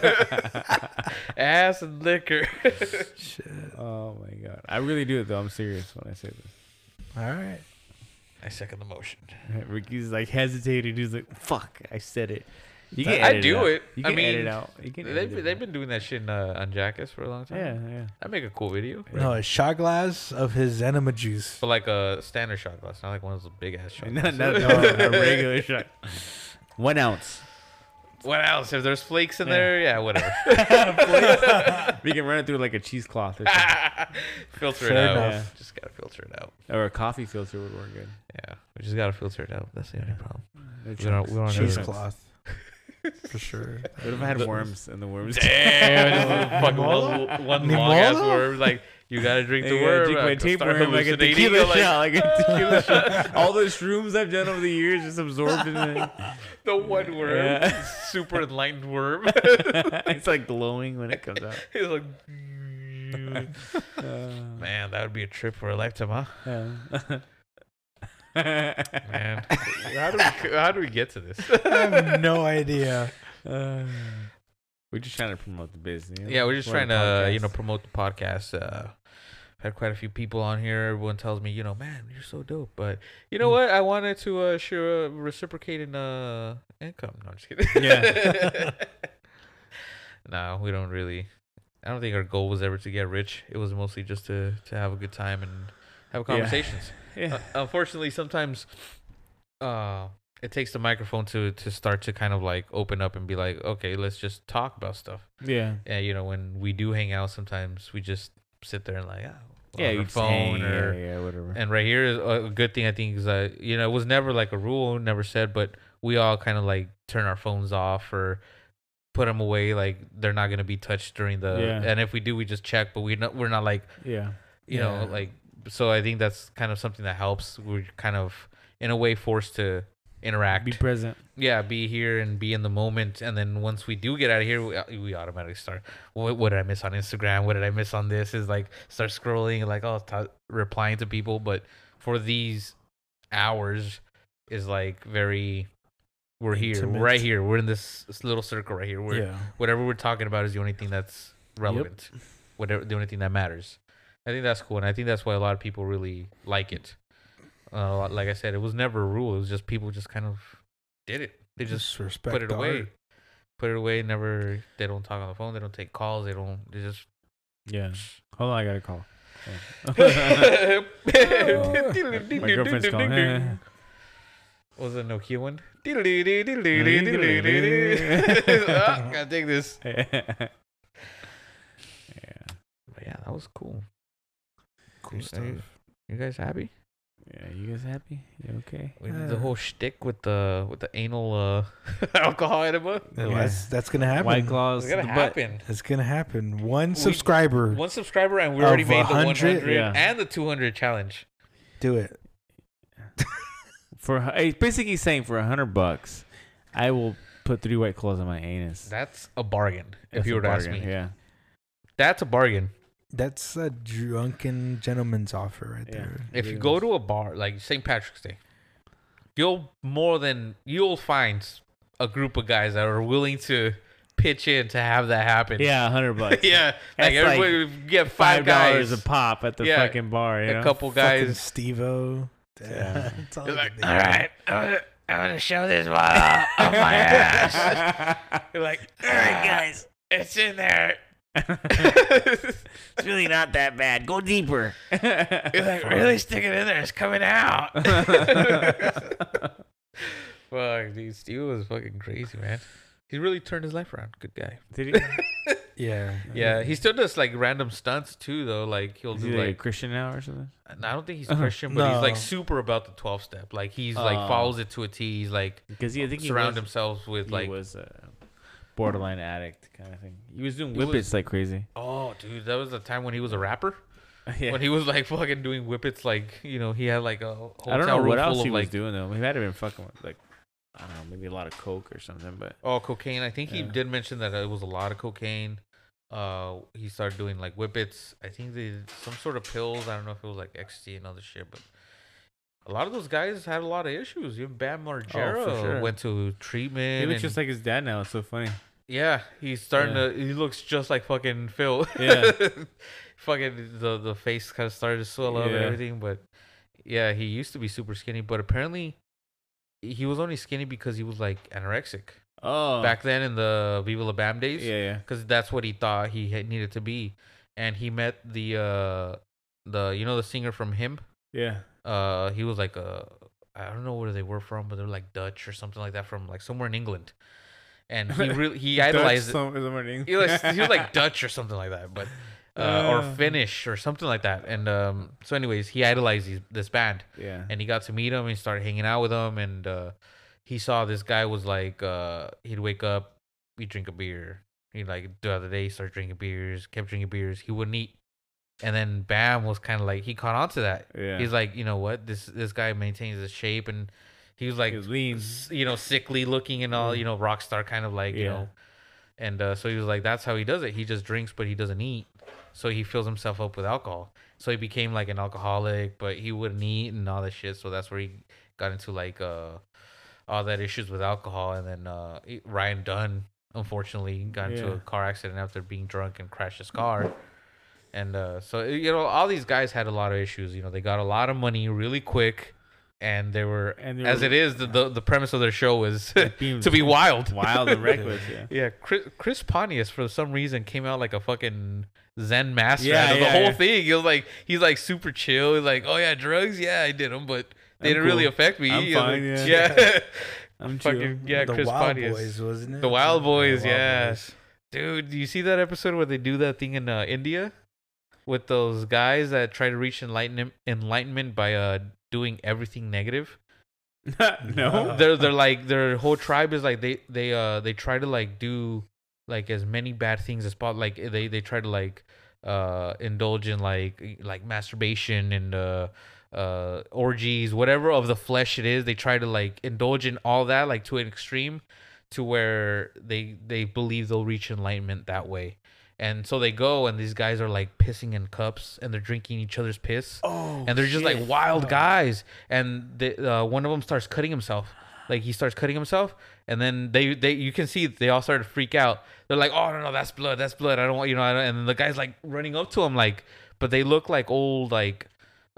ass and liquor.
shit.
Oh my god. I really do it though. I'm serious when I say this.
All right.
I second the motion.
Ricky's like hesitating. He's like, "Fuck, I said it." You
I
edit
do
out.
it.
You
I
can
mean,
edit out. You can
They've,
edit
been-
it
they've been doing that shit in, uh, on Jackass for a long time.
Yeah, yeah.
I make a cool video.
No, a shot glass of his enema juice.
But like a standard shot glass, not like one of those big ass shot
Not,
glasses.
not, no, a regular shot. One ounce.
What else? If there's flakes in
Yeah.
there, yeah, whatever.
We can run it through like a cheesecloth or something.
filter
Fair
it out.
enough.
Just gotta filter it out.
or a coffee filter would work good.
Yeah, we just gotta filter it out. That's the only problem. We don't, we don't
Cheesecloth.
cheesecloth.
For sure.
What if I had
The-
worms and the worms?
Damn, fucking
Nimola?
one, one long ass
Nimola?
worm. Like you gotta drink the worm.
drink my tapeworm like a tequila
like,
shot, like a tequila shot. All the shrooms I've done over the years just absorbed in it.
The one worm,
Yeah.
super enlightened worm.
it's like glowing when it comes out.
He's like, man, that would be a trip for a lifetime, huh?
yeah.
Man, how do we how do we get to this?
I have no idea.
Uh, we're just trying to promote the business. you know?
Yeah, we're just
a
trying to you know promote the podcast. Uh, had quite a few people on here. Everyone tells me, you know, man, you're so dope. But you know what? I wanted to uh, share uh, reciprocate in uh, income. No, I'm just kidding.
Yeah.
no, we don't really. I don't think our goal was ever to get rich. It was mostly just to to have a good time and have conversations.
Yeah.
Uh, unfortunately, sometimes uh, it takes the microphone to to start to kind of like open up and be like, okay, let's just talk about stuff.
yeah.
And you know, when we do hang out, sometimes we just sit there and like, ah,
Yeah,
on
you
our
hang,
phone or.
yeah, yeah, whatever.
And right here is a good thing I think is that you know it was never like a rule, never said, but we all kind of like turn our phones off or put them away, like they're not gonna be touched during the.
Yeah.
And if we do, we just check, but we not we're not like
yeah.
you know like so. I think that's kind of something that helps. We're kind of in a way forced to interact
Be present.
yeah, be here and be in the moment. And then once we do get out of here, we, we automatically start. What, what did I miss on Instagram? What did I miss on this? Is like start scrolling, like oh, t- replying to people. But for these hours, is like very. We're here,
Intimate.
right here. We're in this, this little circle right here. We're
yeah.
whatever we're talking about is the only thing that's relevant. Whatever the only thing that matters. I think that's cool, and I think that's why a lot of people really like it. Uh, like I said, it was never a rule. It was just people just kind of did it. They just
Just respect
put it away.
art.
Put it away. Never. They don't talk on the phone. They don't take calls. They don't. They just.
Yeah. Hold on, I got a call.
My
My girlfriend's calling.
Was it a Nokia one? Ah, Gotta take this.
yeah.
But yeah, that was cool.
Cool
You-
stuff.
you- You guys happy?
Yeah, you guys happy? You okay?
We did the
Uh.
whole shtick with the with the anal uh, alcohol enema.
Yeah,
Yeah.
That's that's gonna happen.
White claws.
It's gonna
the butt.
happen.
It's gonna happen. One
We-
subscriber.
One subscriber, and we already made the
100?
100
Yeah.
and the 200 challenge.
Do it.
For it's basically saying for a hundred bucks, I will put three white claws on my anus.
That's a bargain. if you were to ask me,
yeah.
that's a bargain.
That's a drunken gentleman's offer right
Yeah.
there.
If
It
you go to a bar like St. Patrick's Day, you'll more than you'll find a group of guys that are willing to pitch in to have that happen.
Yeah, hundred bucks.
yeah. Like
That's
everybody would get five,
five
guys.
dollars a pop at the
Yeah.
fucking bar. You
a
know?
couple guys.
Steve-O.
Yeah.
All I
like,
can
all
think of.
right, I'm gonna, show this one up my ass. You're like, all right, guys, it's in there.
it's really not that bad. Go deeper.
You're like, really stick it in there. It's coming out. Fuck, dude, Steve was fucking crazy, man. He really turned his life around. Good guy.
Did he?
Yeah.
Yeah, he still does like random stunts too, though. Like he'll
Is
do
he like a
like
Christian now or something?
I don't think he's
Uh-huh.
Christian, but he's like
No.
super about the twelve step. Like he's like
Oh.
follows it to a T. He's like
Because he, I think he
surround
was,
himself with
he
like
was a borderline addict kind of thing. He was doing
He was-
whippets like crazy.
oh dude, that was the time when he was a rapper.
yeah.
When he was like fucking doing whippets, like you know he had like a hotel
I don't know
room
what
full
else
of
he
like
was doing though. He might have been fucking with like I don't know, maybe a lot of coke or something. But
oh cocaine. I think he
Yeah.
did mention that it was a lot of cocaine. Uh, he started doing like whippets. I think they did some sort of pills. I don't know if it was like ecstasy and other shit, but. A lot of those guys had a lot of issues. Even Bam Margera
sure.
went to treatment.
he looks
and-
just like his dad now. It's so funny.
Yeah, he's starting
Yeah.
to. He looks just like fucking Phil.
Yeah.
fucking the the face kind of started to swell up and everything, but yeah, he used to be super skinny, but apparently he was only skinny because he was like anorexic
Oh,
back then in the Viva La Bam days.
Yeah, yeah.
because that's what he thought he had needed to be, and he met the uh the you know the singer from HIM.
Yeah.
Uh, he was like a I don't know where they were from, but they're like Dutch or something like that from like somewhere in England. And he really he idolized it.
Some,
he was he was like Dutch or something like that, but uh, or
Uh.
Finnish or something like that. And um, so, anyways, he idolized these, this band,
yeah.
and he got to meet him. and he started hanging out with them, and uh, he saw this guy was like uh, he'd wake up, he'd drink a beer. he'd like the other day he started drinking beers, kept drinking beers. He wouldn't eat, and then Bam was kind of like he caught on to that.
Yeah.
He's like, you know what, this this guy maintains his shape, and he was like
he was lean.
you know, sickly looking and all,
Mm.
you know, rock star kind of like, you know. And uh, so he was like, that's how he does it. He just drinks, but he doesn't eat. So he fills himself up with alcohol. So he became like an alcoholic, but he wouldn't eat and all that shit. So that's where he got into like uh, all that issues with alcohol. And then uh, Ryan Dunn, unfortunately, got into
Yeah.
a car accident after being drunk and crashed his car. And uh, so you know, all these guys had a lot of issues. You know, they got a lot of money really quick, and they were,
And they
as
were-
it is, the, the the premise of their show was to be wild,
wild and reckless. Yeah.
Yeah, Chris, Chris Pontius for some reason came out like a fucking Zen master
Yeah,
out of the whole
yeah.
thing. He was like, he's like super chill. He's like, oh yeah, drugs, yeah, I did them, but they
I'm
didn't really affect me.
I'm fine,
like,
yeah.
yeah.
I'm chill.
fucking yeah,
the
Chris
Wild
Pontius.
Boys, wasn't it?
The Wild Boys,
Wild
yeah.
Boys.
Dude, do you see that episode where they do that thing in uh, India with those guys that try to reach enlightenment enlightenment by uh doing everything negative?
no.
they're they're like their whole tribe is like they they uh they try to like do like as many bad things as possible. Like they they try to like uh indulge in like like masturbation and uh uh orgies whatever of the flesh it is they try to like indulge in all that like to an extreme to where they they believe they'll reach enlightenment that way and so they go and these guys are like pissing in cups and they're drinking each other's piss.
Oh,
and they're just like wild
Oh.
guys. And they, uh, one of them starts cutting himself. Like he starts cutting himself and then they they you can see they all start to freak out. They're like oh no no that's blood that's blood. I don't want you know I don't, and then the guy's like running up to him like but they look like old like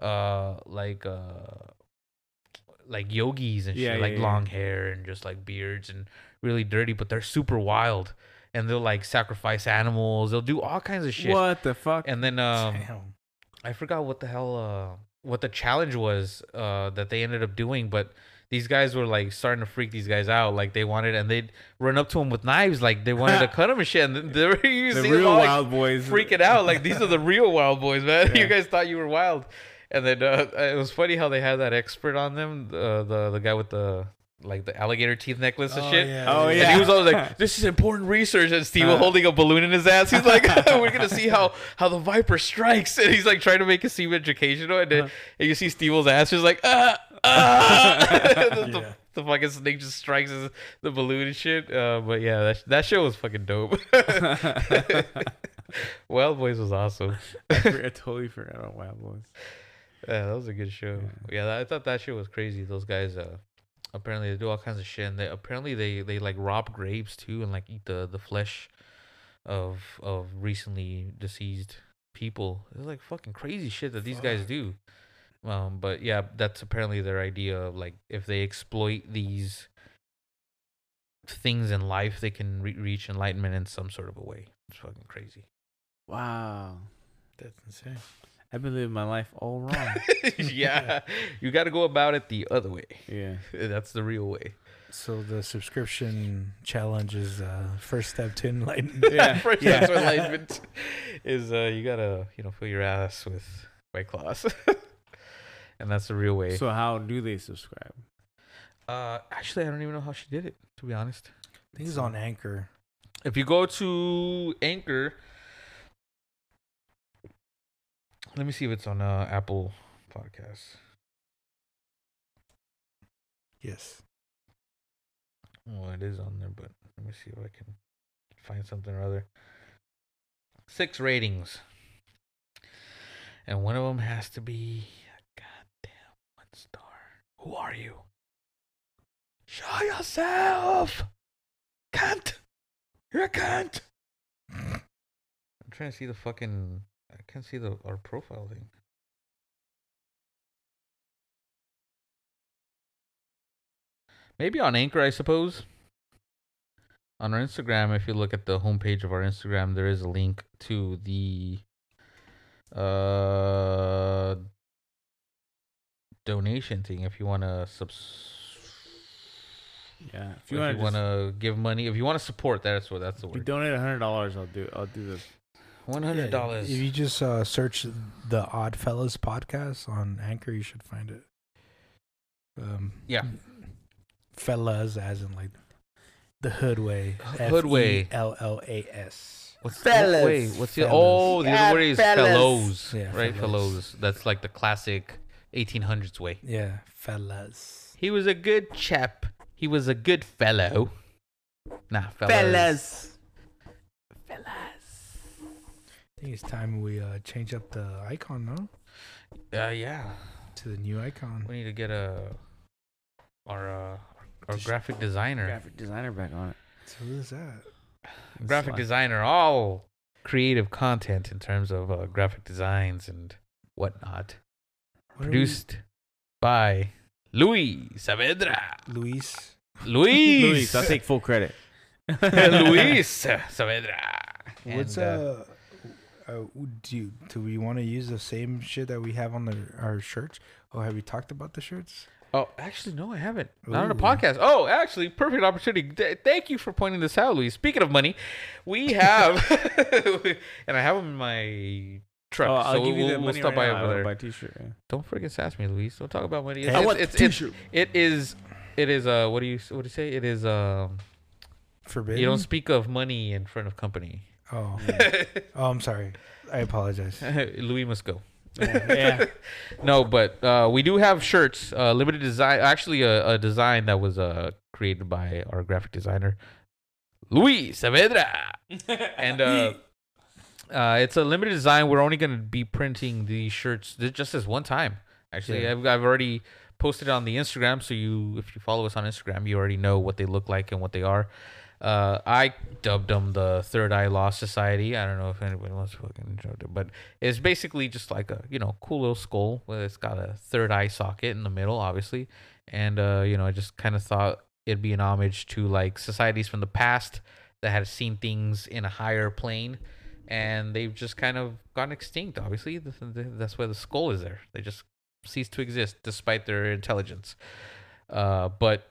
uh like uh like yogis and shit
Yeah, yeah,
like
yeah.
long hair and just like beards and really dirty but they're super wild and they'll like sacrifice animals they'll do all kinds of shit
What the fuck?
and then um
Damn.
I forgot what the hell uh what the challenge was uh that they ended up doing, but these guys were like starting to freak these guys out. Like they wanted, and they'd run up to them with knives, like they wanted to cut them and shit. And they were
the real
all, like,
wild boys
freaking out. Like these are the real wild boys, man.
Yeah.
You guys thought you were wild, and then uh, it was funny how they had that expert on them, uh, the the guy with the like the alligator teeth necklace and shit.
Oh,
shit.
yeah,
Oh,
And
yeah.
he was always like, "This is important research." And Steve was
Uh.
holding a balloon in his ass. He's like, "We're gonna see how how the viper strikes." And he's like trying to make it seem educational. And then
Uh-huh.
and you see Steve's ass just like, "Ah, ah!" the, the-
Yeah.
the fucking snake just strikes his, the balloon and shit. Uh, but yeah, that that show was fucking dope. Wild Boys was awesome.
I, I totally forgot about Wild Boys.
Yeah, that was a good show. Yeah, I thought that shit was crazy. Those guys, uh, apparently they do all kinds of shit. And they apparently they they like rob graves too, and like eat the the flesh of of recently deceased people. It's like fucking crazy shit that these guys do. Um, but yeah, that's apparently their idea of like if they exploit these things in life, they can re- reach enlightenment in some sort of a way. It's fucking crazy.
Wow.
That's insane.
I've been living my life all wrong.
yeah, you got to go about it the other way.
yeah.
That's the real way.
So the subscription challenge is uh, first step to enlightenment.
Yeah.
First
yeah.
step to enlightenment is uh, you gotta you know fill your ass with white claws, and that's the real way.
So how do they subscribe?
uh, actually, I don't even know how she did it. To be honest,
I think it's on Anchor.
if you go to Anchor, let me see if it's on uh, Apple Podcasts.
Yes.
Well, it is on there, but let me see if I can find something or other. Six ratings. And one of them has to be a goddamn one star. Who are you? Show yourself! Cunt! You're a cunt! I'm trying to see the fucking. I can't see the our profile thing. Maybe on Anchor, I suppose. On our Instagram, if you look at the homepage of our Instagram, there is a link to the uh donation thing if you want to subs
Yeah. If you want to,
give money if you want to support that's what that's the word.
if you donate a hundred dollars, I'll do. I'll do this.
One hundred dollars
If you just uh, search the Odd Fellas podcast on Anchor, you should find it. Um,
Yeah.
fellas, as in like the hood way.
Hood way.
L L A S.
What's
Fellas.
Wait, what's the
Fellas.
oh the
Yeah,
other word is
fellas.
fellows,
Yeah,
right?
fellows.
Fellows. That's like the classic 1800s way.
Yeah, fellas.
He was a good chap. He was a good fellow. Nah, fellas. Fellas.
I think it's time we uh, change up the icon, no?
Uh, yeah.
To the new icon.
We need to get a our uh, our
Just-
graphic designer.
Graphic designer back on it.
So who is that?
graphic
fine.
designer, all creative content in terms of uh, graphic designs and whatnot.
What are we-
Produced by Luis Saavedra.
Luis.
Luis.
Luis, I'll take full credit.
Luis Saavedra.
What's
And,
uh, uh, do you, do we want to use the same shit that we have on the our shirts? Oh, have we talked about the shirts?
Oh, actually, no, I haven't. Not on a podcast. Oh, actually, perfect opportunity. Th- thank you for pointing this out, Luis. Speaking of money, we have, and I have them in my truck.
Oh, I'll
so
give you
we'll,
the
we'll
money
stop
right
by
now.
over
I'll
there.
buy a t-shirt. yeah.
Don't freaking sass me, Luis. Don't talk about money. It's,
I
it's,
want
it's,
the
it's-
t-shirt.
it is, it is. Uh, what do you, what do you say? It is. Um,
Forbidden.
you don't speak of money in front of company.
Oh, oh, I'm sorry. I apologize.
Louis must go.
yeah.
No, but uh, we do have shirts, uh, limited design. Actually, a, a design that was uh, created by our graphic designer, Luis Saavedra, and uh, uh, it's a limited design. We're only going to be printing these shirts just as one time. Actually,
Yeah.
I've, I've already posted it on the Instagram, so you, if you follow us on Instagram, you already know what they look like and what they are. Uh, I dubbed them the Third Eye Law Society. I don't know if anybody wants to fucking it, but it's basically just like a you know cool little skull. Where it's got a third eye socket in the middle, obviously, and uh, you know I just kind of thought it'd be an homage to like societies from the past that had seen things in a higher plane, and they've just kind of gone extinct. Obviously, Th- th- that's why the skull is there. They just cease to exist despite their intelligence. Uh, but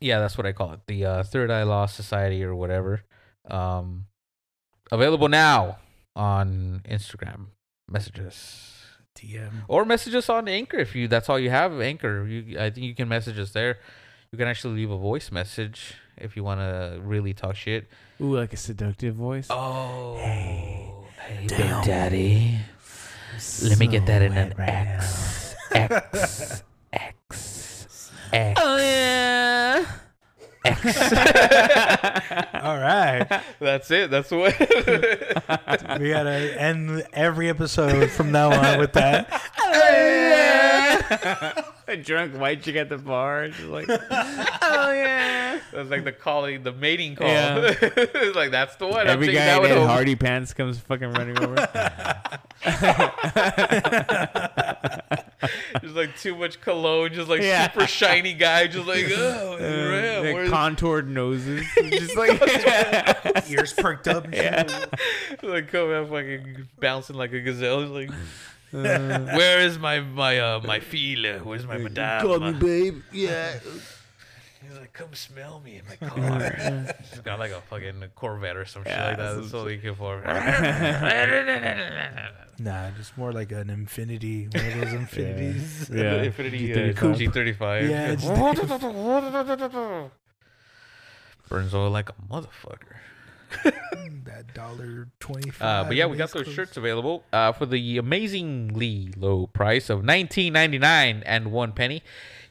yeah, that's what I call it. The uh, Third Eye Law Society or whatever. Um, available now on Instagram. Messages
DM.
or message us on Anchor if you. That's all you have. Anchor. You, I think you can message us there. You can actually leave a voice message if you want to really talk shit.
Ooh, like a seductive voice.
Oh,
Hey,
hey. Big Daddy. Let me get that in an
right
X. X. X. X.
Oh yeah.
X.
All right.
That's it. That's what.
We gotta end every episode from now on with that. Oh, yeah.
a drunk white chick at the bar. She's like, oh yeah.
That's like the calling, the mating call.
Yeah.
it's like that's the one.
Every
I'm taking
guy
that
in
one
Hardy pants comes fucking running over.
Just like too much cologne, just like
Yeah.
super shiny guy, just like oh,
Uh,
yeah,
the
where's-
contoured noses. Just like
Ears perked up. and shit.
like come out fucking bouncing like a gazelle. He's like,
Uh,
where is my my uh my feel? Where's my madame?
babe. Yeah.
He's like, "Come smell me in my car." He's got like a fucking Corvette or some shit like that.
some
That's all he can afford.
Nah, just more like an Infiniti, one of those Infinitis.
Yeah.
Infiniti uh,
G35.
G35.
Yeah,
Burns oil like a motherfucker.
that dollar twenty
Uh,
five.
but yeah, we got those shirts available uh, for the amazingly low price of nineteen ninety nine and one penny.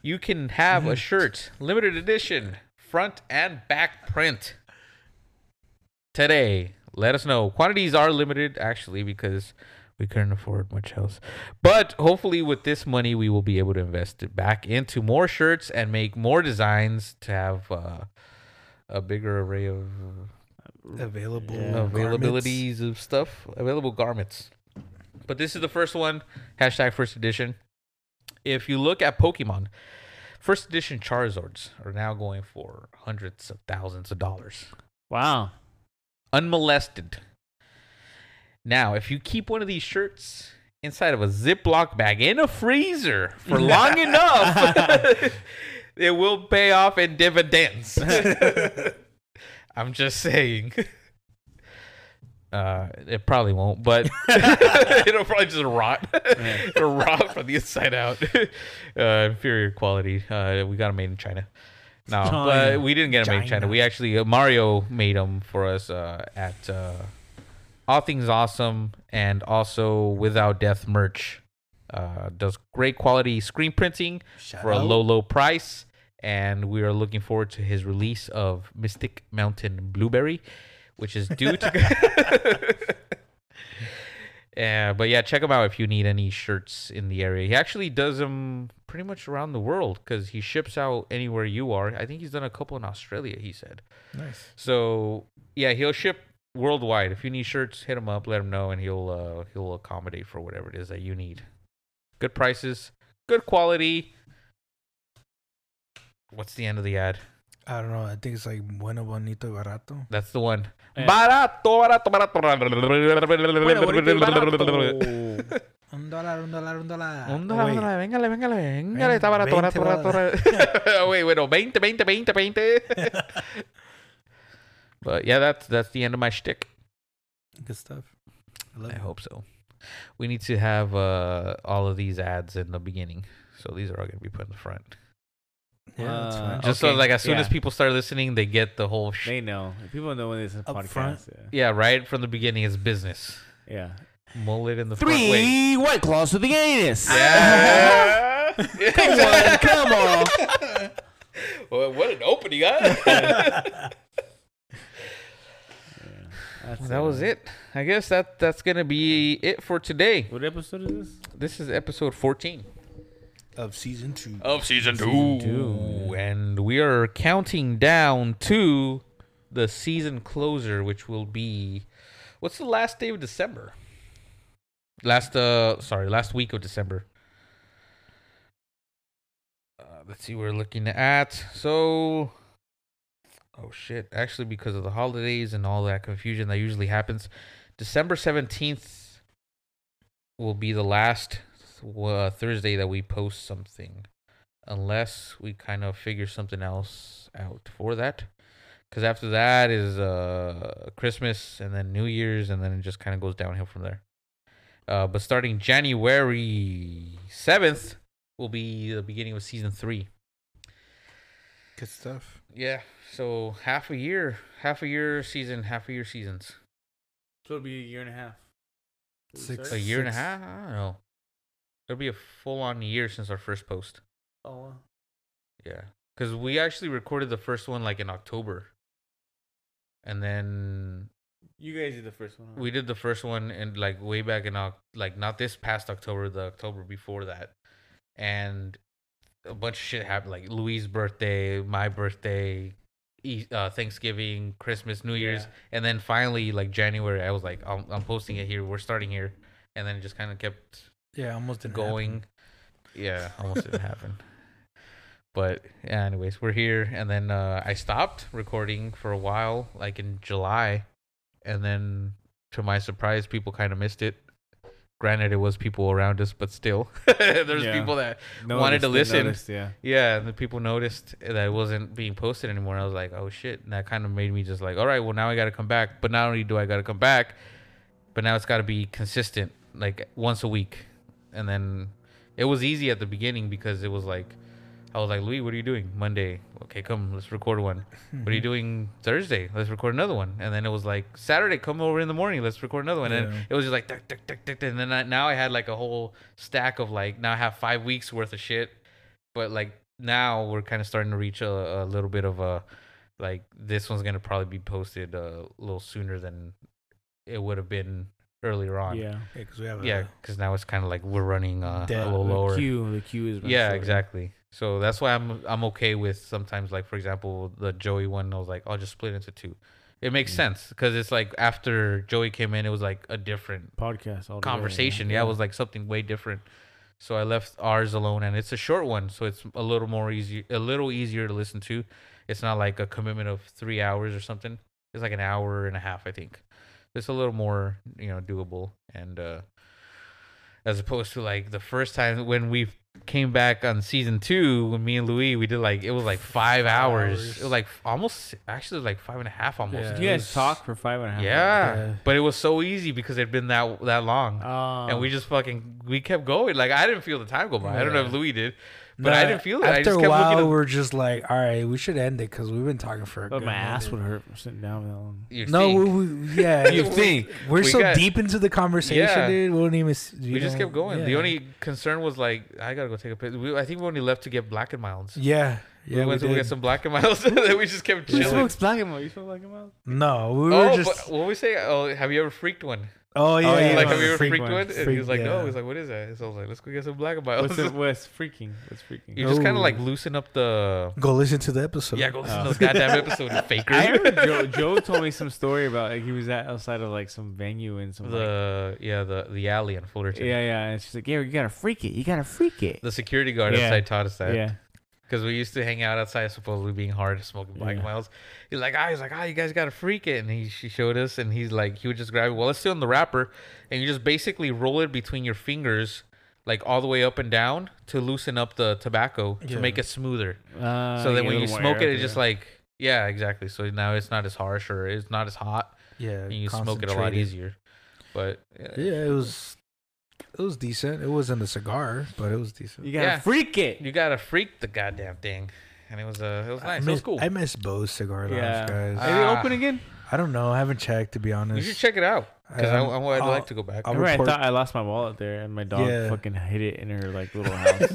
You can have a shirt, limited edition, front and back print today. Let us know. Quantities are limited, actually, because we couldn't afford much else. But hopefully, with this money, we will be able to invest it back into more shirts and make more designs to have uh, a bigger array of
available
Yeah.
garments.
availabilities of stuff, available garments. But this is the first one, hashtag first edition. If you look at Pokemon, first edition Charizards are now going for hundreds of thousands of dollars,
Wow.
unmolested. Now, if you keep one of these shirts inside of a Ziploc bag in a freezer for long enough, it will pay off in dividends. I'm just saying. Uh, it probably won't, but it'll probably just rot. It'll rot from the inside out. Uh, inferior quality. Uh, we got them made in China. No,
China.
but we didn't get them made in China. We actually uh, Mario made them for us uh, at uh, All Things Awesome and also Without Death merch. Uh, does great quality screen printing
Shout
for a low, low price. And we are looking forward to his release of Mystic Mountain Blueberry, which is due to. yeah, but yeah, check him out if you need any shirts in the area. He actually does them pretty much around the world because he ships out anywhere you are. I think he's done a couple in Australia. He said.
Nice.
So yeah, he'll ship worldwide. If you need shirts, hit him up, let him know, and he'll uh, he'll accommodate for whatever it is that you need. Good prices, good quality. What's the end of the ad?
I don't know. I think it's like bueno, bonito, barato.
That's the one.
Eh.
Barato, barato, barato.
Un dólar, un dólar, un dólar.
Un dólar,
wait.
un dólar, véngale, véngale, véngale, está barato, barato, barato, barato. Wait, bueno, 20, 20, 20, 20. But yeah, that's that's the end of my shtick.
Good stuff. I love
I hope so. We need to have uh, all of these ads in the beginning, so these are all gonna be put in the front.
Yeah, that's
Uh,
fine.
Just so, like, as soon as people start listening, they get the whole. Sh-
They know. People know when this is a
Up
podcast.
front.
Yeah.
yeah, right from the beginning, it's business.
yeah.
Mullet in the front. Wait.
Three white claws to the anus.
Yeah.
Come on, come on.
well, what an opening, huh?
That's
that was it. I guess that that's gonna be it for today.
What episode is this?
This is episode 14
of season two.
of season two,
Season two.
and we are counting down to the season closer, which will be what's the last day of December? Last uh, sorry, last week of December. Uh, let's see, we're looking at so. Oh shit! Actually, because of the holidays and all that confusion that usually happens, December seventeenth will be the last uh, Thursday that we post something, unless we kind of figure something else out for that. Because after that is uh Christmas and then New Year's and then it just kind of goes downhill from there. Uh, but starting January seventh will be the beginning of season three.
Good stuff.
Yeah, so half a year, half a year season, half a year seasons.
So it'll be a year and a half.
Six.
A year and a half? I don't know. It'll be a full on year since our first post.
Oh, wow.
Yeah, because we actually recorded the first one like in October, and then
You guys did the first one. huh?
we did the first one and like way back in like not this past October, the October before that, and a bunch of shit happened like Louie's birthday, my birthday, uh, Thanksgiving, Christmas, New Year's,
Yeah.
and then finally like January, I was like, I'm, I'm posting it here. We're starting here, and then it just kind of kept
Yeah, almost didn't
going. Yeah, almost didn't happen. But yeah, anyways, we're here, and then uh, I stopped recording for a while, like in July, and then to my surprise, people kind of missed it, granted, it was people around us, but still, there's
Yeah.
people that
Noticed,
wanted to listen.
noticed, yeah.
Yeah, and the people noticed that it wasn't being posted anymore. I was like, oh shit. And that kind of made me just like, all right, well, now I got to come back. But not only do I got to come back, but now it's got to be consistent, like once a week. And then it was easy at the beginning because it was like, I was like, Louie, what are you doing? Monday. Okay, come, let's record one. What are you doing Thursday? Let's record another one. And then it was like, Saturday, come over in the morning. Let's record another one. And
Yeah.
then it was just like, tuck, tuck, tuck, tuck. and then I, now I had like a whole stack of like, now I have five weeks worth of shit but like now we're kind of starting to reach a, a little bit of a like this one's gonna probably be posted a little sooner than it would have been earlier on.
Yeah.
because we have a,
yeah, because now it's kind of like we're running uh, a
Dead.
little
The
lower.
queue, the queue is.
Yeah,
shorter.
exactly. So that's why I'm I'm okay with sometimes like for example the Joey one. I was like I'll just split into two. It makes
Mm.
sense because it's like after Joey came in, it was like a different
Podcast. altogether,
conversation. Yeah, it was like something way different. So I left ours alone, and it's a short one, so it's a little more easy, a little easier to listen to. It's not like a commitment of three hours or something. It's like an hour and a half, I think. It's a little more, you know, doable, and uh as opposed to like the first time when we came back on season two, when me and Louie, we did like it was like five hours.
hours.
It was like almost, actually, like five and a half almost.
Yeah.
Did you guys
was-
talk for five and a half?
Yeah,
Yeah.
but it was so easy because it'd been that that long,
hours?
and we just fucking we kept going. Like I didn't feel the time go by. I don't know if Louie did, but I didn't feel it. I
After
just
a while,
looking. At,
we're just like, all right, we should end it because we've been talking for a
But
good
my ass
minute.
would hurt from sitting down that long.
you
No,
think?
we, we, yeah,
You think?
we're
We
so
got-
deep into the conversation,
Yeah.
dude. We don't even. s- you
we just
know,
kept going. The
yeah.
only concern was like I gotta go take a piss. We, I think we only left to get black and milds.
Yeah, yeah.
we
We
went to go
did.
get some black and milds, and then we just kept
You
chilling.
smoke black and white. You smoke black and white.
No, we oh, were
Oh,
just.
but what we say? Oh, have you ever freaked one?
Oh yeah,
Oh, yeah,
yeah,
like,
no,
have you ever
freak
freaked
one.
one? And he
Freak,
was like, no.
yeah.
He's like, what is that? So I was like, let's go get some black and milds.
What's, the, what's freaking? What's freaking?
you just kind
Oh.
of like loosen up the.
Go listen to the episode.
Yeah, go listen
Oh.
to those goddamn episodes, faker.
I heard Joe, Joe told me some story about like he was at outside of like some venue and some like,
the yeah the the alley in Fullerton.
yeah yeah and she's like yeah you gotta freak it you gotta freak it
The security guard
Yeah.
outside taught us that.
yeah
Because we used to hang out outside, supposedly being hard, smoking black
Yeah.
miles. He's like, ah, he's like, ah, you guys gotta freak it, and he she showed us, and he's like, he would just grab it. Well, it's still in the wrapper, and you just basically roll it between your fingers, like all the way up and down, to loosen up the tobacco to make it smoother.
uh,
so then when you smoke it, it's just like, yeah, exactly. So now it's not as harsh or it's not as hot,
yeah.
and you smoke it a lot easier. But yeah,
Yeah, it was. It was decent. It wasn't a cigar, but it was decent.
you gotta
yeah.
freak it
you gotta freak the goddamn thing, and it was uh, it was
I
nice. It
miss,
was cool.
I miss Bo's cigar lounge,
yeah
guys.
are they
Ah.
open again
I don't know. I haven't checked to be honest.
you should check it out because I,
Um,
I, would
I'll-
like to go back.
I'll
remember I
report-
thought I lost my wallet there and my dog
Yeah.
fucking hid it in her like little house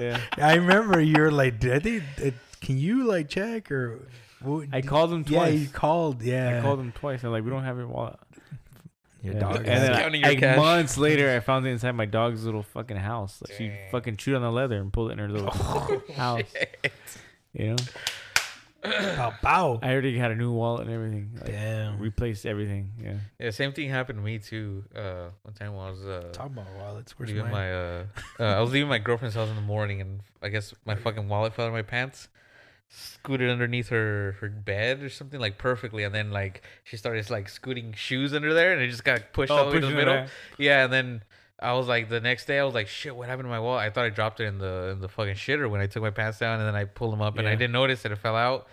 yeah
I remember you were like, "Did they? uh, Can you like check or?" what-
I called him
Yeah,
twice
you called. Yeah,
I called him twice and like we don't have your wallet
Your
Yeah.
dog.
and then
Counting your
like
cash.
months later I found it inside my dog's little fucking house like she
Dang.
fucking chewed on the leather and pulled it in her little house you know
Pow, pow.
I already had a new wallet and everything like,
Damn.
replaced everything yeah
Yeah, same thing happened to me too. Uh, one time when I was uh,
Talk about wallets. Where's
leaving
mine?
my uh, uh, I was leaving my girlfriend's house in the morning, and I guess my fucking wallet fell in my pants. Scooted underneath her her bed or something like perfectly, and then like she started like scooting shoes under there, and it just got pushed oh, all the way to the middle.
back.
Yeah, and then I was like, the next day I was like, shit, what happened to my wallet? I thought I dropped it in the in the fucking shitter when I took my pants down, and then I pulled them up, and I didn't notice that it fell out.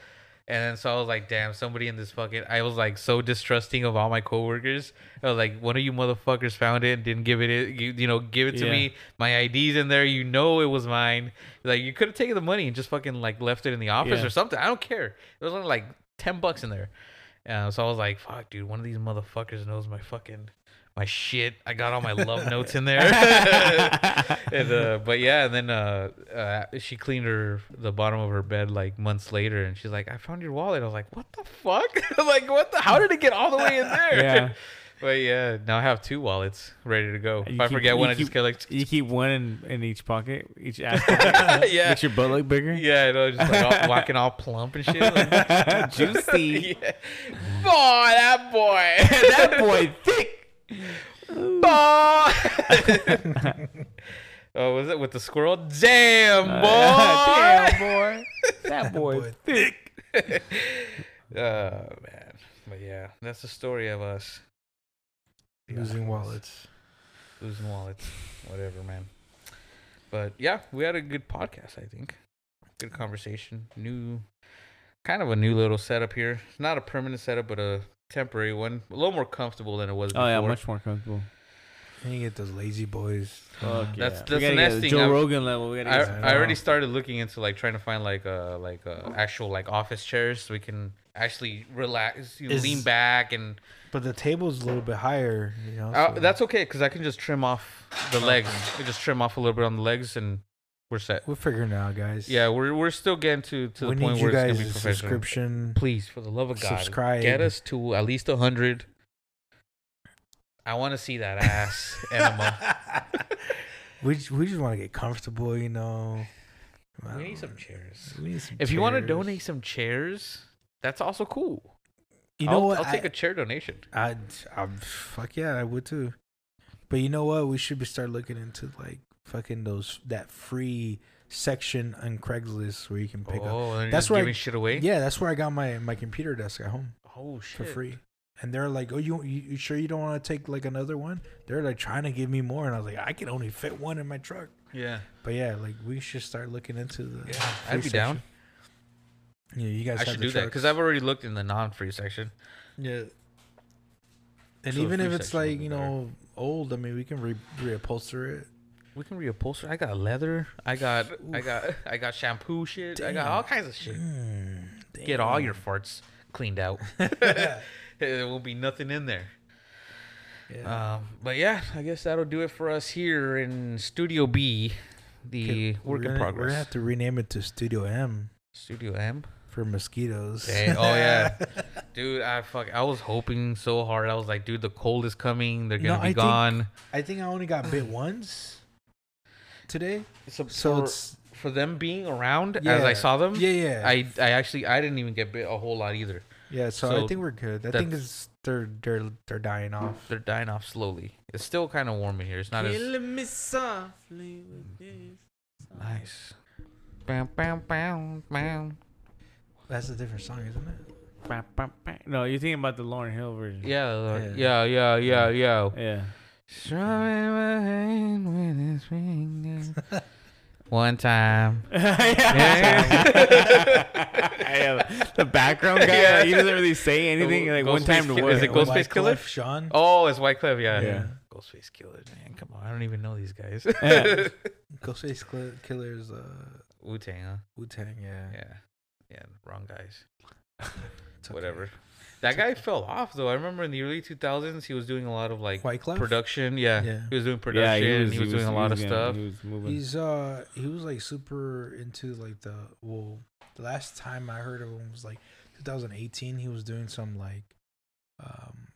And then so I was like, damn, somebody in this fucking. I was like so distrusting of all my coworkers. I was like, one of you motherfuckers found it and didn't give it, you, you know, give it to
Yeah.
me. My ID's in there. You know it was mine. Like you could have taken the money and just fucking like left it in the office
Yeah.
or something. I don't care. It was only like ten bucks in there. Uh, so I was like, fuck, dude, one of these motherfuckers knows my fucking my shit. I got all my love notes in there. and uh, but yeah, and then uh, uh, she cleaned her the bottom of her bed like months later, and she's like, "I found your wallet." I was like, "What the fuck? like, what the? How did it get all the way in there?"
Yeah.
but yeah, now I have two wallets ready to go.
You
If I forget one, I just get like,
You keep one in, in each pocket, each ass pocket.
yeah,
Makes your butt look bigger.
yeah, I know, just like all, walking all plump and shit. Like,
Juicy.
yeah. Boy, that boy,
that boy thick.
Boy. oh, was it with the squirrel? Damn, uh, boy.
Damn, boy. That boy,
boy
thick.
Oh man, but yeah, that's the story of us
Losing wallets.
losing wallets, whatever, man. But yeah, we had a good podcast. I think good conversation. New, kind of a new little setup here. It's not a permanent setup, but a temporary one. A little more comfortable than it was.
Oh
Before.
yeah, much more comfortable.
And you get those lazy boys.
Fuck yeah.
that's
we
the
gotta
next
get
thing.
Joe
I'm-
Rogan level. We gotta
I, I already started looking into like trying to find like uh like uh actual like office chairs so we can actually relax, you know,
Is-
lean back and
But the table's a little bit higher. You know.
uh,
so-
that's okay because I can just trim off the legs. I just trim off a little bit on the legs and we're set.
We're figuring it out, guys.
Yeah, we're we're still getting to to
we
the point where it's gonna be professional.
subscription.
Please, for the love of God,
Subscribe.
get us to at least a hundred. I want to see that ass enema.
we just, we just want to get comfortable, you know.
We need some chairs.
We need some
If you want to donate some chairs, that's also cool.
you know
I'll,
what?
I'll take
I-
a chair donation.
I'd, I'd, fuck yeah, I would too. But you know what? We should be start looking into like fucking those that free section on Craigslist where you can pick up.
oh, and
That's where I-
giving shit away.
Yeah, that's where I got my my computer desk at home
Oh shit, for
free. And they're like, "Oh, you, you you sure you don't want to take like another one?" They're like trying to give me more, and I was like, "I can only fit one in my truck."
Yeah.
But yeah, like we should start looking into the.
Yeah, I'd be down.
Yeah, you guys.
I should do that because. I've already looked in the non-free section.
Yeah. And
So
even if it's like you
better.
know old, I mean, we can re- reupholster it.
We can reupholster. I got leather. I got I got I got shampoo shit. I got all kinds of shit.
Mm,
Get all your farts cleaned out. there won't be nothing in there.
yeah.
Um, but yeah, I guess that'll do it for us here in Studio B, the work
we're
in progress.
We're gonna have to rename it to Studio M
Studio M.
for mosquitoes.
Dang, oh yeah, dude. I fuck. I was hoping so hard. I was like, dude, the cold is coming. They're gonna
I
be
think-
gone.
I think I only got bit once today.
So,
So
for,
it's
for them being around as
Yeah.
I saw them,
yeah, yeah,
I I actually I didn't even get bit a whole lot either.
yeah. So,
so
I think we're good. I think
that's-
it's they're they're they're dying off.
They're dying off slowly. It's still kind of warm in here. It's not as
me softly with this song.
nice. Bam, bam, bam, bam.
That's a different song, isn't it?
Bah, bah, bah. No, you're thinking about the Lauryn Hill version.
Yeah,
Yeah.
yeah, yeah, yeah, yeah.
Yeah.
Strumming my hand with his fingers. One time.
yeah. The background guy,
Yeah.
like, he doesn't really say anything. Like one time to
Kid-
what?
is it Ghostface
Wyclef
Killer?
Sean.
Oh, it's Wyclef. Yeah.
Yeah.
Ghostface Killah. Man, come on. I don't even know these guys.
Yeah.
Ghostface Killah- Killer's uh,
Wu Tang, huh?
Wu Tang. Yeah.
Yeah. Yeah. Wrong guys.
It's okay.
Whatever. That guy fell off though. I remember in the early 2000s he was doing a lot of like
Wyclef?
production. Yeah.
Yeah.
He was doing production.
Yeah,
production. he was, doing a lot of
getting-
stuff.
He was moving.
He's uh he was like super into like the well the last time I heard of him was like 2018 he was doing some like um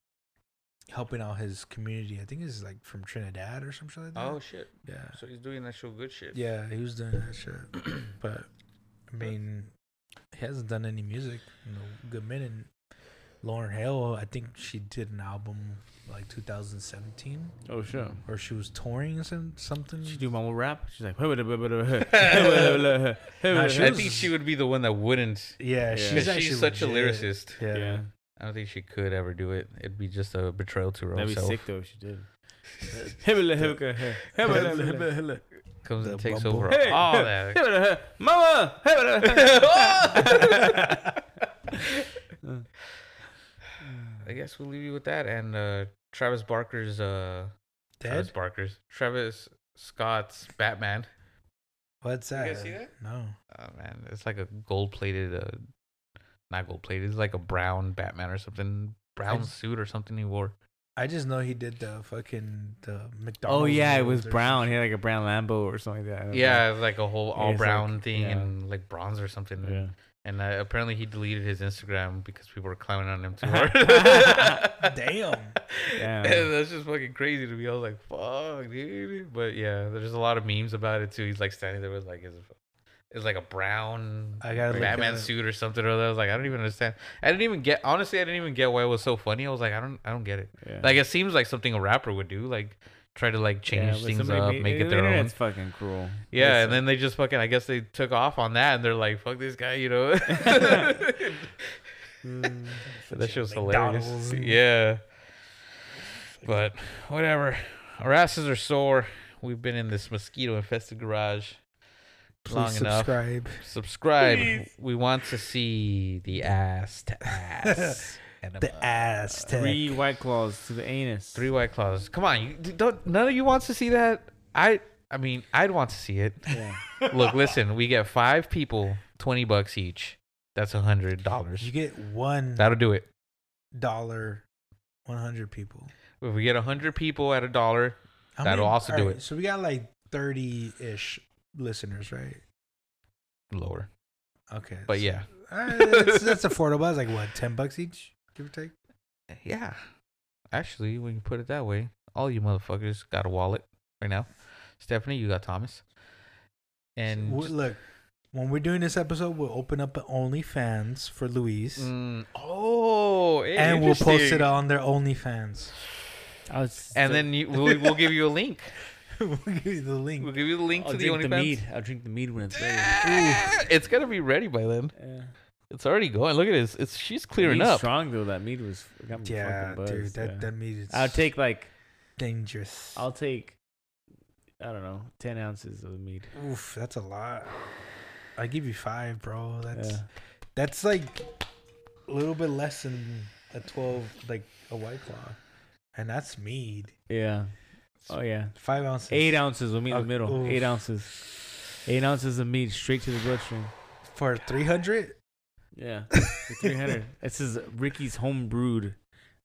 helping out his community I think it's like from Trinidad or something like that
Oh shit.
yeah
So he's doing actual good shit.
yeah he was doing that shit but I mean he hasn't done any music in a good minute Lauryn Hill I think she did an album like 2017
oh sure.
or she was touring or some, something
She do mumble rap. She's like, nah,
Nah, she
I think she would be the one that wouldn't.
yeah,
Yeah.
she's
She's,
actually
such
legit.
a lyricist.
Yeah.
yeah.
I don't think she could ever do it. It'd be just a betrayal to her
That'd be sick though if she did.
Comes
The
and takes
bumble.
over
Hey,
all that.
hibble, Mama, hibble.
I guess we'll leave you with that. And uh, Travis Barker's, uh, Travis Barker's, Travis Scott's Batman.
What's
You
that?
guys see that?
No.
Oh man, it's like a gold plated, uh, not gold plated. It's like a brown Batman or something, brown
I-
suit or something he wore.
I just know he did the fucking the McDonald's.
Oh yeah, it was brown.
some
He had like a brown Lambo or something like that. I don't
Yeah, it was like a whole all
it's
brown
like-
thing
yeah.
and like bronze or something.
Yeah.
And uh, apparently he deleted his Instagram because people were clowning on him too hard.
Damn.
Damn.
And that's just fucking crazy to me. I was like, fuck, dude. But yeah, there's a lot of memes about it too. He's like standing there with like his, it's like a brown
I gotta
Batman suit or something or other. I was like, I don't even understand. I didn't even get. Honestly, I didn't even get why it was so funny. I was like, I don't, I don't get it.
Yeah.
Like it seems like something a rapper would do. Like try to like change
but
things up,
made-
make it their own.
internet's fucking cruel.
Yeah,
It's,
and then they just fucking. I guess they took off on that, and they're like, "Fuck this guy," you know.
Mm.
that show's was
McDonald's
hilarious. Yeah. But whatever. our asses are sore. We've been in this mosquito infested garage
Please
long enough.
subscribe.
Subscribe. We want to see the ass to ass. enema.
The ass tech.
Three white claws to the anus.
Three white claws. Come on, you don't. None of you wants to see that. I. I mean, I'd want to see it.
Yeah.
Look, listen. We get five people, twenty bucks each. That's a hundred dollars.
You get one
That'll do it.
dollar, one hundred people.
If we get a hundred people at a dollar,
How
That'll also do
alright,
it.
So we got like thirty ish listeners, right?
lower.
Okay.
But
so-
yeah,
Alright, uh, that's, that's affordable. That's like what, ten bucks each, give or take.
yeah. Actually, when you put it that way, all you motherfuckers got a wallet right now. Stephanie, you got Thomas. And
W- look, when we're doing this episode, we'll open up an OnlyFans for Louise.
Mm, oh,
and we'll post it on their OnlyFans.
I was,
And then you, we'll, we'll give you a link.
we'll give you the link.
We'll give you the link
I'll
to the
drink the,
OnlyFans.
mead. I'll drink the mead when it's ready.
It's gonna be ready by then.
Yeah.
It's already going. Look at this. It's she's clearing
Mead's
up.
Strong though. That meat was got me
Yeah,
fucking buzzed.
dude, that
yeah.
that meat is
I'll take like
dangerous.
I'll take I don't know ten ounces of the mead.
Oof, that's a lot. I give you five, bro. That's
Yeah.
that's like a little bit less than a twelve, like a white claw, and that's mead.
Yeah. Oh yeah.
Five ounces.
Eight ounces will meet in
Uh,
the middle.
oof.
Eight ounces. Eight ounces of meat straight to the bloodstream.
for three hundred.
Yeah. For three hundred. This is Ricky's home brewed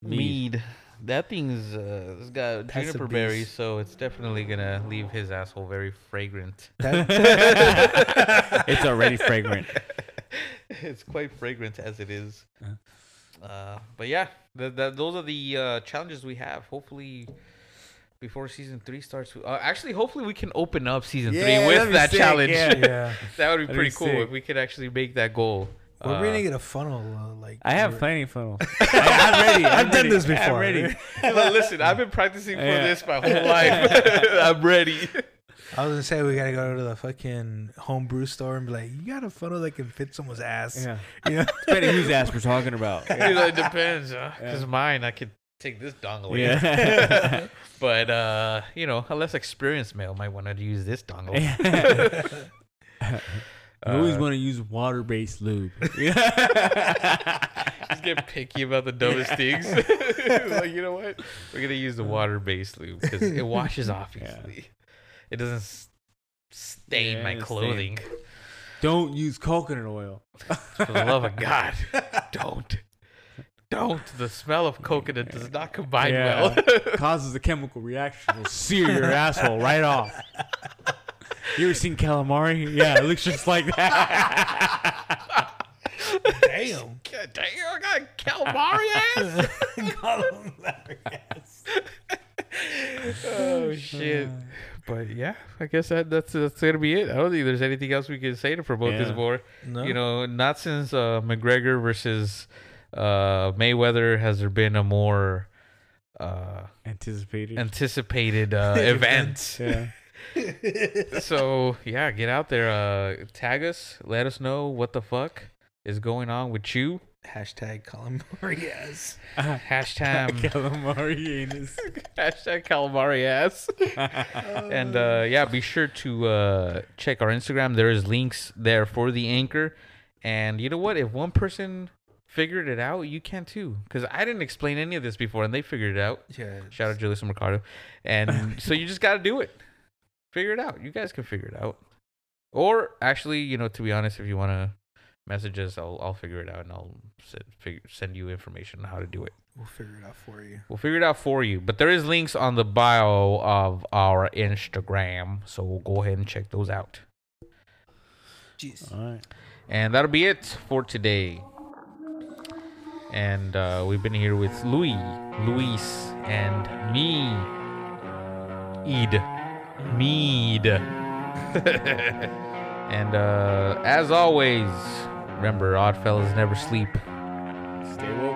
mead.
Mead. That thing's uh, it's got
That's
juniper berries, so it's definitely gonna leave his asshole very fragrant.
It's already fragrant.
it's quite fragrant as it is.
Uh-huh.
Uh, but yeah, th- th- those are the uh, challenges we have. Hopefully, before season three starts, uh, actually, hopefully we can open up season
Yeah,
three with
that'd
that
sick,
challenge.
yeah.
yeah,
that would be
That'd
pretty
be
cool
sick.
if we could actually make that goal.
We're
Uh,
gonna get a funnel. Uh, like
I have
we're-
plenty of funnels. I, am ready. I'm
I've done this before.
I'm ready.
well, listen, I've been practicing for
Yeah.
this my whole life. I'm ready.
I was gonna say we gotta go to the fucking homebrew store and be like, you got a funnel that can fit someone's ass.
Yeah.
You know?
Depending whose ass we're talking about.
You know, it depends, because
Yeah.
mine I could take this dongle.
Yeah.
but uh, you know, a less experienced male might want to use this dongle.
You always
Uh,
want to use water-based lube.
just get picky about the dumbest things. like you know what? We're gonna use the water-based lube because it washes off
Yeah.
easily. It doesn't s- stain
Yeah,
my clothing.
Don't use coconut oil.
For the love of God, don't. Don't. The smell of coconut does not combine
Yeah.
well.
Causes a chemical reaction. Will sear your asshole right off. You ever seen calamari? Yeah, it looks just like that.
Damn.
God damn, I got calamari ass. oh shit. But yeah, I guess that, that's that's gonna be it. I don't think there's anything else we can say to promote this
Yeah.
more.
No.
You know, not since uh, McGregor versus uh, Mayweather has there been a more uh,
Anticipated.
anticipated uh, event.
yeah.
So yeah, get out there. Uh, tag us. Let us know what the fuck is going on with you.
Hashtag calamari ass.
Hashtag
calamari anus.
hashtag calamari ass. and uh, yeah, be sure to uh, check our Instagram. There is links there for the anchor. And you know what? If one person figured it out, you can too. Because I didn't explain any of this before, and they figured it out.
Yeah.
Shout out Julius and Ricardo. And so you just got to do it. Figure it out. You guys can figure it out. Or actually, you know, to be honest, if you want to message us, I'll I'll figure it out and I'll send, figure, send you information on how to do it.
We'll figure it out for you.
We'll figure it out for you. But there is links on the bio of our Instagram, so we'll go ahead and check those out.
Jeez.
All right.
And that'll be it for today. And uh, we've been here with Louie, Luis, and me, Eid, Mead. and uh, as always, remember, odd fellas never sleep. Stay woke.